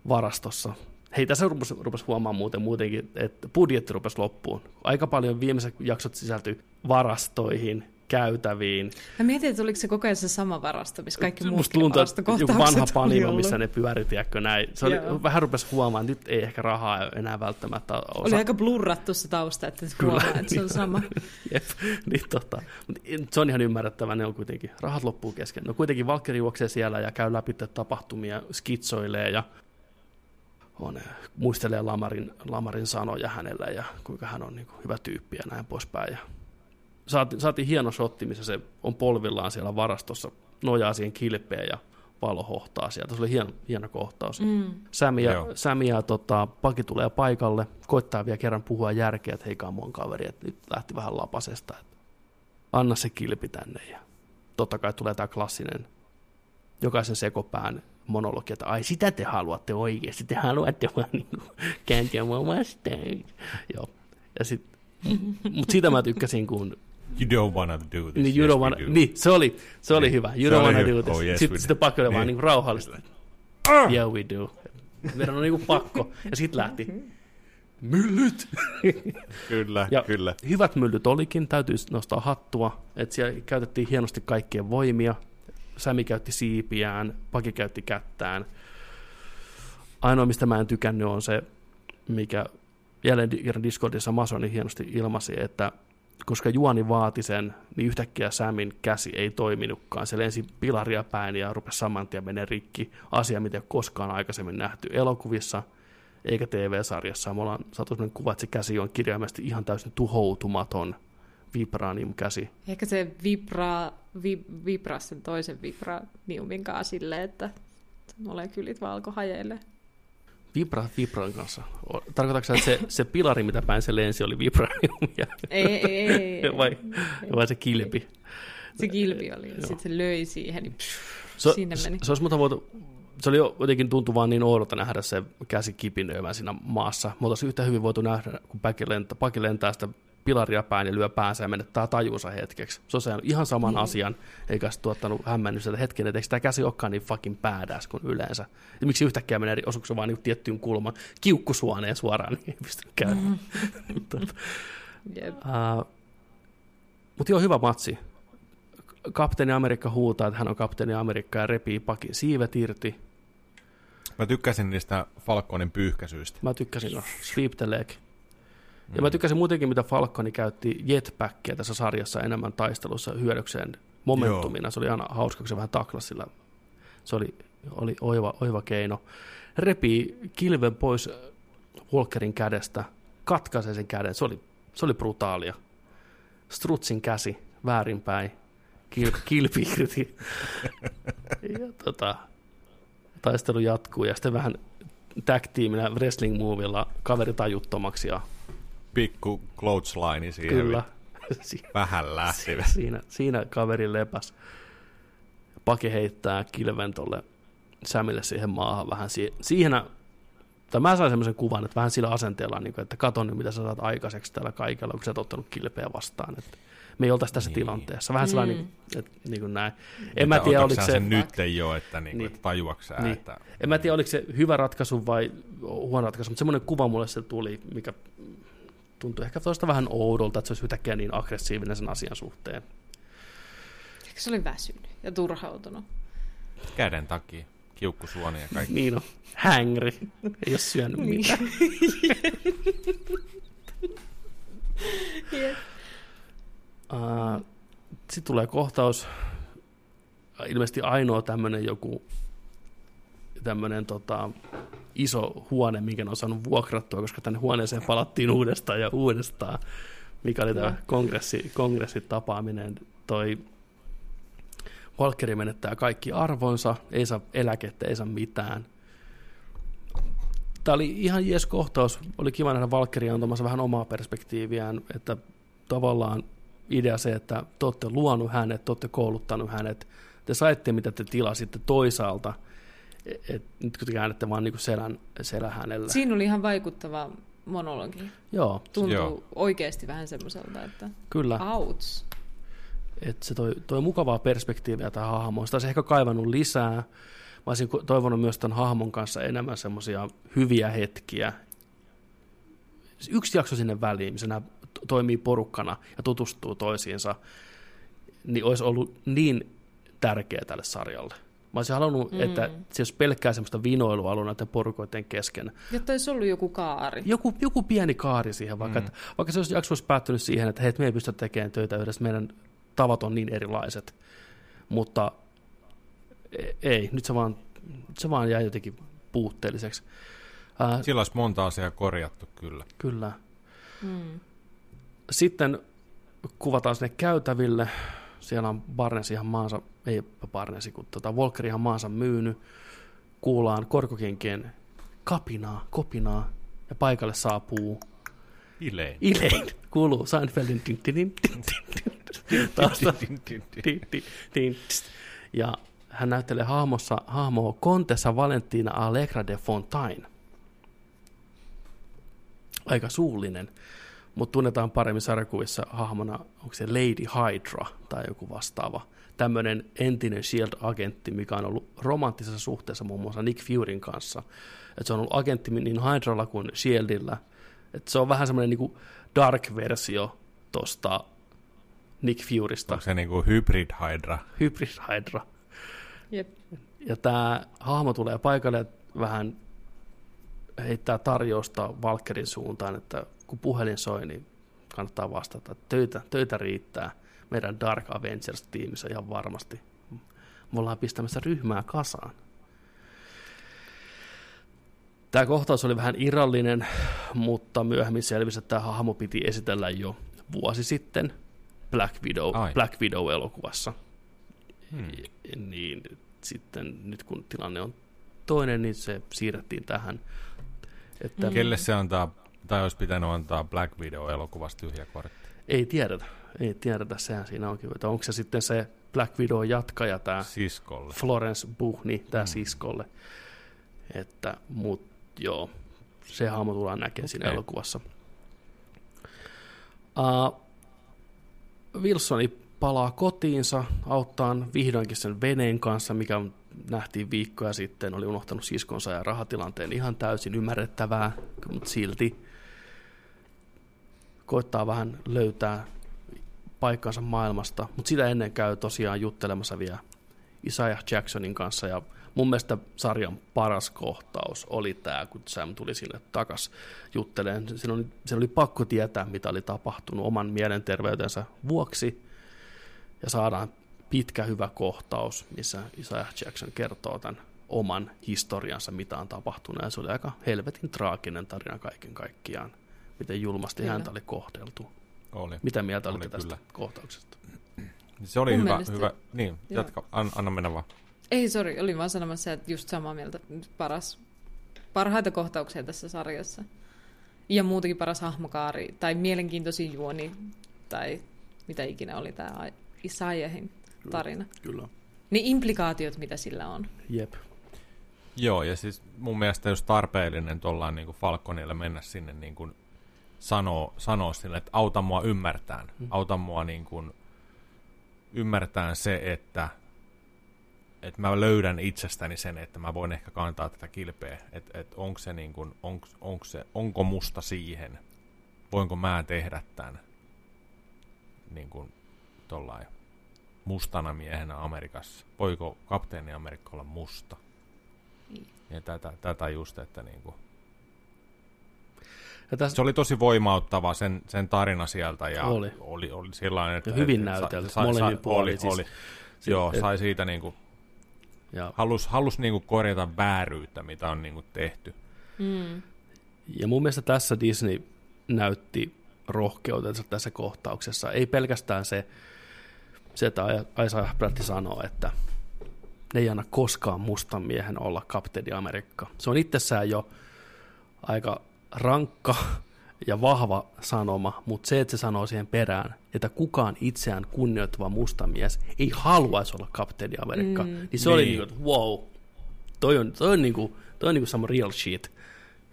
varastossa. Hei, tässä rupesi, rupesi huomaamaan muuten muutenkin, että budjetti rupesi loppuun. Aika paljon viimeiset jaksot sisältyi varastoihin, käytäviin. Mä mietin, että oliko se koko ajan se sama varasto, missä kaikki muut Musta tuntuu, että vanha panimo, missä ne pyöri, tiedätkö, näin. Se oli, vähän rupesi huomaamaan, että nyt ei ehkä rahaa enää välttämättä osa. Oli aika blurrattu se tausta, että Kyllä, huomaa, että se on sama. (laughs) Jep, niin tota. Se on ihan ymmärrettävää, ne on kuitenkin, rahat loppuu kesken. No kuitenkin Valkeri juoksee siellä ja käy läpi tapahtumia, skitsoilee ja on, muistelee Lamarin, Lamarin sanoja hänellä ja kuinka hän on niin kuin, hyvä tyyppi ja näin poispäin. Ja saatiin, saatiin hieno shotti, missä se on polvillaan siellä varastossa, nojaa siihen kilpeen ja valo hohtaa sieltä. Se oli hieno, hieno kohtaus. Mm. Sami ja, Sami ja tota, Paki tulee paikalle, koittaa vielä kerran puhua järkeä, että hei mun kaveri, että nyt lähti vähän lapasesta. Että anna se kilpi tänne. Ja totta kai tulee tämä klassinen jokaisen sekopään monologi, että ai sitä te haluatte oikeasti, te haluatte vaan niin kääntyä mua vastaan. Joo. Ja sit, (laughs) mutta siitä mä tykkäsin, kun You don't wanna do this. Niin, you yes, don't wanna, do. niin se oli, se oli niin. hyvä. You se don't wanna do this. Oh, yes, sitten sitten pakko niin. vaan niin rauhallista. Ah! Yeah, we do. Meidän on niinku pakko. Ja sitten lähti. Myllyt! (laughs) kyllä, ja kyllä. Hyvät myllyt olikin, täytyy nostaa hattua. Että siellä käytettiin hienosti kaikkien voimia. Sämi käytti siipiään, Paki käytti kättään. Ainoa, mistä mä en tykännyt, on se, mikä jälleen Discordissa Masoni hienosti ilmasi, että koska juoni vaati sen, niin yhtäkkiä Samin käsi ei toiminutkaan. Se lensi pilaria päin ja rupesi saman tien mennä rikki. Asia, mitä ei koskaan aikaisemmin nähty elokuvissa eikä TV-sarjassa. Me ollaan saatu sellainen kuva, että se käsi on kirjaimellisesti ihan täysin tuhoutumaton vibranium-käsi. Ehkä se vibraa, vi, vibraa sen toisen vibraniumin kanssa silleen, että molekyylit valkohajeille. Vibra, Vibran kanssa. Tarkoitatko että se, se pilari, mitä päin se lensi, oli vibraniumia? Ei, ei, ei. (laughs) vai, vai se kilpi? Se kilpi oli, ja sitten se löi siihen, niin psh, so, sinne meni. Se, se olisi muuta voitu, se oli jotenkin tuntuu vaan niin oudolta nähdä se käsi kipinöimään siinä maassa. Mutta olisi yhtä hyvin voitu nähdä, kun Paki lentää, lentää sitä pilaria päin ja lyö päänsä ja menettää tajuunsa hetkeksi. Se on se ihan saman mm. asian, eikä se tuottanut hämmennystä, että hetken, että eikö tämä käsi olekaan niin fucking badass kuin yleensä. Ja miksi yhtäkkiä menee, osuuko se vaan niin tiettyyn kulmaan, kiukkusuoneen suoraan, niin ei pysty käymään. Mm. yep. uh, mutta joo, hyvä matsi. Kapteeni Amerikka huutaa, että hän on kapteeni Amerikka ja repii pakin siivet irti. Mä tykkäsin niistä Falconin pyyhkäisyistä. Mä tykkäsin, no, sweep the leg. Ja mä tykkäsin muutenkin, mitä Falconi käytti jetpackia tässä sarjassa enemmän taistelussa hyödykseen momentumina. Joo. Se oli aina hauska, kun se vähän taklasi sillä. Se oli, oli oiva, oiva keino. Repii kilven pois Walkerin kädestä, katkaisee sen käden. Se oli, se oli brutaalia. Strutsin käsi väärinpäin, kil, kilpi irti. (laughs) ja tota, taistelu jatkuu ja sitten vähän tag-tiiminä wrestling movilla kaveri tajuttomaksi ja pikku clothesline siihen. Kyllä. (laughs) Si- Vähän lähti. siinä, siinä kaveri lepäs. Pake heittää kilven tolle Samille siihen maahan vähän si- siihen, tai mä sain semmoisen kuvan, että vähän sillä asenteella, niin kuin, että kato nyt, mitä sä saat aikaiseksi tällä kaikella, kun sä et ottanut kilpeä vastaan. Että me ei oltaisi tässä Niin. tilanteessa. Vähän sellainen, Mm. niin, että, niin kuin näin. En mä tiedä, oliko se, sen nyt ei ole, että, niinku, Niin. että tajuaksä, Niin. että... en mä tiedä, oliko se hyvä ratkaisu vai huono ratkaisu, mutta semmoinen kuva mulle se tuli, mikä tuntui ehkä toista vähän oudolta, että se olisi yhtäkkiä niin aggressiivinen sen asian suhteen. Ehkä se oli väsynyt ja turhautunut. Käden takia, kiukkusuoni ja kaikki. Niin on, hängri, ei ole syönyt Niin. mitään. Jep. Uh, Sitten tulee kohtaus, ilmeisesti ainoa tämmöinen joku tämmöinen tota, iso huone, minkä ne on saanut vuokrattua, koska tänne huoneeseen palattiin uudestaan ja uudestaan, mikä oli tämä kongressi, kongressitapaaminen. Toi Valkeri menettää kaikki arvonsa, ei saa eläkettä, ei saa mitään. Tämä oli ihan jees kohtaus. Oli kiva nähdä Valkeri antamassa vähän omaa perspektiiviään, että tavallaan idea se, että te olette luonut hänet, te olette kouluttanut hänet, te saitte mitä te tilasitte toisaalta, et nyt kun te käännätte vaan niin selän, selä hänelle. Siinä oli ihan vaikuttava monologi. Joo, Tuntuu Joo. oikeasti vähän semmoiselta, että kyllä. outs. että se toi, toi mukavaa perspektiiviä tähän hahmoon. Sitä olisi ehkä kaivannut lisää. Mä olisin toivonut myös tämän hahmon kanssa enemmän semmoisia hyviä hetkiä. Yksi jakso sinne väliin, missä nämä to- toimii porukkana ja tutustuu toisiinsa, niin olisi ollut niin tärkeä tälle sarjalle. Mä olisin halunnut, mm. että se olisi pelkkää semmoista vinoilua ollut näiden porukoiden kesken. Jotta olisi ollut joku kaari. Joku, joku pieni kaari siihen, vaikka, mm. vaikka se olisi jakso olisi päättynyt siihen, että hei, et me ei pystytä tekemään töitä yhdessä, meidän tavat on niin erilaiset. Mutta e- ei, nyt se vaan, se vaan jäi jotenkin puutteelliseksi. Sillä olisi monta asiaa korjattu kyllä. kyllä. Mm. Sitten kuvataan sinne käytäville. Siellä on Barnes ihan maansa, ei Barnesi, kun tota Volker ihan maansa myynyt. Kuullaan korkokenkien kapinaa, kopinaa ja paikalle saapuu Ilein. Ilein kuuluu Seinfeldin. Ja hän näyttelee hahmossa hahmoa Contessa Valentina Allegra de Fontaine. Aika suullinen, mutta tunnetaan paremmin sarjakuvissa hahmona, onko se Lady Hydra tai joku vastaava. Tämmöinen entinen SHIELD-agentti, mikä on ollut romanttisessa suhteessa muun muassa Nick Furyn kanssa. Et se on ollut agentti niin Hydralla kuin SHIELDillä. Et se on vähän semmoinen niinku dark-versio tosta Nick Furysta. Onko se niinku hybrid hydra? Hybrid Hydra. Jep. Ja tämä hahmo tulee paikalle vähän heittää tarjousta Valkerin suuntaan, että kun puhelin soi, niin kannattaa vastata. Töitä, töitä riittää meidän Dark Avengers-tiimissä ihan varmasti. Me ollaan pistämässä ryhmää kasaan. Tämä kohtaus oli vähän irrallinen, mutta myöhemmin selvisi, että tämä hahmo piti esitellä jo vuosi sitten Black Widow, Ai. Black Widow-elokuvassa. Hmm. Niin sitten nyt kun tilanne on toinen, niin se siirrettiin tähän. Että. Kelle se antaa, tai olisi pitänyt antaa Black Widow-elokuvasta tyhjä kortti? ei tiedetä, ei tiedetä, sehän siinä onkin. Että onko se sitten se Black Widow jatkaja, tämä Siskolle. Florence Buhni, tämä Mm. siskolle. Että, mut joo, se hahmo tullaan näkemään siinä Okei. elokuvassa. Uh, Wilsoni palaa kotiinsa, auttaa vihdoinkin sen veneen kanssa, mikä nähtiin viikkoja sitten, oli unohtanut siskonsa ja rahatilanteen ihan täysin ymmärrettävää, mutta silti koittaa vähän löytää paikkansa maailmasta, mutta sitä ennen käy tosiaan juttelemassa vielä Isaiah Jacksonin kanssa ja mun mielestä sarjan paras kohtaus oli tämä, kun Sam tuli sinne takas jutteleen. Siinä oli, siinä oli pakko tietää, mitä oli tapahtunut oman mielenterveytensä vuoksi ja saadaan pitkä hyvä kohtaus, missä Isaiah Jackson kertoo tämän oman historiansa, mitä on tapahtunut. Ja se oli aika helvetin traaginen tarina kaiken kaikkiaan, miten julmasti Kyllä. häntä oli kohdeltu. Oli. Mitä mieltä Oli tästä kyllä. kohtauksesta? Se oli Mun hyvä, mielestä- hyvä. Niin, jatka. An, anna mennä vaan. Ei, sori, olin vaan sanomassa, että just samaa mieltä paras, parhaita kohtauksia tässä sarjassa. Ja muutenkin paras hahmokaari, tai mielenkiintoisin juoni, tai mitä ikinä oli tämä Isaiahin tarina. Kyllä. Ne implikaatiot, mitä sillä on. Jep. Joo, ja siis mun mielestä jos tarpeellinen tuollain niin kuin Falconille mennä sinne niin kuin sanoo, sanoo sille, että auta mua ymmärtään. Mm. Auta mua niin kuin ymmärtään se, että, että mä löydän itsestäni sen, että mä voin ehkä kantaa tätä kilpeä. Että et onko se niin kuin, onko, onko, se, onko musta siihen? Voinko mä tehdä tämän niin kuin tollain mustana miehenä Amerikassa? Voiko kapteeni Amerikka olla musta? Niin. Ja tätä, tätä just, että niin kuin, Ja tässä, se oli tosi voimauttava sen, sen tarina sieltä ja Oli. oli, oli sellainen, että... Ja hyvin että näytelty, sa- sa- molemmin sa- puolin Oli, siis. oli. si- Joo, et- sai siitä niinku, ja, halus, halus niinku korjata vääryyttä, mitä on niinku tehty. Mm. ja mun mielestä tässä Disney näytti rohkeutensa tässä kohtauksessa. Ei pelkästään se, se että Aisa Bratti sanoo, että ne ei anna koskaan mustan miehen olla kapteeni Amerikka. Se on itsessään jo aika rankka ja vahva sanoma, mutta se, että se sanoo siihen perään, että kukaan itseään kunnioittava musta mies ei haluaisi olla kapteeni Amerikka, mm. niin se niin. oli Niin. niin kuin, että wow, toi on, toi on, niin kuin, toi on niin kuin some real shit.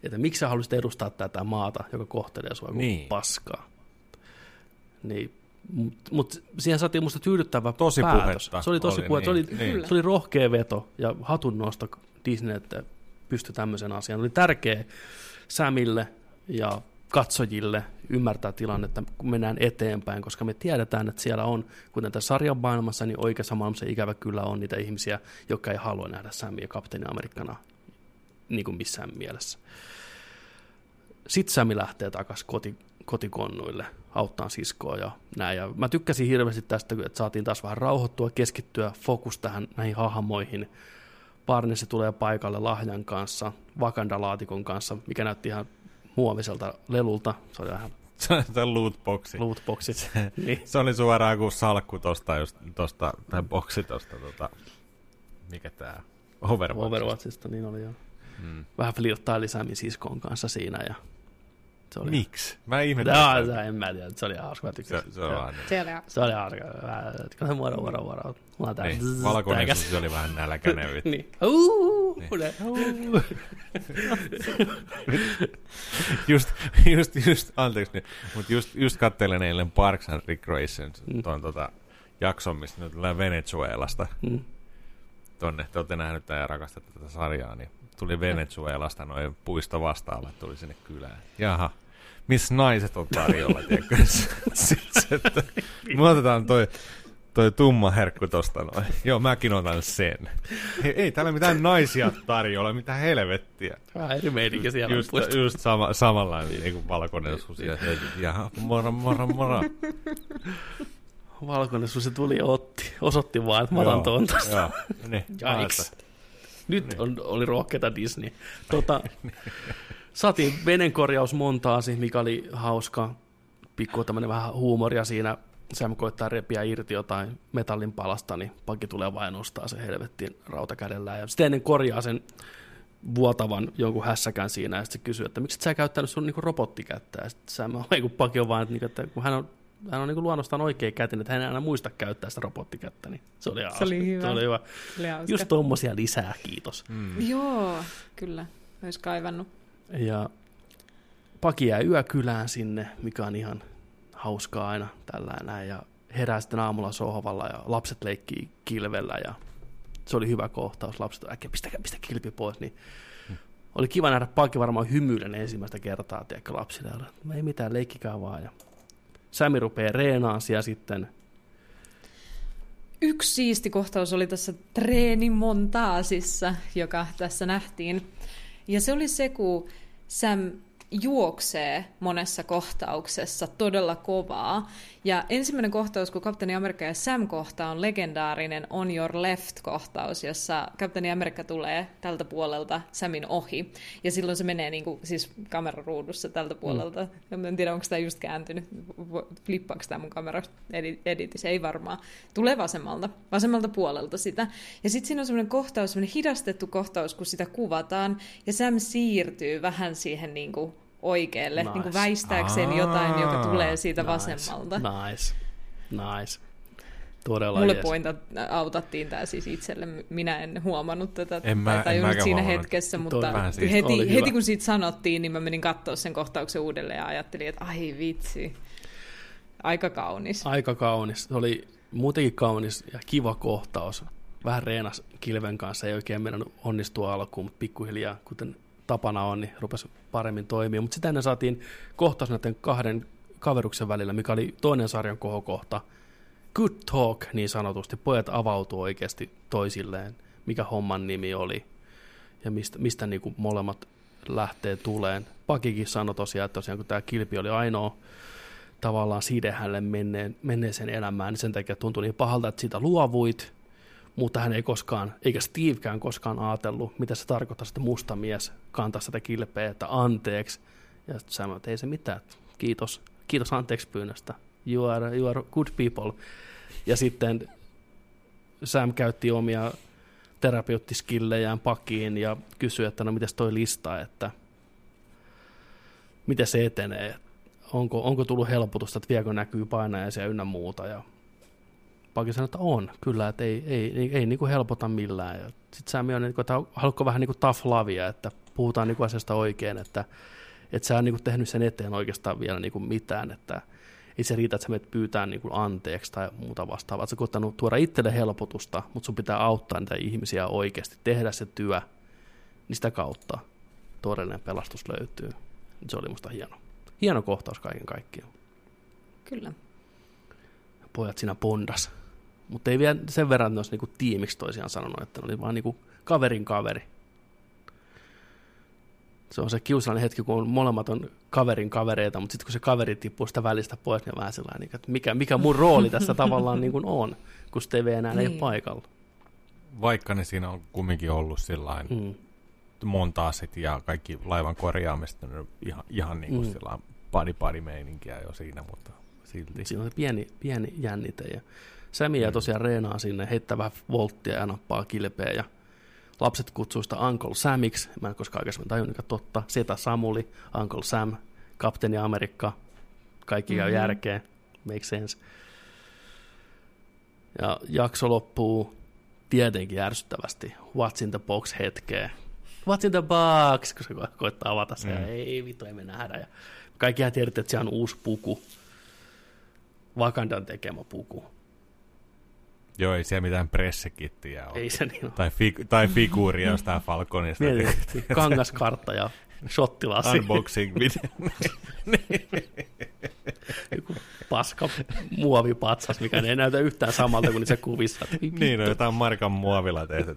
Että miksi sä haluaisit edustaa tätä maata, joka kohtelee sua kuin Niin. paskaa. Niin, mutta mut siihen saatiin musta tyydyttävä Tosi päätös. puhetta Se oli tosi oli, puhetta. niin, se, oli, niin. se oli rohkea veto ja hatun nosto Disney, että pystyi tämmöisen asian. Oli tärkeä Samille ja katsojille ymmärtää tilannetta, kun mennään eteenpäin, koska me tiedetään, että siellä on, kuten tässä sarjan maailmassa, niin oikeassa maailmassa ikävä kyllä on niitä ihmisiä, jotka ei halua nähdä Samia kapteeni Amerikkana niin kuin missään mielessä. Sitten Sami lähtee takaisin koti, kotikonnuille auttaa siskoa ja näin. Ja mä tykkäsin hirveästi tästä, että saatiin taas vähän rauhoittua, keskittyä, fokus tähän näihin hahmoihin. Barnesi tulee paikalle lahjan kanssa, Wakanda-laatikon kanssa, mikä näytti ihan muoviselta lelulta. Se oli vähän Se se lootboxi. lootboxit. niin. Se oli suoraan kuin salkku tosta, just, tosta tai boksi tosta, tota, mikä tää, Overwatch. Overwatchista, niin oli jo. Mm. Vähän flirttaili Samin siskon kanssa siinä ja se oli... Miksi? Mä ihmettelen. Sitä. se, en mä tiedä, se oli hauska, mä se, tykkäsin. se on Joo. vaan niin. Se oli Se oli hauska. Vähän, Kun se moro, moro, moro. Mulla on tää niin. zzz, Valkoinen susi oli vähän nälkäinen. vittu. (laughs) Niin. Uuu, Niin. ne. (laughs) just, just, just, anteeksi nyt, mutta just, just kattelin eilen Parks and Recreations, Mm. tuon tota, jakson, mistä ne tulee Venezuelasta Mm. tonne. Te olette nähnyt ja rakastatte tätä sarjaa, niin tuli Venezuelasta noin puisto vastaavat tuli sinne kylään. Jaha, missä naiset on tarjolla, tiedätkö? (laughs) Sitten että me otetaan toi, toi tumma herkku tosta noin. Joo, mäkin otan sen. Ei, ei täällä mitään naisia tarjolla, mitä helvettiä. Vähän eri meininki siellä Just, puistossa. just sama, samanlainen niin kuin valkoinen susi. Ja, ja moro, moro, moro. (laughs) Valkoinen susi tuli ja otti, osoitti vaan, että mä otan Joo, tuon tosta. Joo, niin. (laughs) Jaiks. Nyt Niin. on, oli rohkeita Disney. Tota, saatiin venenkorjaus montaasi, mikä oli hauska. Pikku tämmönen vähän huumoria siinä. Sam koittaa repiä irti jotain metallin palasta, niin pakki tulee vain nostaa se helvettiin rautakädellä. Ja sitten ennen korjaa sen vuotavan jonkun hässäkän siinä, ja sitten se kysyy, että miksi et sä käyttänyt sun niinku robottikättä? Ja sitten Sam on (laughs) niinku pakki on vaan, että, niinku, että kun hän on hän on niin luonnostaan oikea kätin, että hän ei aina muista käyttää sitä robottikättä, niin se oli, hauska. oli hyvä. Se oli hyvä. Se oli hauska. Just tommosia lisää, kiitos. Mm. Joo, kyllä. Olisi kaivannut. Ja Paki jää yökylään sinne, mikä on ihan hauskaa aina tällä näin. Ja herää sitten aamulla sohvalla ja lapset leikkii kilvellä ja se oli hyvä kohtaus. Lapset äkkiä pistä, pistä kilpi pois. Niin oli kiva nähdä Paki varmaan hymyilen ensimmäistä kertaa tiedätkö, lapsille. Ja oli, ei mitään, leikkikää vaan. Ja Sami rupeaa reenaan siellä sitten. Yksi siisti kohtaus oli tässä treenimontaasissa, joka tässä nähtiin. Ja se oli se, kun Sam juoksee monessa kohtauksessa todella kovaa. Ja ensimmäinen kohtaus, kun Kapteeni Amerikka ja Sam kohtaa, on legendaarinen On Your Left-kohtaus, jossa Kapteeni Amerikka tulee tältä puolelta Samin ohi. Ja silloin se menee niin kuin, siis kameraruudussa tältä puolelta. Mm. En tiedä, onko tämä just kääntynyt. Flippaako tämä mun kamera editissä? Ei varmaan. Tulee vasemmalta, vasemmalta puolelta sitä. Ja sitten siinä on semmoinen kohtaus, semmoinen hidastettu kohtaus, kun sitä kuvataan. Ja Sam siirtyy vähän siihen niin kuin oikealle, Nice. niin kuin väistääkseen jotain, joka Aa, tulee siitä Nice. vasemmalta. Nice. Nice. Todella Mulle jees. pointa autattiin tämä siis itselle. Minä en huomannut tätä En mä- tai en siinä huomannut. hetkessä, mutta siis heti, heti kun siitä sanottiin, niin mä menin katsoa sen kohtauksen uudelleen ja ajattelin, että ai vitsi, aika kaunis. Aika kaunis. Se oli muutenkin kaunis ja kiva kohtaus. Vähän reenas kilven kanssa, ei oikein meidän onnistua alkuun, mutta pikkuhiljaa, kuten tapana on, niin rupesi paremmin toimia. Mutta sitten ennen saatiin kohtaus näiden kahden kaveruksen välillä, mikä oli toinen sarjan kohokohta. Good talk, niin sanotusti. Pojat avautuu oikeasti toisilleen, mikä homman nimi oli ja mistä, mistä niin kuin molemmat lähtee tuleen. Pakikin sanoi tosiaan, että tosiaan kun tämä kilpi oli ainoa tavallaan side hänelle menneen, menneeseen elämään, niin sen takia tuntui niin pahalta, että siitä luovuit, mutta hän ei koskaan, eikä Stevekään koskaan ajatellut, mitä se tarkoittaa, että musta mies kantaa sitä kilpeä, että anteeksi. Ja sitten sanoi, että ei se mitään, kiitos, kiitos anteeksi pyynnöstä. You are, you are good people. Ja sitten Sam käytti omia terapeuttiskillejään pakiin ja kysyi, että no mitäs toi lista, että miten se etenee, onko, onko tullut helpotusta, että viekö näkyy painajaisia ynnä muuta. Ja Paki sanoi, että on, kyllä, että ei, ei, ei, ei niin kuin helpota millään. Sitten Sami on, niin kuin, että haluatko vähän niin kuin tough lavia, että puhutaan niin kuin asiasta oikein, että, että sä on niin kuin tehnyt sen eteen oikeastaan vielä niin kuin mitään, että ei se riitä, että sä menet pyytää niin kuin anteeksi tai muuta vastaavaa. Sä koittanut tuoda itselle helpotusta, mutta sun pitää auttaa niitä ihmisiä oikeasti, tehdä se työ, niin sitä kautta todellinen pelastus löytyy. Se oli musta hieno. Hieno kohtaus kaiken kaikkiaan. Kyllä. Pojat siinä bondas. Mutta ei vielä sen verran, että ne olisi niinku tiimiksi toisiaan sanonut, että ne oli vaan niinku kaverin kaveri. Se on se kiusallinen hetki, kun molemmat on kaverin kavereita, mutta sitten kun se kaveri tippuu sitä välistä pois, niin on vähän sellainen, että mikä, mikä mun rooli tässä tavallaan niin kuin on, kun Steve enää ei ole Niin. paikalla. Vaikka ne siinä on kumminkin ollut sillain Mm. montaasit ja kaikki laivan korjaamista, ne on ihan, ihan niin kuin Mm. mm. padi padi meininkiä jo siinä, mutta silti. Siinä on se pieni, pieni jännite. Ja Sami jää Mm. tosiaan reenaan sinne, heittää vähän volttia ja nappaa kilpeä. Ja lapset kutsuu sitä Uncle Samiksi. Mä en koskaan aikaisemmin tajunnut, että totta. Setä Samuli, Uncle Sam, Kapteeni Amerikka. Kaikki käy Mhm. järkeen. Make sense. Ja jakso loppuu tietenkin ärsyttävästi. What's in the box hetkeen. What's in the box, kun se ko- koittaa avata sen. Mm. Ei vittu, ei me nähdä. Ja kaikkihan tiedätte, että se on uusi puku. Wakandan tekemä puku. Joo, ei siellä mitään pressekittiä ole. Ei se niin ole. Tai, fi- tai figuuria jostain Falconista. Mietin, (laughs) kangaskartta ja shottilasi. Unboxing video. (laughs) Joku paska muovipatsas, mikä ei näytä yhtään samalta kuin niissä kuvissa. Niin, no jotain markan muovilla tehty.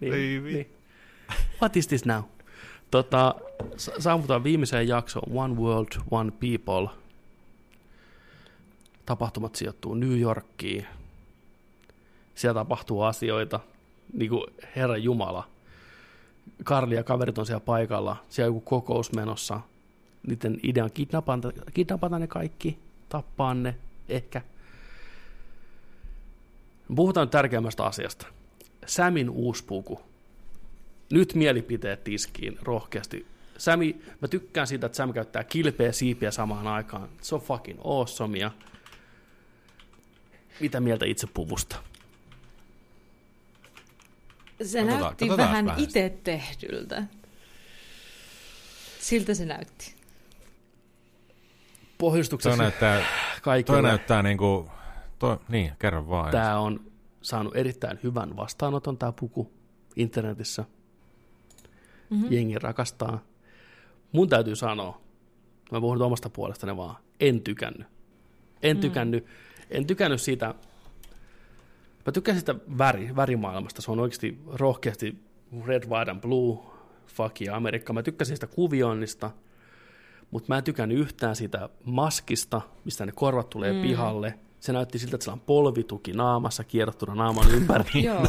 Niin, Ei niin. What is this now? Tota, sa- saavutaan viimeiseen jaksoon One World, One People. Tapahtumat sijoittuu New Yorkiin. Siellä tapahtuu asioita, niin kuin Herra Jumala. Karli ja kaverit on siellä paikalla. Siellä on joku kokous menossa. Niiden idea on kidnapata, kidnapata ne kaikki, tappaa ne, ehkä. Puhutaan nyt tärkeimmästä asiasta. Samin uusi puku nyt mielipiteet tiskiin rohkeasti. Sami, mä tykkään siitä, että Sam käyttää kilpeä siipiä samaan aikaan. Se on fucking awesomea. Mitä mieltä itse puvusta? Se Katsotaan- näytti katsotaan vähän vähän itse tehdyltä. Siltä se näytti. Toi Pohjustuksessa näyttää, kaikille toi näyttää niinku, toi, niin, kerro vaan. tämä on saanut erittäin hyvän vastaanoton tämä puku internetissä. Mm-hmm. Jengi rakastaa. Mun täytyy sanoa, mä puhun nyt omasta puolestani vaan, en tykännyt. En Mm. tykännyt, en tykännyt siitä, mä tykkään sitä väri, värimaailmasta, se on oikeasti rohkeasti red, white and blue, fuck yeah, Amerikka. Mä tykkäsin sitä kuvioinnista, mutta mä en tykännyt yhtään siitä maskista, mistä ne korvat tulee Mm. pihalle. Se näytti siltä, että sillä on polvituki naamassa kierrottuna naaman (laughs) ympäri. Joo. (laughs)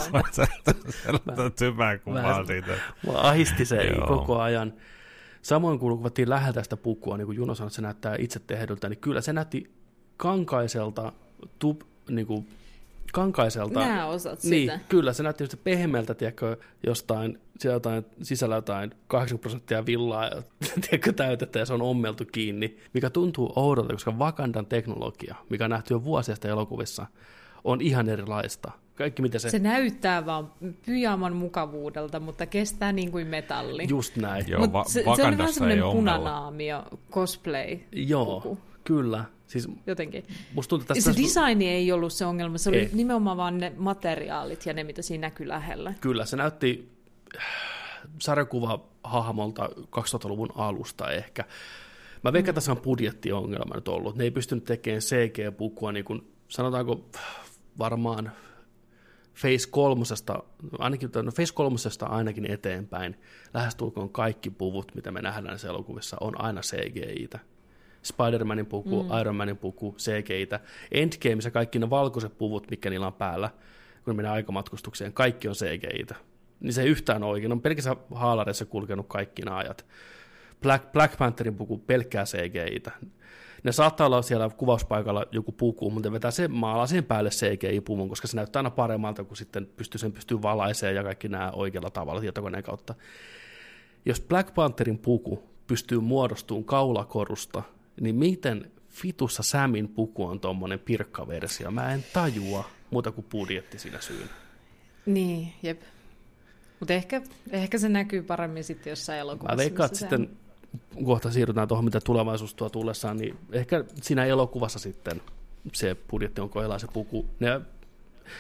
Kuvaa siitä. Mua ahisti se koko ajan. Samoin kun kuvattiin läheltä sitä pukua, niin kuin Juno sanoi, että se näyttää itse tehdyltä, niin kyllä se näytti kankaiselta, tub, niin kuin kankaiselta. Nämä osat Niin, sitä. kyllä, se näytti pehmeältä, tiedätkö, jostain, siellä jotain, sisällä jotain 80 prosenttia villaa, ja, (laughs) tiedätkö, täytettä, ja se on ommeltu kiinni, mikä tuntuu oudolta, koska Wakandan teknologia, mikä on nähty jo vuosia sitten elokuvissa, on ihan erilaista. Kaikki, mitä se... Se näyttää vaan pyjaman mukavuudelta, mutta kestää niin kuin metalli. Just näin. Joo, Mut va- se, se oli vähän semmoinen punanaamio cosplay. Joo, kyllä. Siis Jotenkin. musta tuntuu, että se designi ei ollut se ongelma, se oli Ei. nimenomaan vaan ne materiaalit ja ne, mitä siinä näkyy lähellä. Kyllä, se näytti äh, sarjakuva hahmolta 2000-luvun alusta ehkä. Mä veikkaan, että tässä on budjettiongelma nyt ollut. Ne ei pystynyt tekemään CG-pukua, niin kuin, sanotaanko varmaan Face kolmosesta, ainakin no Face kolmosesta ainakin eteenpäin, lähestulkoon kaikki puvut, mitä me nähdään näissä elokuvissa, on aina CGI-tä. Spider-Manin puku, mm. Iron Manin puku, CGI-tä. Endgameissa kaikki ne valkoiset puvut, mikä niillä on päällä, kun ne menee aikamatkustukseen, kaikki on CGI-tä. Niin se ei yhtään oikein. On pelkässä haalareissa kulkenut kaikki nämä ajat. Black, Black Pantherin puku pelkkää CGI-tä. Ne saattaa olla siellä kuvauspaikalla joku puku, mutta vetää sen, maalaa sen päälle CGI-puvun, koska se näyttää aina paremmalta, kun sitten pystyy, sen pystyy valaisemaan ja kaikki nämä oikealla tavalla tietokoneen kautta. Jos Black Pantherin puku pystyy muodostumaan kaulakorusta, niin miten fitussa Samin puku on tuommoinen pirkkaversio? Mä en tajua muuta kuin budjetti siinä syynä. Niin, jep. Mutta ehkä, ehkä se näkyy paremmin sitten jossain elokuvassa. Mä veikkaan, että sitten kohta siirrytään tuohon, mitä tulevaisuus tuo tullessaan, niin ehkä siinä elokuvassa sitten se budjetti on kohdallaan se puku. Ne,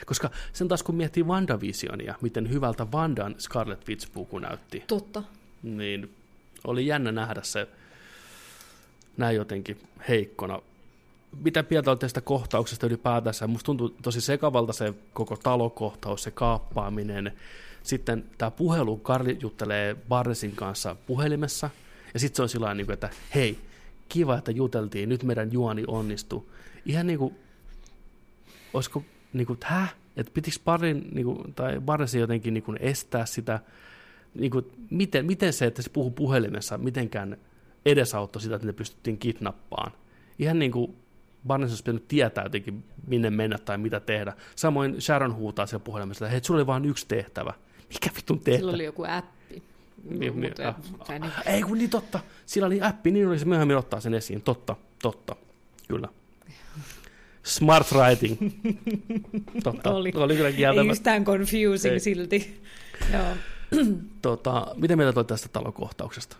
koska sen taas kun miettii WandaVisionia, miten hyvältä Wandan Scarlet Witch-puku näytti, Totta. niin oli jännä nähdä se näin jotenkin heikkona. Mitä mieltä olette tästä kohtauksesta ylipäätänsä? Musta tuntuu tosi sekavalta se koko talokohtaus, se kaappaaminen. Sitten tämä puhelu, Karli juttelee Barnesin kanssa puhelimessa, ja sitten se on sillä niin kuin, että hei, kiva, että juteltiin, nyt meidän juoni onnistui. Ihan niin kuin, olisiko, niin kuin, häh? Että pitikö Barin, niin kuin, tai Barnesin jotenkin niin kuin estää sitä, niin kuin, miten, miten se, että se puhuu puhelimessa, mitenkään edesauttoi sitä, että ne pystyttiin kidnappaan. Ihan niin kuin Barnes olisi pitänyt tietää jotenkin, minne mennä tai mitä tehdä. Samoin Sharon huutaa siellä puhelimessa, että hei, sulla oli vain yksi tehtävä. Mikä vitun tehtävä? Sillä oli joku appi. Niin, niin, ah, tai niin- ei kun niin totta. Sillä oli appi, niin oli se myöhemmin ottaa sen esiin. Totta, totta, kyllä. Smart writing. (laughs) Totta, Oli. oli kyllä Ei kieltävä. yhtään confusing Ei. silti. Joo. (clears throat) Tota, mitä mieltä olet tästä talokohtauksesta?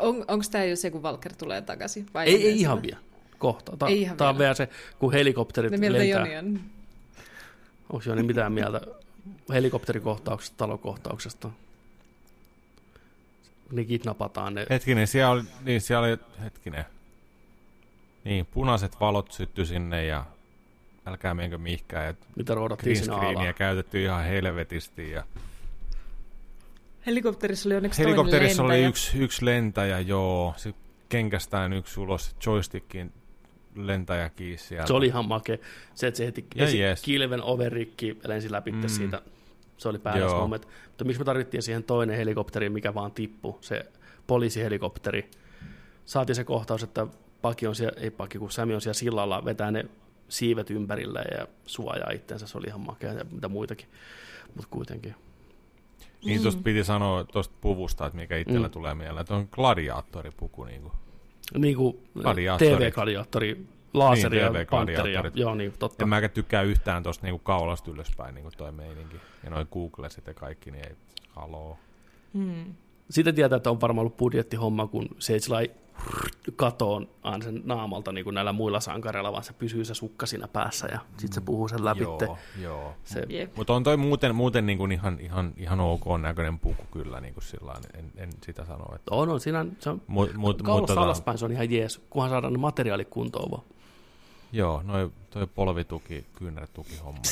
On, Onko tämä jo se, kun Valker tulee takaisin? Vai Ei, ei ihan vielä. Kohta. Ta- Ei ihan Tämä on vielä. vielä se, kun helikopterit Ne mieltä lentää. Joni on. Onko Joni mitään mieltä helikopterikohtauksesta, talokohtauksesta? Ne kidnapataan ne. Hetkinen, siellä oli, niin siellä oli, hetkinen. Niin, punaiset valot syttyi sinne ja älkää menkö mihinkään. Ja mitä roudattiin green siinä screenia alaa. käytetty ihan helvetisti. Ja Helikopterissa oli onneksi helikopterissa toinen oli lentäjä. yksi, yksi lentäjä, joo. Sitten kenkästään yksi ulos, joystickin lentäjä kiinni sieltä. Se oli ihan makea. Se, että se heti Ja esi- jees. kilven overrikki ja lensi läpi mm. Siitä. Se oli päällä Joo. moment. Mutta miksi me tarvittiin siihen toinen helikopteri, mikä vaan tippui, se poliisihelikopteri. Saatiin se kohtaus, että Paki on siellä, ei Paki, kun Sami on siellä sillalla, vetää ne siivet ympärille ja suojaa itseensä. Se oli ihan makea ja mitä muitakin. Mutta kuitenkin. Niin tuosta piti sanoa tuosta puvusta, että mikä itsellä Mm. tulee mieleen, että on gladiaattoripuku. Niin kuin. Niin kuin. TV-gladiaattori, laaseri Niin, ja panteri. Ja, joo, niin, totta. En mäkään tykkää yhtään tuosta niinku kaulasta ylöspäin niinku toi meininki. Ja noin Googlesit ja kaikki, niin ei, haloo. Hmm. Sitten tietää, että on varmaan ollut budjettihomma, kun se ei katoon aina sen naamalta niin kuin näillä muilla sankareilla, vaan se pysyy se sukka siinä päässä ja sitten se puhuu sen läpi. Joo, joo. Se. Mutta on toi muuten, muuten niinku ihan, ihan, ihan ok näköinen puku kyllä, niinku sillain, en, en sitä sano. Että, on, on, siinä on, se on mut, mut, kaulasta tota, alaspäin, se on ihan jees, kunhan saadaan ne materiaalit kuntoon vaan. Joo, noi, toi polvituki, kyynärtuki homma. (laughs)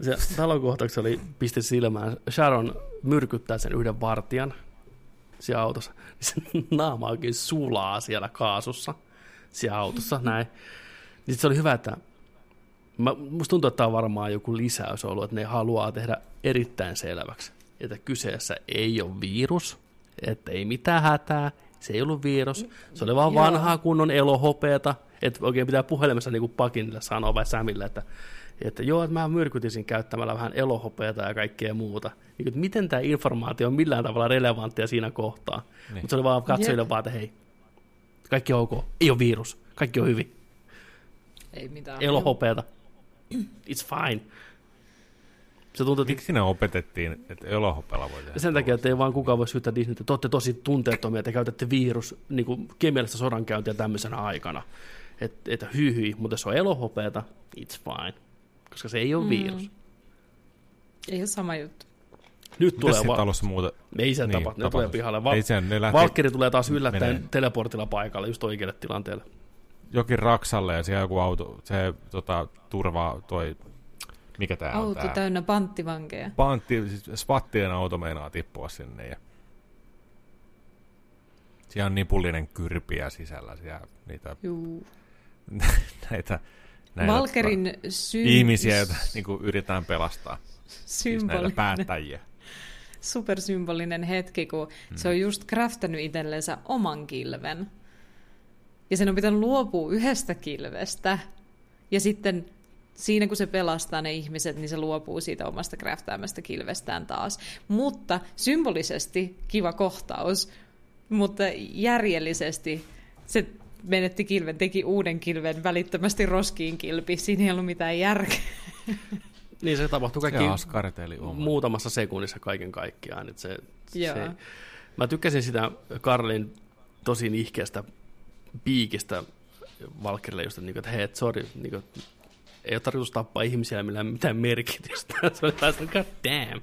Se talokohtauksessa oli pisti silmään, Sharon myrkyttää sen yhden vartijan siellä autossa, niin se (laughs) naama oikein sulaa siellä kaasussa, siellä autossa, (laughs) näin. Niin se oli hyvä, että mä, musta tuntuu, että tämä on varmaan joku lisäys ollut, että ne haluaa tehdä erittäin selväksi, että kyseessä ei ole virus, että ei mitään hätää, se ei ollut virus, se oli vaan Joo. vanhaa kunnon elohopeeta, että oikein pitää puhelimessa niin kuin Pakinille sanoa vai Samille, että että joo, että mä myrkytisin käyttämällä vähän elohopeata ja kaikkea muuta. Niin, että miten tämä informaatio on millään tavalla relevanttia siinä kohtaa. Niin. Mutta se oli vaan katsojille vaan, että hei, kaikki on ok, ei ole virus, kaikki on hyvin. Ei mitään. Elohopeata, it's fine. Se tuntuu, että... Miksi sinne opetettiin, että elohopealla voi tehdä? Sen takia, että ei vaan kukaan voi syyttää Disneytä, että te olette tosi tunteettomia, että käytätte virus niin kuin kemiallista sodankäyntiä tämmöisenä aikana. Että et, hyi hyi, mutta se on elohopeata, it's fine. Koska se ei ole mm. virus. Ei ole sama juttu. Nyt tulee vaan. talossa muuta? Ei se niin, tapahtu, ne tulee pihalle. Val- ei sen, ne lähti... Valkkeri tulee taas yllättäen menee. teleportilla paikalle, just oikealle tilanteelle. Jokin Raksalle ja siellä joku auto, se tota, turvaa toi mikä tää auto on tää? täynnä panttivankeja. Pantti, siis svattien auto meinaa tippua sinne ja siellä on nipullinen kyrpiä sisällä siellä niitä Juu. (laughs) näitä, näitä Valkerin sy- ihmisiä, joita (laughs) niin kuin yritetään pelastaa. Siis näitä päättäjiä. Supersymbolinen hetki, kun hmm. se on just craftanut itsellensä oman kilven. Ja sen on pitänyt luopua yhdestä kilvestä. Ja sitten siinä kun se pelastaa ne ihmiset, niin se luopuu siitä omasta craftaamasta kilvestään taas. Mutta symbolisesti kiva kohtaus, mutta järjellisesti se menetti kilven, teki uuden kilven, välittömästi roskiin kilpi. Siinä ei ollut mitään järkeä. (laughs) Niin se tapahtui kaikki muutamassa sekunnissa kaiken kaikkiaan. Että se, se, mä tykkäsin sitä Karlin tosi nihkeästä piikistä Valkerille just, että, niinku, että hei, et, sorry, niin kuin, ei ole tarkoitus tappaa ihmisiä millä mitään merkitystä. (laughs) se oli taas, god damn,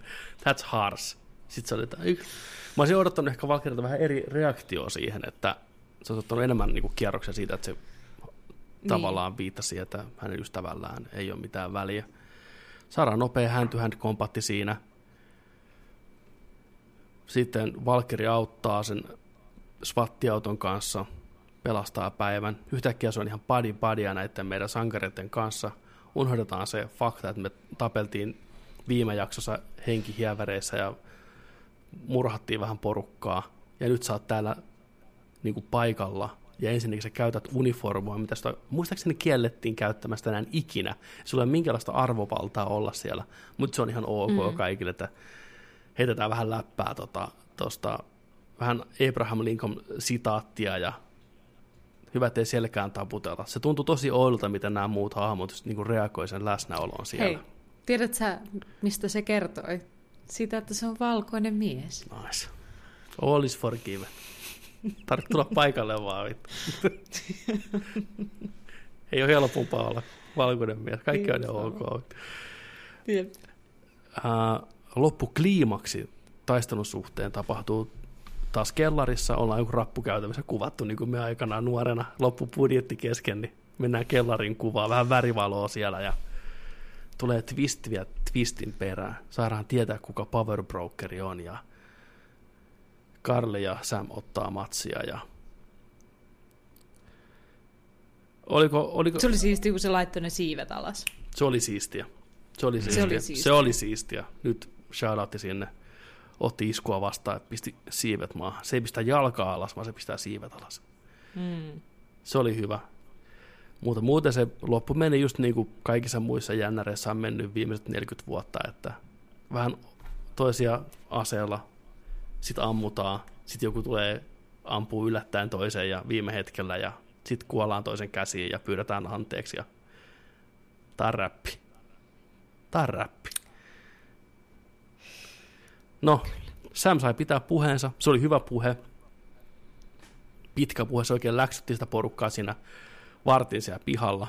that's harsh. Sitten se oli, että mä olisin odottanut ehkä Valkerilta vähän eri reaktio siihen, että se on ottanut enemmän niin kuin kierroksia siitä, että se niin. tavallaan viittasi, että hänen ystävällään ei ole mitään väliä. Saadaan nopea hand-to-hand kompatti siinä. Sitten Valkeri auttaa sen SWAT-auton kanssa, pelastaa päivän. Yhtäkkiä se on ihan body bodya näiden meidän sankareiden kanssa – unohdetaan se fakta, että me tapeltiin viime jaksossa henkihiäväreissä ja murhattiin vähän porukkaa, ja nyt sä oot täällä niin kuin paikalla, ja ensinnäkin sä käytät uniformua, mitä sitä muistaakseni kiellettiin käyttämästä enää ikinä. Sulla ei ole minkäänlaista arvovaltaa olla siellä, mutta se on ihan ok mm. kaikille, että heitetään vähän läppää tuosta tota, vähän Abraham Lincoln sitaattia ja hyvä, ettei selkään taputeta. Se tuntui tosi oilta, miten nämä muut hahmot niin reagoi sen läsnäoloon siellä. Hei, tiedät sä, mistä se kertoi? Sitä, että se on valkoinen mies. Nice. All is forgiven. Tarvitse tulla paikalle vaan. Ei ole helpompaa olla valkoinen mies. Kaikki on ok. Uh, loppukliimaksi taistelun suhteen tapahtuu taas kellarissa ollaan joku rappukäytävässä kuvattu, niin kuin me aikanaan nuorena loppupudjetti kesken, niin mennään kellarin kuvaa, vähän värivaloa siellä ja tulee twist vielä twistin perään. Saadaan tietää, kuka Power Brokeri on ja Karli ja Sam ottaa matsia ja Oliko, oliko... Se oli siistiä, kun se laittoi ne siivet alas. Se oli siistiä. Se oli siistiä. Se oli siistiä. Se oli siistiä. Nyt shoutoutti sinne otti iskua vastaan ja pisti siivet maahan. Se ei pistä jalkaa alas, vaan se pistää siivet alas. Mm. Se oli hyvä. Mutta muuten se loppu meni just niin kuin kaikissa muissa jännäreissä on mennyt viimeiset 40 vuotta, että vähän toisia aseella, sitten ammutaan, sitten joku tulee ampuu yllättäen toiseen ja viime hetkellä ja sitten kuollaan toisen käsiin ja pyydetään anteeksi ja tää on räppi. Tää on räppi. No, Sam sai pitää puheensa. Se oli hyvä puhe. Pitkä puhe. Se oikein läksytti sitä porukkaa siinä vartin siellä pihalla.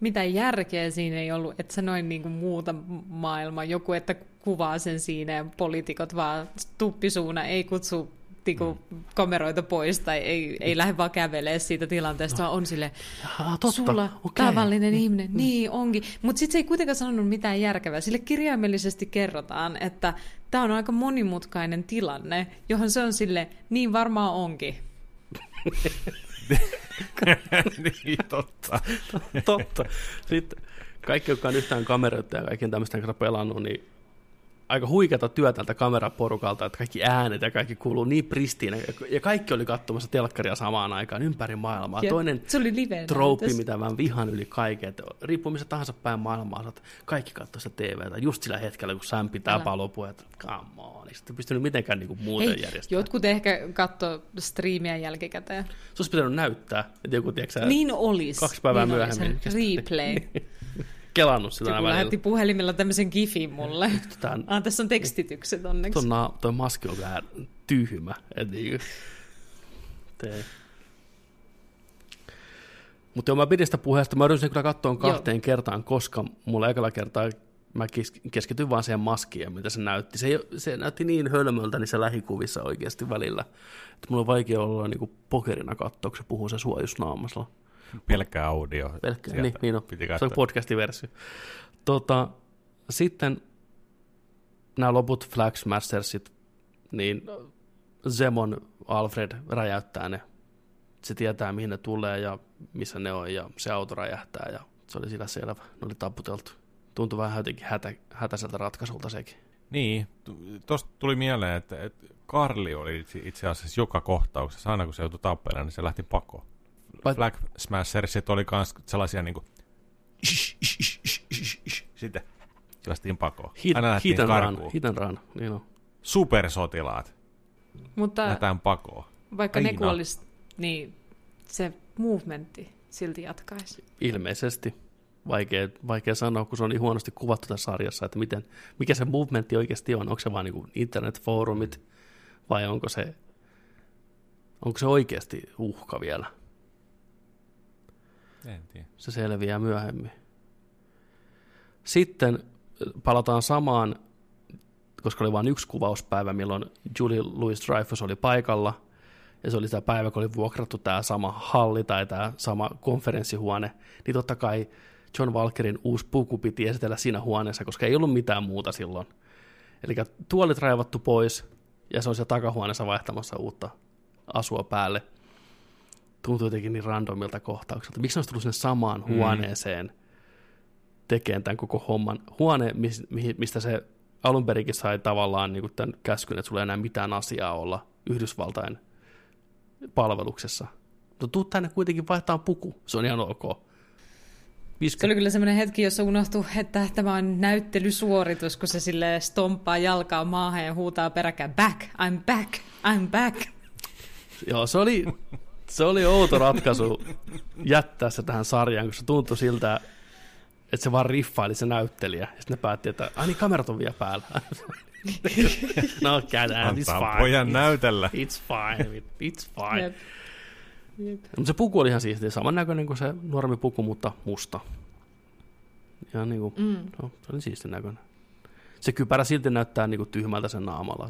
Mitä järkeä siinä ei ollut, että se noin niin kuin muuta maailma, joku, että kuvaa sen siinä ja poliitikot vaan tuppisuuna ei kutsu tiku, mm. kameroita pois tai ei, ei lähde vaan kävelee siitä tilanteesta, no. vaan on sille Jaa, totta. sulla okay. tavallinen mm. ihminen. Mm. Niin onkin. Mutta sitten se ei kuitenkaan sanonut mitään järkevää. Sille kirjaimellisesti kerrotaan, että tämä on aika monimutkainen tilanne, johon se on sille, niin varmaan onkin. (laughs) niin, totta. totta. Sitten kaikki, jotka on yhtään kameroita ja kaikkien tämmöistä pelannut, niin aika huikeata työ tältä kameraporukalta, että kaikki äänet ja kaikki kuuluu niin pristiin, ja kaikki oli katsomassa telkkaria samaan aikaan ympäri maailmaa. Ja Toinen se oli live trooppi, mitä mä vihan yli kaiken, että riippuu missä tahansa päin maailmaa, että kaikki katsoo sitä TVtä just sillä hetkellä, kun Sam pitää palopua, että come on, ei sitten pystynyt mitenkään niinku muuten Hei, järjestämään. jotkut ehkä katso striimiä jälkikäteen. Se olisi pitänyt näyttää, että joku, tiedätkö, Niin olisi. kaksi päivää niin myöhemmin. Olisi. Replay. (laughs) kelannut sitä Joku lähetti puhelimella tämmöisen gifin mulle. Tää, Ah, tässä on tekstitykset onneksi. Tuo, toi maski on vähän tyhmä. Et niinku. Mutta joo, mä pidin sitä puheesta. Mä yritin kyllä katsoa kahteen kertaan, koska mulla ekalla kertaa mä kes- keskityin vaan siihen maskiin ja mitä se näytti. Se, se näytti niin hölmöltä niissä lähikuvissa oikeasti välillä, että mulla on vaikea olla niinku pokerina katsoa, kun se puhuu se suojus Pelkkä audio. Pelkkä, niin, niin on. Piti Se on podcastiversio. Tota, sitten nämä loput Flag Smashersit, niin Zemon Alfred räjäyttää ne. Se tietää, mihin ne tulee ja missä ne on, ja se auto räjähtää, ja se oli sillä selvä. Ne oli taputeltu. Tuntui vähän jotenkin hätä, hätäiseltä ratkaisulta sekin. Niin, tuosta tuli mieleen, että, että Karli oli itse- itse asiassa joka kohtauksessa, aina kun se joutui tappelemaan, niin se lähti pakoon. Vai- Black Smashersit oli myös sellaisia niinku... Sitten lähtiin pakoon. Hit, Aina hit and run, karkuun. hit and run, niin on. Supersotilaat. Mutta Lähdetään pakoon. vaikka ne Aina. kuolis, niin se movementti silti jatkaisi. Ilmeisesti. Vaikea, vaikea sanoa, kun se on niin huonosti kuvattu tässä sarjassa, että miten, mikä se movementti oikeasti on. Onko se vain niin internetfoorumit vai onko se, onko se oikeasti uhka vielä? En tiedä. Se selviää myöhemmin. Sitten äh, palataan samaan, koska oli vain yksi kuvauspäivä, milloin Julie Louis Dreyfus oli paikalla. Ja se oli tämä päivä, kun oli vuokrattu tämä sama halli tai tämä sama konferenssihuone. Niin totta kai John Walkerin uusi puku piti esitellä siinä huoneessa, koska ei ollut mitään muuta silloin. Eli tuolit raivattu pois, ja se on siellä takahuoneessa vaihtamassa uutta asua päälle. Tuntuu jotenkin niin randomilta kohtaukselta. Miksi ne olisi tullut sinne samaan Mm. huoneeseen tekemään tämän koko homman? Huone, mistä se alun perinkin sai tavallaan niin tämän käskyn, että sulla ei enää mitään asiaa olla Yhdysvaltain palveluksessa. No tuu tänne kuitenkin vaihtaa puku, se on ihan ok. Se 50 oli kyllä semmoinen hetki, jossa unohtui, että tämä on näyttelysuoritus, kun se sille stomppaa jalkaa maahan ja huutaa peräkään back, I'm back, I'm back. Joo, se oli, se oli outo ratkaisu jättää se tähän sarjaan, koska se tuntui siltä, että se vaan riffaili se näyttelijä. Ja sitten ne päätti, että ai niin, kamerat on vielä päällä. (laughs) no, käydään, it's Antaa fine. pojan It's- näytellä. It's fine, it's fine. Jep. Jep. Mutta se puku oli ihan siisti, samannäköinen kuin se normi puku, mutta musta. Ihan niinku, Mm. no, se oli siisti näköinen. Se kypärä silti näyttää niinku tyhmältä sen naamalla.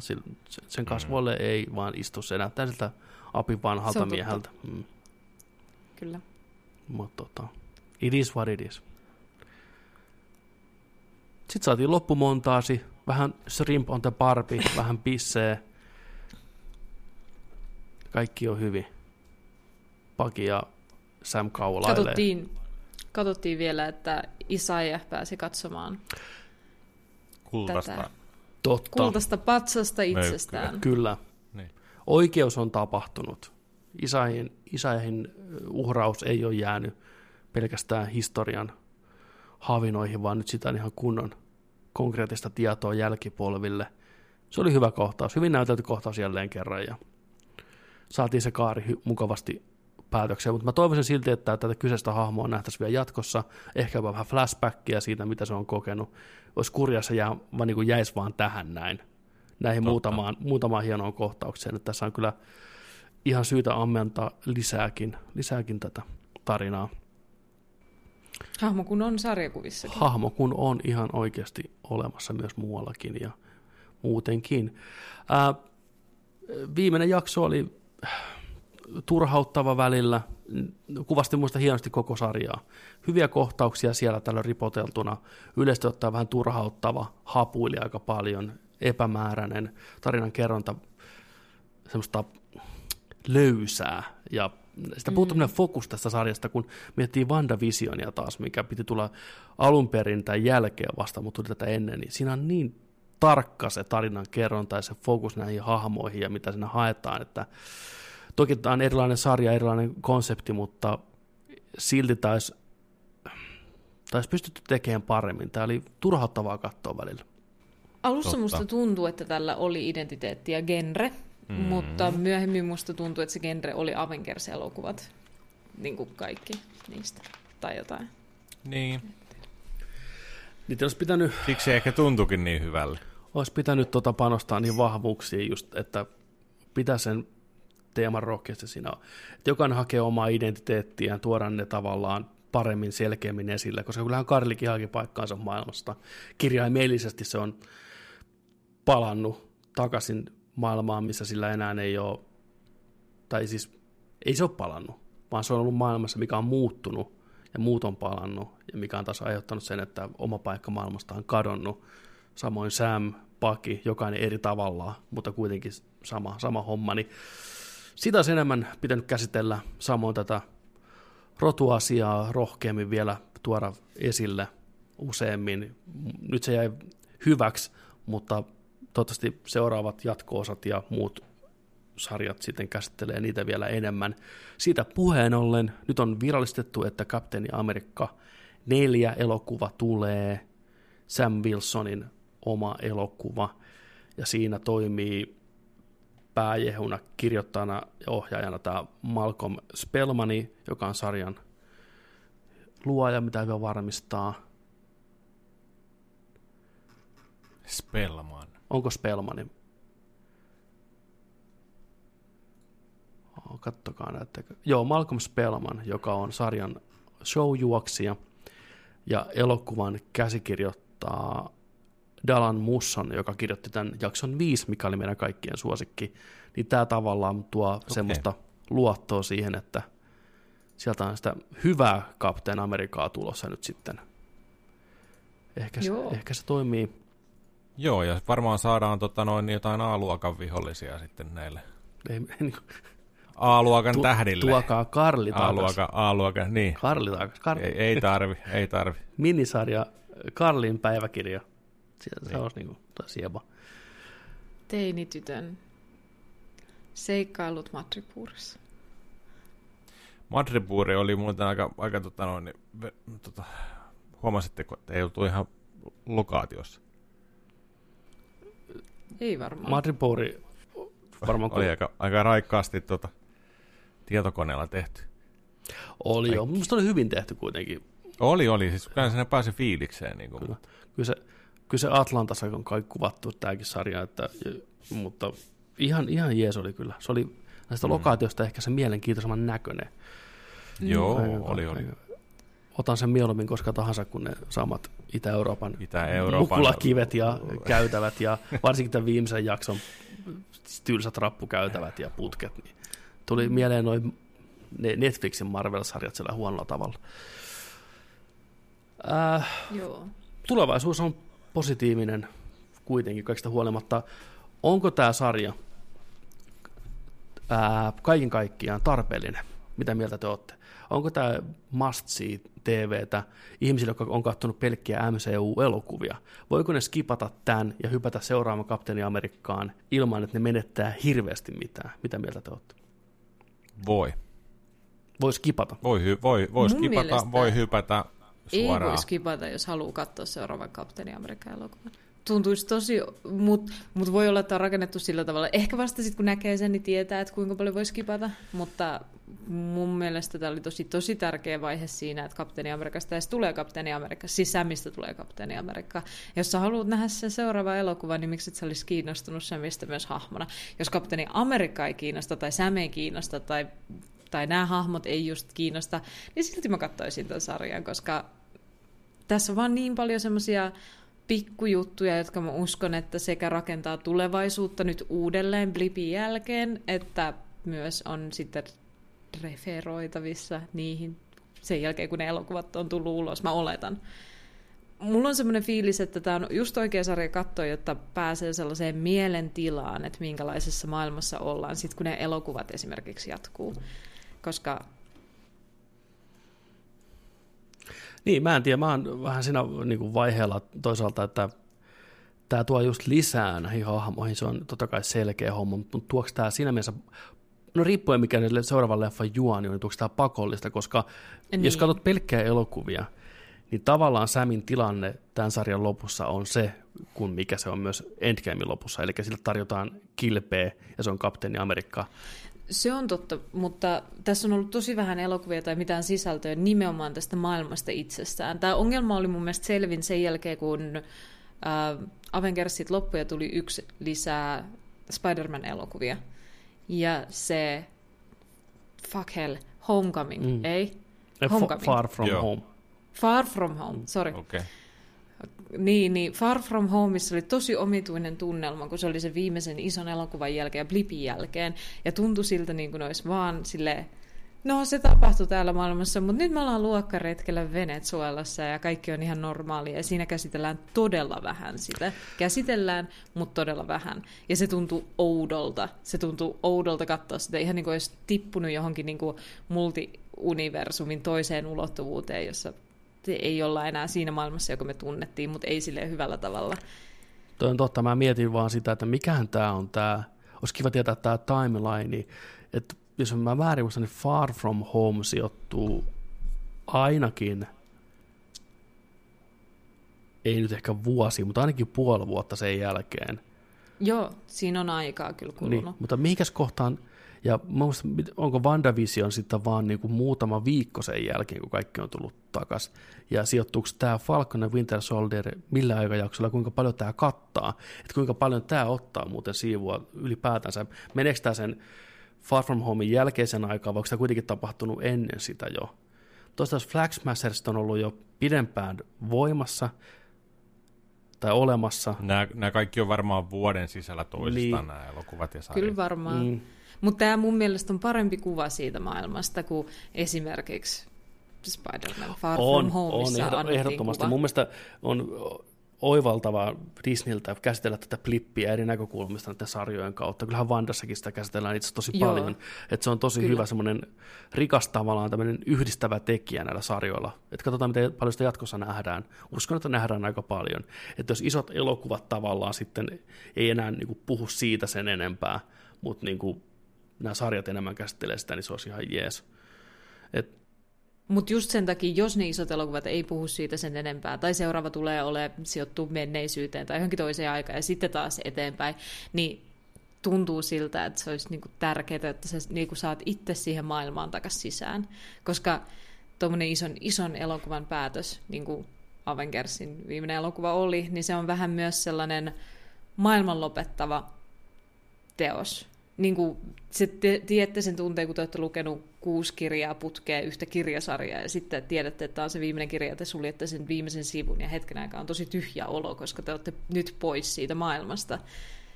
Sen kasvoille ei vaan istu, se näyttää siltä apin vanhalta mieheltä. Mm. Kyllä. Mutta tota, it is what it is. Sitten saatiin loppumontaasi, vähän shrimp on the barbi, (laughs) vähän pissee. Kaikki on hyvin. Paki ja Sam kaulailee. Katsottiin, katsottiin vielä, että Isaija pääsi katsomaan Kultaista. Tätä. Totta, kultaista patsasta itsestään. kyllä. Oikeus on tapahtunut. Isahin, Isahin uhraus ei ole jäänyt pelkästään historian havinoihin, vaan nyt sitä on ihan kunnon konkreettista tietoa jälkipolville. Se oli hyvä kohtaus, hyvin näytelty kohtaus jälleen kerran ja saatiin se kaari mukavasti päätökseen, mutta mä toivoisin silti, että tätä kyseistä hahmoa nähtäisiin vielä jatkossa, ehkä vähän flashbackia siitä, mitä se on kokenut. Olisi kurja, se jää, vaan niin kuin jäisi vaan tähän näin, näihin Totta. muutamaan, muutamaan hienoon kohtaukseen. Että tässä on kyllä ihan syytä ammentaa lisääkin, lisääkin tätä tarinaa. Hahmo kun on sarjakuvissakin. Hahmo kun on ihan oikeasti olemassa myös muuallakin ja muutenkin. Ää, viimeinen jakso oli turhauttava välillä, kuvasti muista hienosti koko sarjaa. Hyviä kohtauksia siellä tällä ripoteltuna, yleisesti ottaen vähän turhauttava, hapuili aika paljon, epämääräinen, tarinan kerronta semmoista löysää ja sitä puuttuu mm. fokus tästä sarjasta, kun miettii WandaVisionia taas, mikä piti tulla alun perin tai jälkeen vasta, mutta tuli tätä ennen, niin siinä on niin tarkka se tarinan kerronta ja se fokus näihin hahmoihin ja mitä siinä haetaan. Että toki tämä on erilainen sarja, erilainen konsepti, mutta silti taisi tais pystytty tekemään paremmin. Tämä oli turhauttavaa katsoa välillä. Alussa Totta. musta tuntuu, että tällä oli identiteetti ja genre, mm. mutta myöhemmin musta tuntuu, että se genre oli Avengers-elokuvat. Niin kuin kaikki niistä. Tai jotain. Niin. Niitä olisi pitänyt, Siksi se ehkä tuntukin niin hyvälle. olisi pitänyt tota panostaa niin vahvuuksiin just, että pitää sen teeman rohkeasti siinä on. Että jokainen hakee omaa identiteettiään, tuoda ne tavallaan paremmin, selkeämmin esille, koska kyllähän Karlikin haki paikkaansa maailmasta. Kirjaimellisesti se on palannut takaisin maailmaan, missä sillä enää ei ole, tai siis ei se ole palannut, vaan se on ollut maailmassa, mikä on muuttunut ja muut on palannut, ja mikä on taas aiheuttanut sen, että oma paikka maailmasta on kadonnut. Samoin Sam, Paki, jokainen eri tavallaan, mutta kuitenkin sama, sama homma, niin sitä olisi enemmän pitänyt käsitellä, samoin tätä rotuasiaa rohkeammin vielä tuoda esille useammin. Nyt se jäi hyväksi, mutta toivottavasti seuraavat jatko-osat ja muut sarjat sitten käsittelee niitä vielä enemmän. Siitä puheen ollen nyt on virallistettu, että Kapteeni Amerikka 4 elokuva tulee, Sam Wilsonin oma elokuva, ja siinä toimii pääjehuna kirjoittajana ja ohjaajana tämä Malcolm Spellmani, joka on sarjan luoja, mitä hyvä varmistaa. Spellman. Onko Spellmani? Oh, kattokaa näyttäkö. Joo, Malcolm Spellman, joka on sarjan showjuoksija ja elokuvan käsikirjoittaa Dalan Musson, joka kirjoitti tämän jakson 5, mikä oli meidän kaikkien suosikki, niin tämä tavallaan tuo okay. semmoista luottoa siihen, että sieltä on sitä hyvää Captain Amerikaa tulossa nyt sitten. Ehkä se, Joo. ehkä se toimii. Joo, ja varmaan saadaan tota, noin jotain A-luokan vihollisia sitten näille Ei, (laughs) niin, A-luokan tu, tähdille. tuokaa Karli takas. A-luokan, A-luokan, niin. Karli takas. Karli. Ei, ei tarvi, ei tarvi. Minisarja Karlin päiväkirja. Sieltä se Niin. olisi niin kuin, sieba. Teinitytön seikkailut Madripoorissa. Madripoori oli muuten aika, aika tota noin, niin, tota, huomasitteko, että ei oltu ihan lokaatiossa. Ei varmaan. Madripoori varmaan Oli aika, aika raikkaasti tota, tietokoneella tehty. oli jo. Minusta oli hyvin tehty kuitenkin. Oli, oli. Siis kyllä sinne pääsi fiilikseen. Niin kuin. Kyllä. Kyllä se, kyllä se Atlantassa on kaikki kuvattu tämäkin sarja, että, mutta ihan, ihan jees oli kyllä. Se oli näistä mm. lokaatioista ehkä se mielenkiintoisemman näköinen. Joo, Aika- oli, oli. aika- Otan sen mieluummin koska tahansa kuin ne samat Itä-Euroopan Itä-Euroopan mukulakivet ja käytävät ja varsinkin tämän viimeisen jakson tylsät rappukäytävät ja putket. Niin tuli mieleen noin ne Netflixin Marvel-sarjat sillä huonolla tavalla. Äh, Joo. tulevaisuus on positiivinen kuitenkin kaikista huolimatta. Onko tämä sarja ää, kaiken kaikkiaan tarpeellinen? Mitä mieltä te olette? Onko tämä must see TVtä ihmisille, jotka on katsonut pelkkiä MCU-elokuvia? Voiko ne skipata tämän ja hypätä seuraavan Kapteeni Amerikkaan ilman, että ne menettää hirveästi mitään? Mitä mieltä te olette? Voi. Voi skipata. Voi, hy, voi, voi Mun skipata, mielestä voi hypätä Ei suoraan. voi skipata, jos haluaa katsoa seuraavan Kapteeni Amerikan elokuvan. Tuntuisi tosi, mutta mut voi olla, että on rakennettu sillä tavalla. Ehkä vasta sitten kun näkee sen, niin tietää, että kuinka paljon voi skipata. Mutta mun mielestä tämä oli tosi, tosi tärkeä vaihe siinä, että Kapteeni Amerikasta edes tulee Kapteeni Amerikka. Samista tulee Kapteeni Amerikka. Jos sä haluat nähdä sen seuraava elokuva, niin miksi sä olisi kiinnostunut Samista myös hahmona? Jos Kapteeni Amerikka ei kiinnosta tai Sam ei kiinnosta tai tai nämä hahmot ei just kiinnosta, niin silti mä katsoisin tämän sarjan, koska tässä on vaan niin paljon semmoisia pikkujuttuja, jotka mä uskon, että sekä rakentaa tulevaisuutta nyt uudelleen blipin jälkeen, että myös on sitten referoitavissa niihin sen jälkeen, kun ne elokuvat on tullut ulos, mä oletan. Mulla on semmoinen fiilis, että tämä on just oikea sarja katsoa, jotta pääsee sellaiseen mielentilaan, että minkälaisessa maailmassa ollaan, sit kun ne elokuvat esimerkiksi jatkuu. Koska Niin, mä en tiedä, mä oon vähän siinä niin kuin vaiheella toisaalta, että tämä tuo just lisää näihin hahmoihin, se on totta kai selkeä homma, mutta tuoks tämä siinä mielessä, no riippuen mikä seuraavan leffan juoni on, niin tuoks tämä pakollista, koska niin. jos katsot pelkkää elokuvia, niin tavallaan Samin tilanne tämän sarjan lopussa on se, kun mikä se on myös Endgamein lopussa, eli sille tarjotaan kilpeä ja se on kapteeni Amerikka. Se on totta, mutta tässä on ollut tosi vähän elokuvia tai mitään sisältöä nimenomaan tästä maailmasta itsestään. Tämä ongelma oli mun mielestä selvin sen jälkeen, kun äh, Avengersit loppui ja tuli yksi lisää Spider-Man-elokuvia. Ja se, fuck hell, Homecoming, mm. ei? Homecoming. Far From Joo. Home. Far From Home, sorry. Okay. Niin, niin Far From Homeissa oli tosi omituinen tunnelma, kun se oli se viimeisen ison elokuvan jälkeen ja Blipin jälkeen. Ja tuntui siltä niin kuin olisi vaan sille no se tapahtui täällä maailmassa, mutta nyt me ollaan luokkaretkellä Venezuelassa ja kaikki on ihan normaalia ja siinä käsitellään todella vähän sitä. Käsitellään, mutta todella vähän. Ja se tuntuu oudolta. Se tuntuu oudolta katsoa sitä ihan niin kuin olisi tippunut johonkin niin kuin multiuniversumin toiseen ulottuvuuteen, jossa ei olla enää siinä maailmassa, joka me tunnettiin, mutta ei sille hyvällä tavalla. Toi on totta, mä mietin vaan sitä, että mikähän tämä on tämä, olisi kiva tietää tämä timeline, että jos mä väärin muistan, niin Far From Home sijoittuu ainakin, ei nyt ehkä vuosi, mutta ainakin puoli vuotta sen jälkeen. Joo, siinä on aikaa kyllä kulunut. Niin, mutta mihinkäs kohtaan, ja muista, onko WandaVision sitten vaan niin kuin muutama viikko sen jälkeen, kun kaikki on tullut takaisin, ja sijoittuuko tämä Falcon ja Winter Soldier millä aikajaksolla, kuinka paljon tämä kattaa, että kuinka paljon tämä ottaa muuten siivua ylipäätänsä, meneekö tämä sen Far From Homein jälkeisen aikaan, vaikka sitä kuitenkin tapahtunut ennen sitä jo. Tuosta Flag Smashers on ollut jo pidempään voimassa tai olemassa. Nämä, nämä kaikki on varmaan vuoden sisällä toisistaan niin. nämä elokuvat ja sarjat. Kyllä varmaan. Mm. Mutta tämä mun mielestä on parempi kuva siitä maailmasta kuin esimerkiksi Spider-Man Far on, From Home, on ehdottomasti. Kuva. Mun mielestä on oivaltavaa Disneyltä käsitellä tätä plippiä eri näkökulmista näiden sarjojen kautta. Kyllähän Vandassakin sitä käsitellään itse tosi Joo. paljon. Että se on tosi Kyllä. hyvä semmoinen rikas tavallaan tämmöinen yhdistävä tekijä näillä sarjoilla. Että katsotaan, miten paljon sitä jatkossa nähdään. Uskon, että nähdään aika paljon. Että jos isot elokuvat tavallaan sitten ei enää niin kuin, puhu siitä sen enempää, mutta niin kuin, nämä sarjat enemmän käsittelee sitä, niin se olisi ihan jees. Et mutta just sen takia, jos ne isot elokuvat ei puhu siitä sen enempää, tai seuraava tulee ole sijoittu menneisyyteen tai johonkin toiseen aikaan ja sitten taas eteenpäin, niin tuntuu siltä, että se olisi niinku tärkeää, että sä niinku saat itse siihen maailmaan takaisin sisään. Koska tuommoinen ison, ison elokuvan päätös, niin kuin Avengersin viimeinen elokuva oli, niin se on vähän myös sellainen maailmanlopettava teos niin kuin, se te, tiedätte sen tunteen, kun te olette lukenut kuusi kirjaa putkeen yhtä kirjasarjaa, ja sitten tiedätte, että tämä on se viimeinen kirja, ja te suljette sen viimeisen sivun, ja hetken aikaa on tosi tyhjä olo, koska te olette nyt pois siitä maailmasta.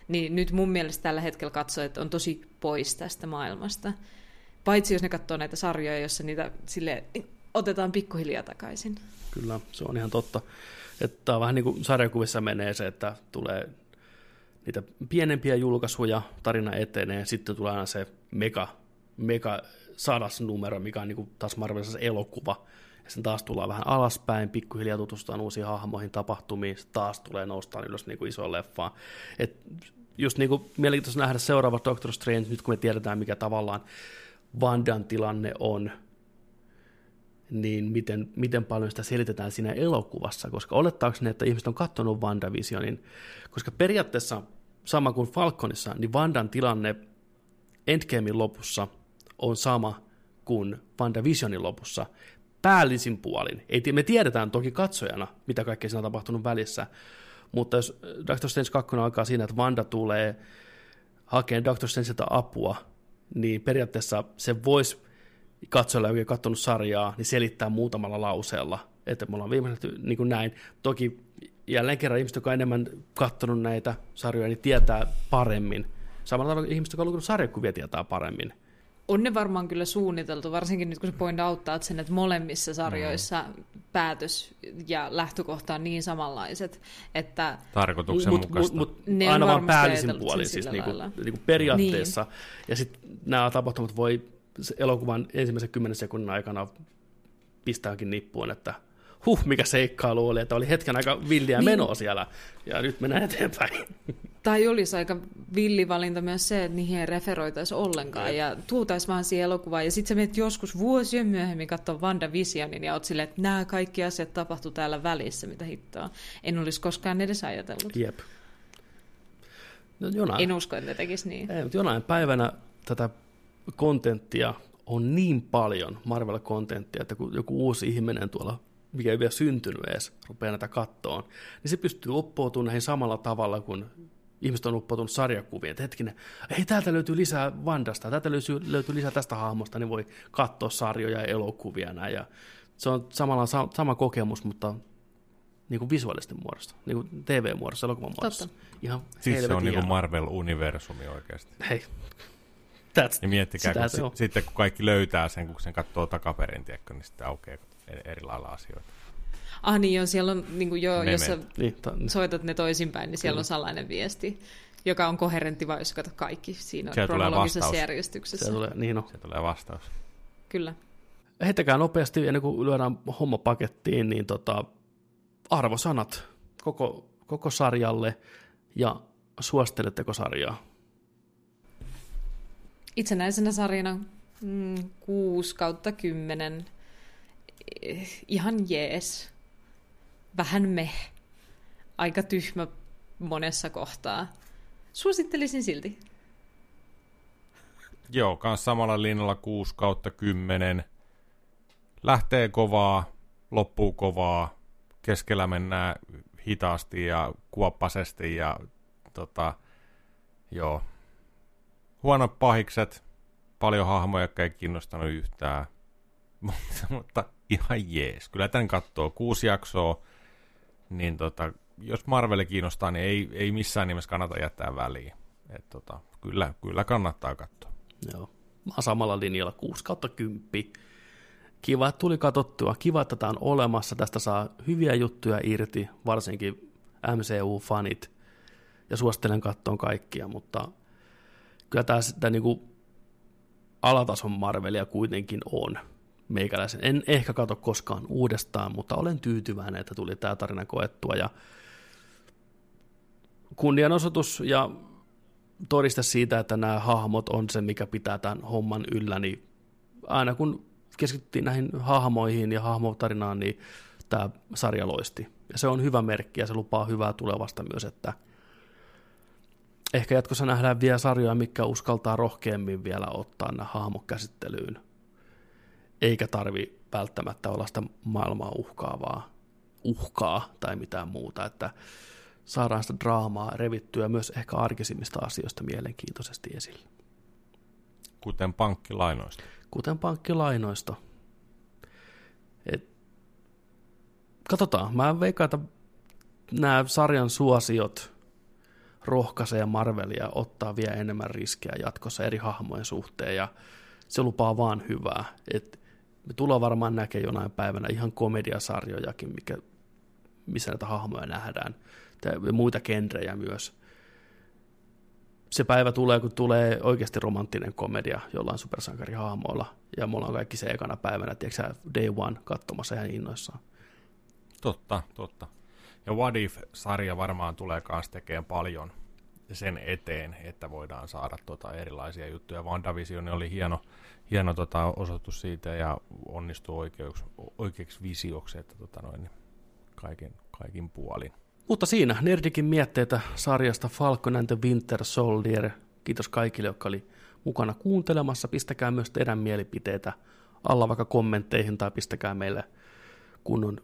Niin nyt mun mielestä tällä hetkellä että on tosi pois tästä maailmasta. Paitsi jos ne katsoo näitä sarjoja, joissa niitä sille otetaan pikkuhiljaa takaisin. Kyllä, se on ihan totta. Että vähän niin kuin sarjakuvissa menee se, että tulee niitä pienempiä julkaisuja, tarina etenee, sitten tulee aina se mega, mega sadas numero, mikä on niin kuin taas Marvelissa elokuva, ja sen taas tullaan vähän alaspäin, pikkuhiljaa tutustutaan uusiin hahmoihin, tapahtumiin, taas tulee noustaan ylös niin kuin iso leffa. Et just niin kuin mielenkiintoista nähdä seuraava Doctor Strange, nyt kun me tiedetään, mikä tavallaan Vandan tilanne on, niin miten, miten paljon sitä selitetään siinä elokuvassa, koska olettaakseni, että ihmiset on katsonut WandaVisionin, koska periaatteessa sama kuin Falconissa, niin Vandan tilanne Endgamein lopussa on sama kuin WandaVisionin lopussa, päällisin puolin. Ei, me tiedetään toki katsojana, mitä kaikkea siinä on tapahtunut välissä, mutta jos Doctor Strange 2 alkaa siinä, että Vanda tulee hakemaan Doctor Strangeilta apua, niin periaatteessa se voisi katsojalle, joka on katsonut sarjaa, niin selittää muutamalla lauseella, että me ollaan viimeiseltä niin kuin näin. Toki jälleen kerran ihmiset, jotka on enemmän katsonut näitä sarjoja, niin tietää paremmin. Samalla tavalla ihmiset, jotka on lukenut sarjakuvia, tietää paremmin. On ne varmaan kyllä suunniteltu, varsinkin nyt kun se point auttaa sen, että molemmissa sarjoissa mm. päätös ja lähtökohta on niin samanlaiset, että... Tarkoituksenmukaista. Mut, mut, mut aina vaan päällisin puolin siis niinku, niinku periaatteessa. Niin. Ja sitten nämä tapahtumat voi elokuvan ensimmäisen kymmenen sekunnin aikana pistääkin nippuun, että huh, mikä seikkailu oli, että oli hetken aika villiä Niin. menoa siellä, ja nyt mennään eteenpäin. (laughs) Tai olisi aika villivalinta myös se, että niihin ei referoitaisi ollenkaan ja tuutaisi vaan siihen elokuvaan. Ja sitten sä menet joskus vuosien myöhemmin katsoa WandaVisionin ja oot silleen, että nämä kaikki asiat tapahtuu täällä välissä, mitä hittoa. En olisi koskaan edes ajatellut. Jep. No, jonain, En usko, että tekisi niin. ei, mutta jonain päivänä tätä kontenttia on niin paljon, Marvel-kontenttia, että kun joku uusi ihminen tuolla, mikä ei vielä syntynyt edes, rupeaa näitä kattoon, niin se pystyy uppoutumaan näihin samalla tavalla kuin ihmiset on uppoutunut sarjakuviin. Että hetkinen, ei täältä löytyy lisää Vandasta, täältä löytyy, löytyy lisää tästä hahmosta, niin voi katsoa sarjoja ja elokuvia näin. Ja se on samalla sa- sama kokemus, mutta niin kuin visuaalisten muodossa, niin kuin TV-muodossa, elokuvan muodossa. Ihan Siis se on niinku hienoa. Marvel-universumi oikeasti. Hei, that's, Ja miettikää, Sitä kun se si- on. sitten kun kaikki löytää sen, kun sen katsoo takaperin, tiedätkö, niin sitten aukeaa eri, lailla asioita. Ah niin, joo, siellä on, niin kuin jo, Memet. jos sä niin, ta, soitat ne toisinpäin, niin siellä Kyllä. on salainen viesti, joka on koherentti vain, jos katsot kaikki siinä Siellä kronologisessa vastaus. järjestyksessä. se tulee, niin on. Se tulee vastaus. Kyllä. Heittäkää nopeasti, ennen kuin lyödään homma pakettiin, niin tota, arvosanat koko, koko sarjalle ja suositteletteko sarjaa? Itsenäisenä sarjana mm, 6 kautta 10. Eh, Ihan jees. Vähän meh. Aika tyhmä monessa kohtaa. Suosittelisin silti. Joo, kans samalla linjalla 6 kautta 10. Lähtee kovaa, loppuu kovaa, keskellä mennään hitaasti ja kuoppasesti ja tota, joo. Huonot pahikset, paljon hahmoja, jotka ei kiinnostanut yhtään, (laughs) mutta, ihan jees. Kyllä tämän katsoo kuusi jaksoa, niin tota, jos Marveli kiinnostaa, niin ei, ei missään nimessä kannata jättää väliin. Et tota, kyllä, kyllä kannattaa katsoa. Joo. Mä oon samalla linjalla 6 kautta 10. Kiva, että tuli katsottua. Kiva, että tämä on olemassa. Tästä saa hyviä juttuja irti, varsinkin MCU-fanit. Ja suosittelen kattoon kaikkia, mutta kyllä tämä sitä niinku alatason Marvelia kuitenkin on meikäläisen. En ehkä katso koskaan uudestaan, mutta olen tyytyväinen, että tuli tämä tarina koettua. Ja kunnianosoitus ja todiste siitä, että nämä hahmot on se, mikä pitää tämän homman yllä, niin aina kun keskityttiin näihin hahmoihin ja hahmotarinaan, niin tämä sarja loisti. Ja se on hyvä merkki ja se lupaa hyvää tulevasta myös, että ehkä jatkossa nähdään vielä sarjoja, mikä uskaltaa rohkeammin vielä ottaa nämä hahmot käsittelyyn, eikä tarvi välttämättä olla sitä maailmaa uhkaavaa uhkaa tai mitään muuta, että saadaan sitä draamaa revittyä myös ehkä arkisimmista asioista mielenkiintoisesti esille. Kuten pankkilainoista. Kuten pankkilainoista. Et, katsotaan, mä veikkaan, että nämä sarjan suosiot rohkaisee Marvelia ottaa vielä enemmän riskejä jatkossa eri hahmojen suhteen, ja se lupaa vaan hyvää. Et me tullaan varmaan näkemään jonain päivänä ihan komediasarjojakin, mikä, missä näitä hahmoja nähdään, ja muita genrejä myös. Se päivä tulee, kun tulee oikeasti romanttinen komedia jollain supersankarihahmoilla, ja me ollaan kaikki se ekana päivänä, tiedätkö day one, katsomassa ihan innoissaan. Totta, totta. Ja What If-sarja varmaan tulee myös tekemään paljon sen eteen, että voidaan saada tota erilaisia juttuja. WandaVision oli hieno, hieno tota osoitus siitä ja onnistui oikeuks, oikeaksi visioksi, että tota noin, kaikin, kaikin puolin. Mutta siinä Nerdikin mietteitä sarjasta Falcon and the Winter Soldier. Kiitos kaikille, jotka oli mukana kuuntelemassa. Pistäkää myös teidän mielipiteitä alla vaikka kommentteihin tai pistäkää meille kunnon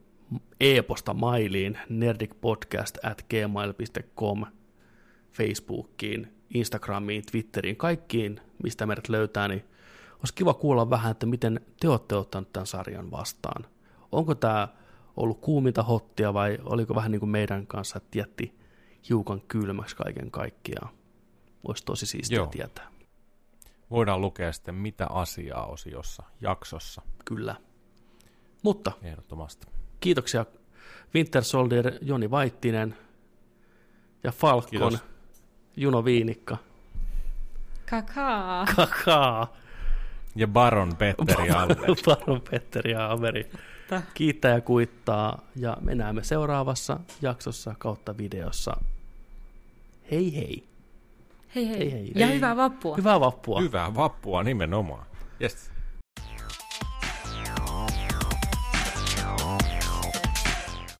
e-posta mailiin nerdicpodcast at gmail.com Facebookiin, Instagramiin, Twitteriin, kaikkiin, mistä meidät löytää, niin olisi kiva kuulla vähän, että miten te olette ottanut tämän sarjan vastaan. Onko tämä ollut kuuminta hottia vai oliko vähän niin kuin meidän kanssa, että jätti hiukan kylmäksi kaiken kaikkiaan? Olisi tosi siistiä Joo. tietää. Voidaan lukea sitten mitä asiaa osiossa, jaksossa, Kyllä. Mutta ehdottomasti. Kiitoksia Winter Soldier Joni Vaittinen ja Falcon Kiitos. Juno Viinikka. Kakaa. Kakaa. Ja Baron Petteri Albert. (laughs) Baron Petteri ja Ameri. Kiittää ja kuittaa ja me näemme seuraavassa jaksossa kautta videossa. Hei hei! Hei hei. Hei, hei. Ja Hei. hyvää vappua. Hyvää vappua! Hyvää vappua nimenomaan. Yes.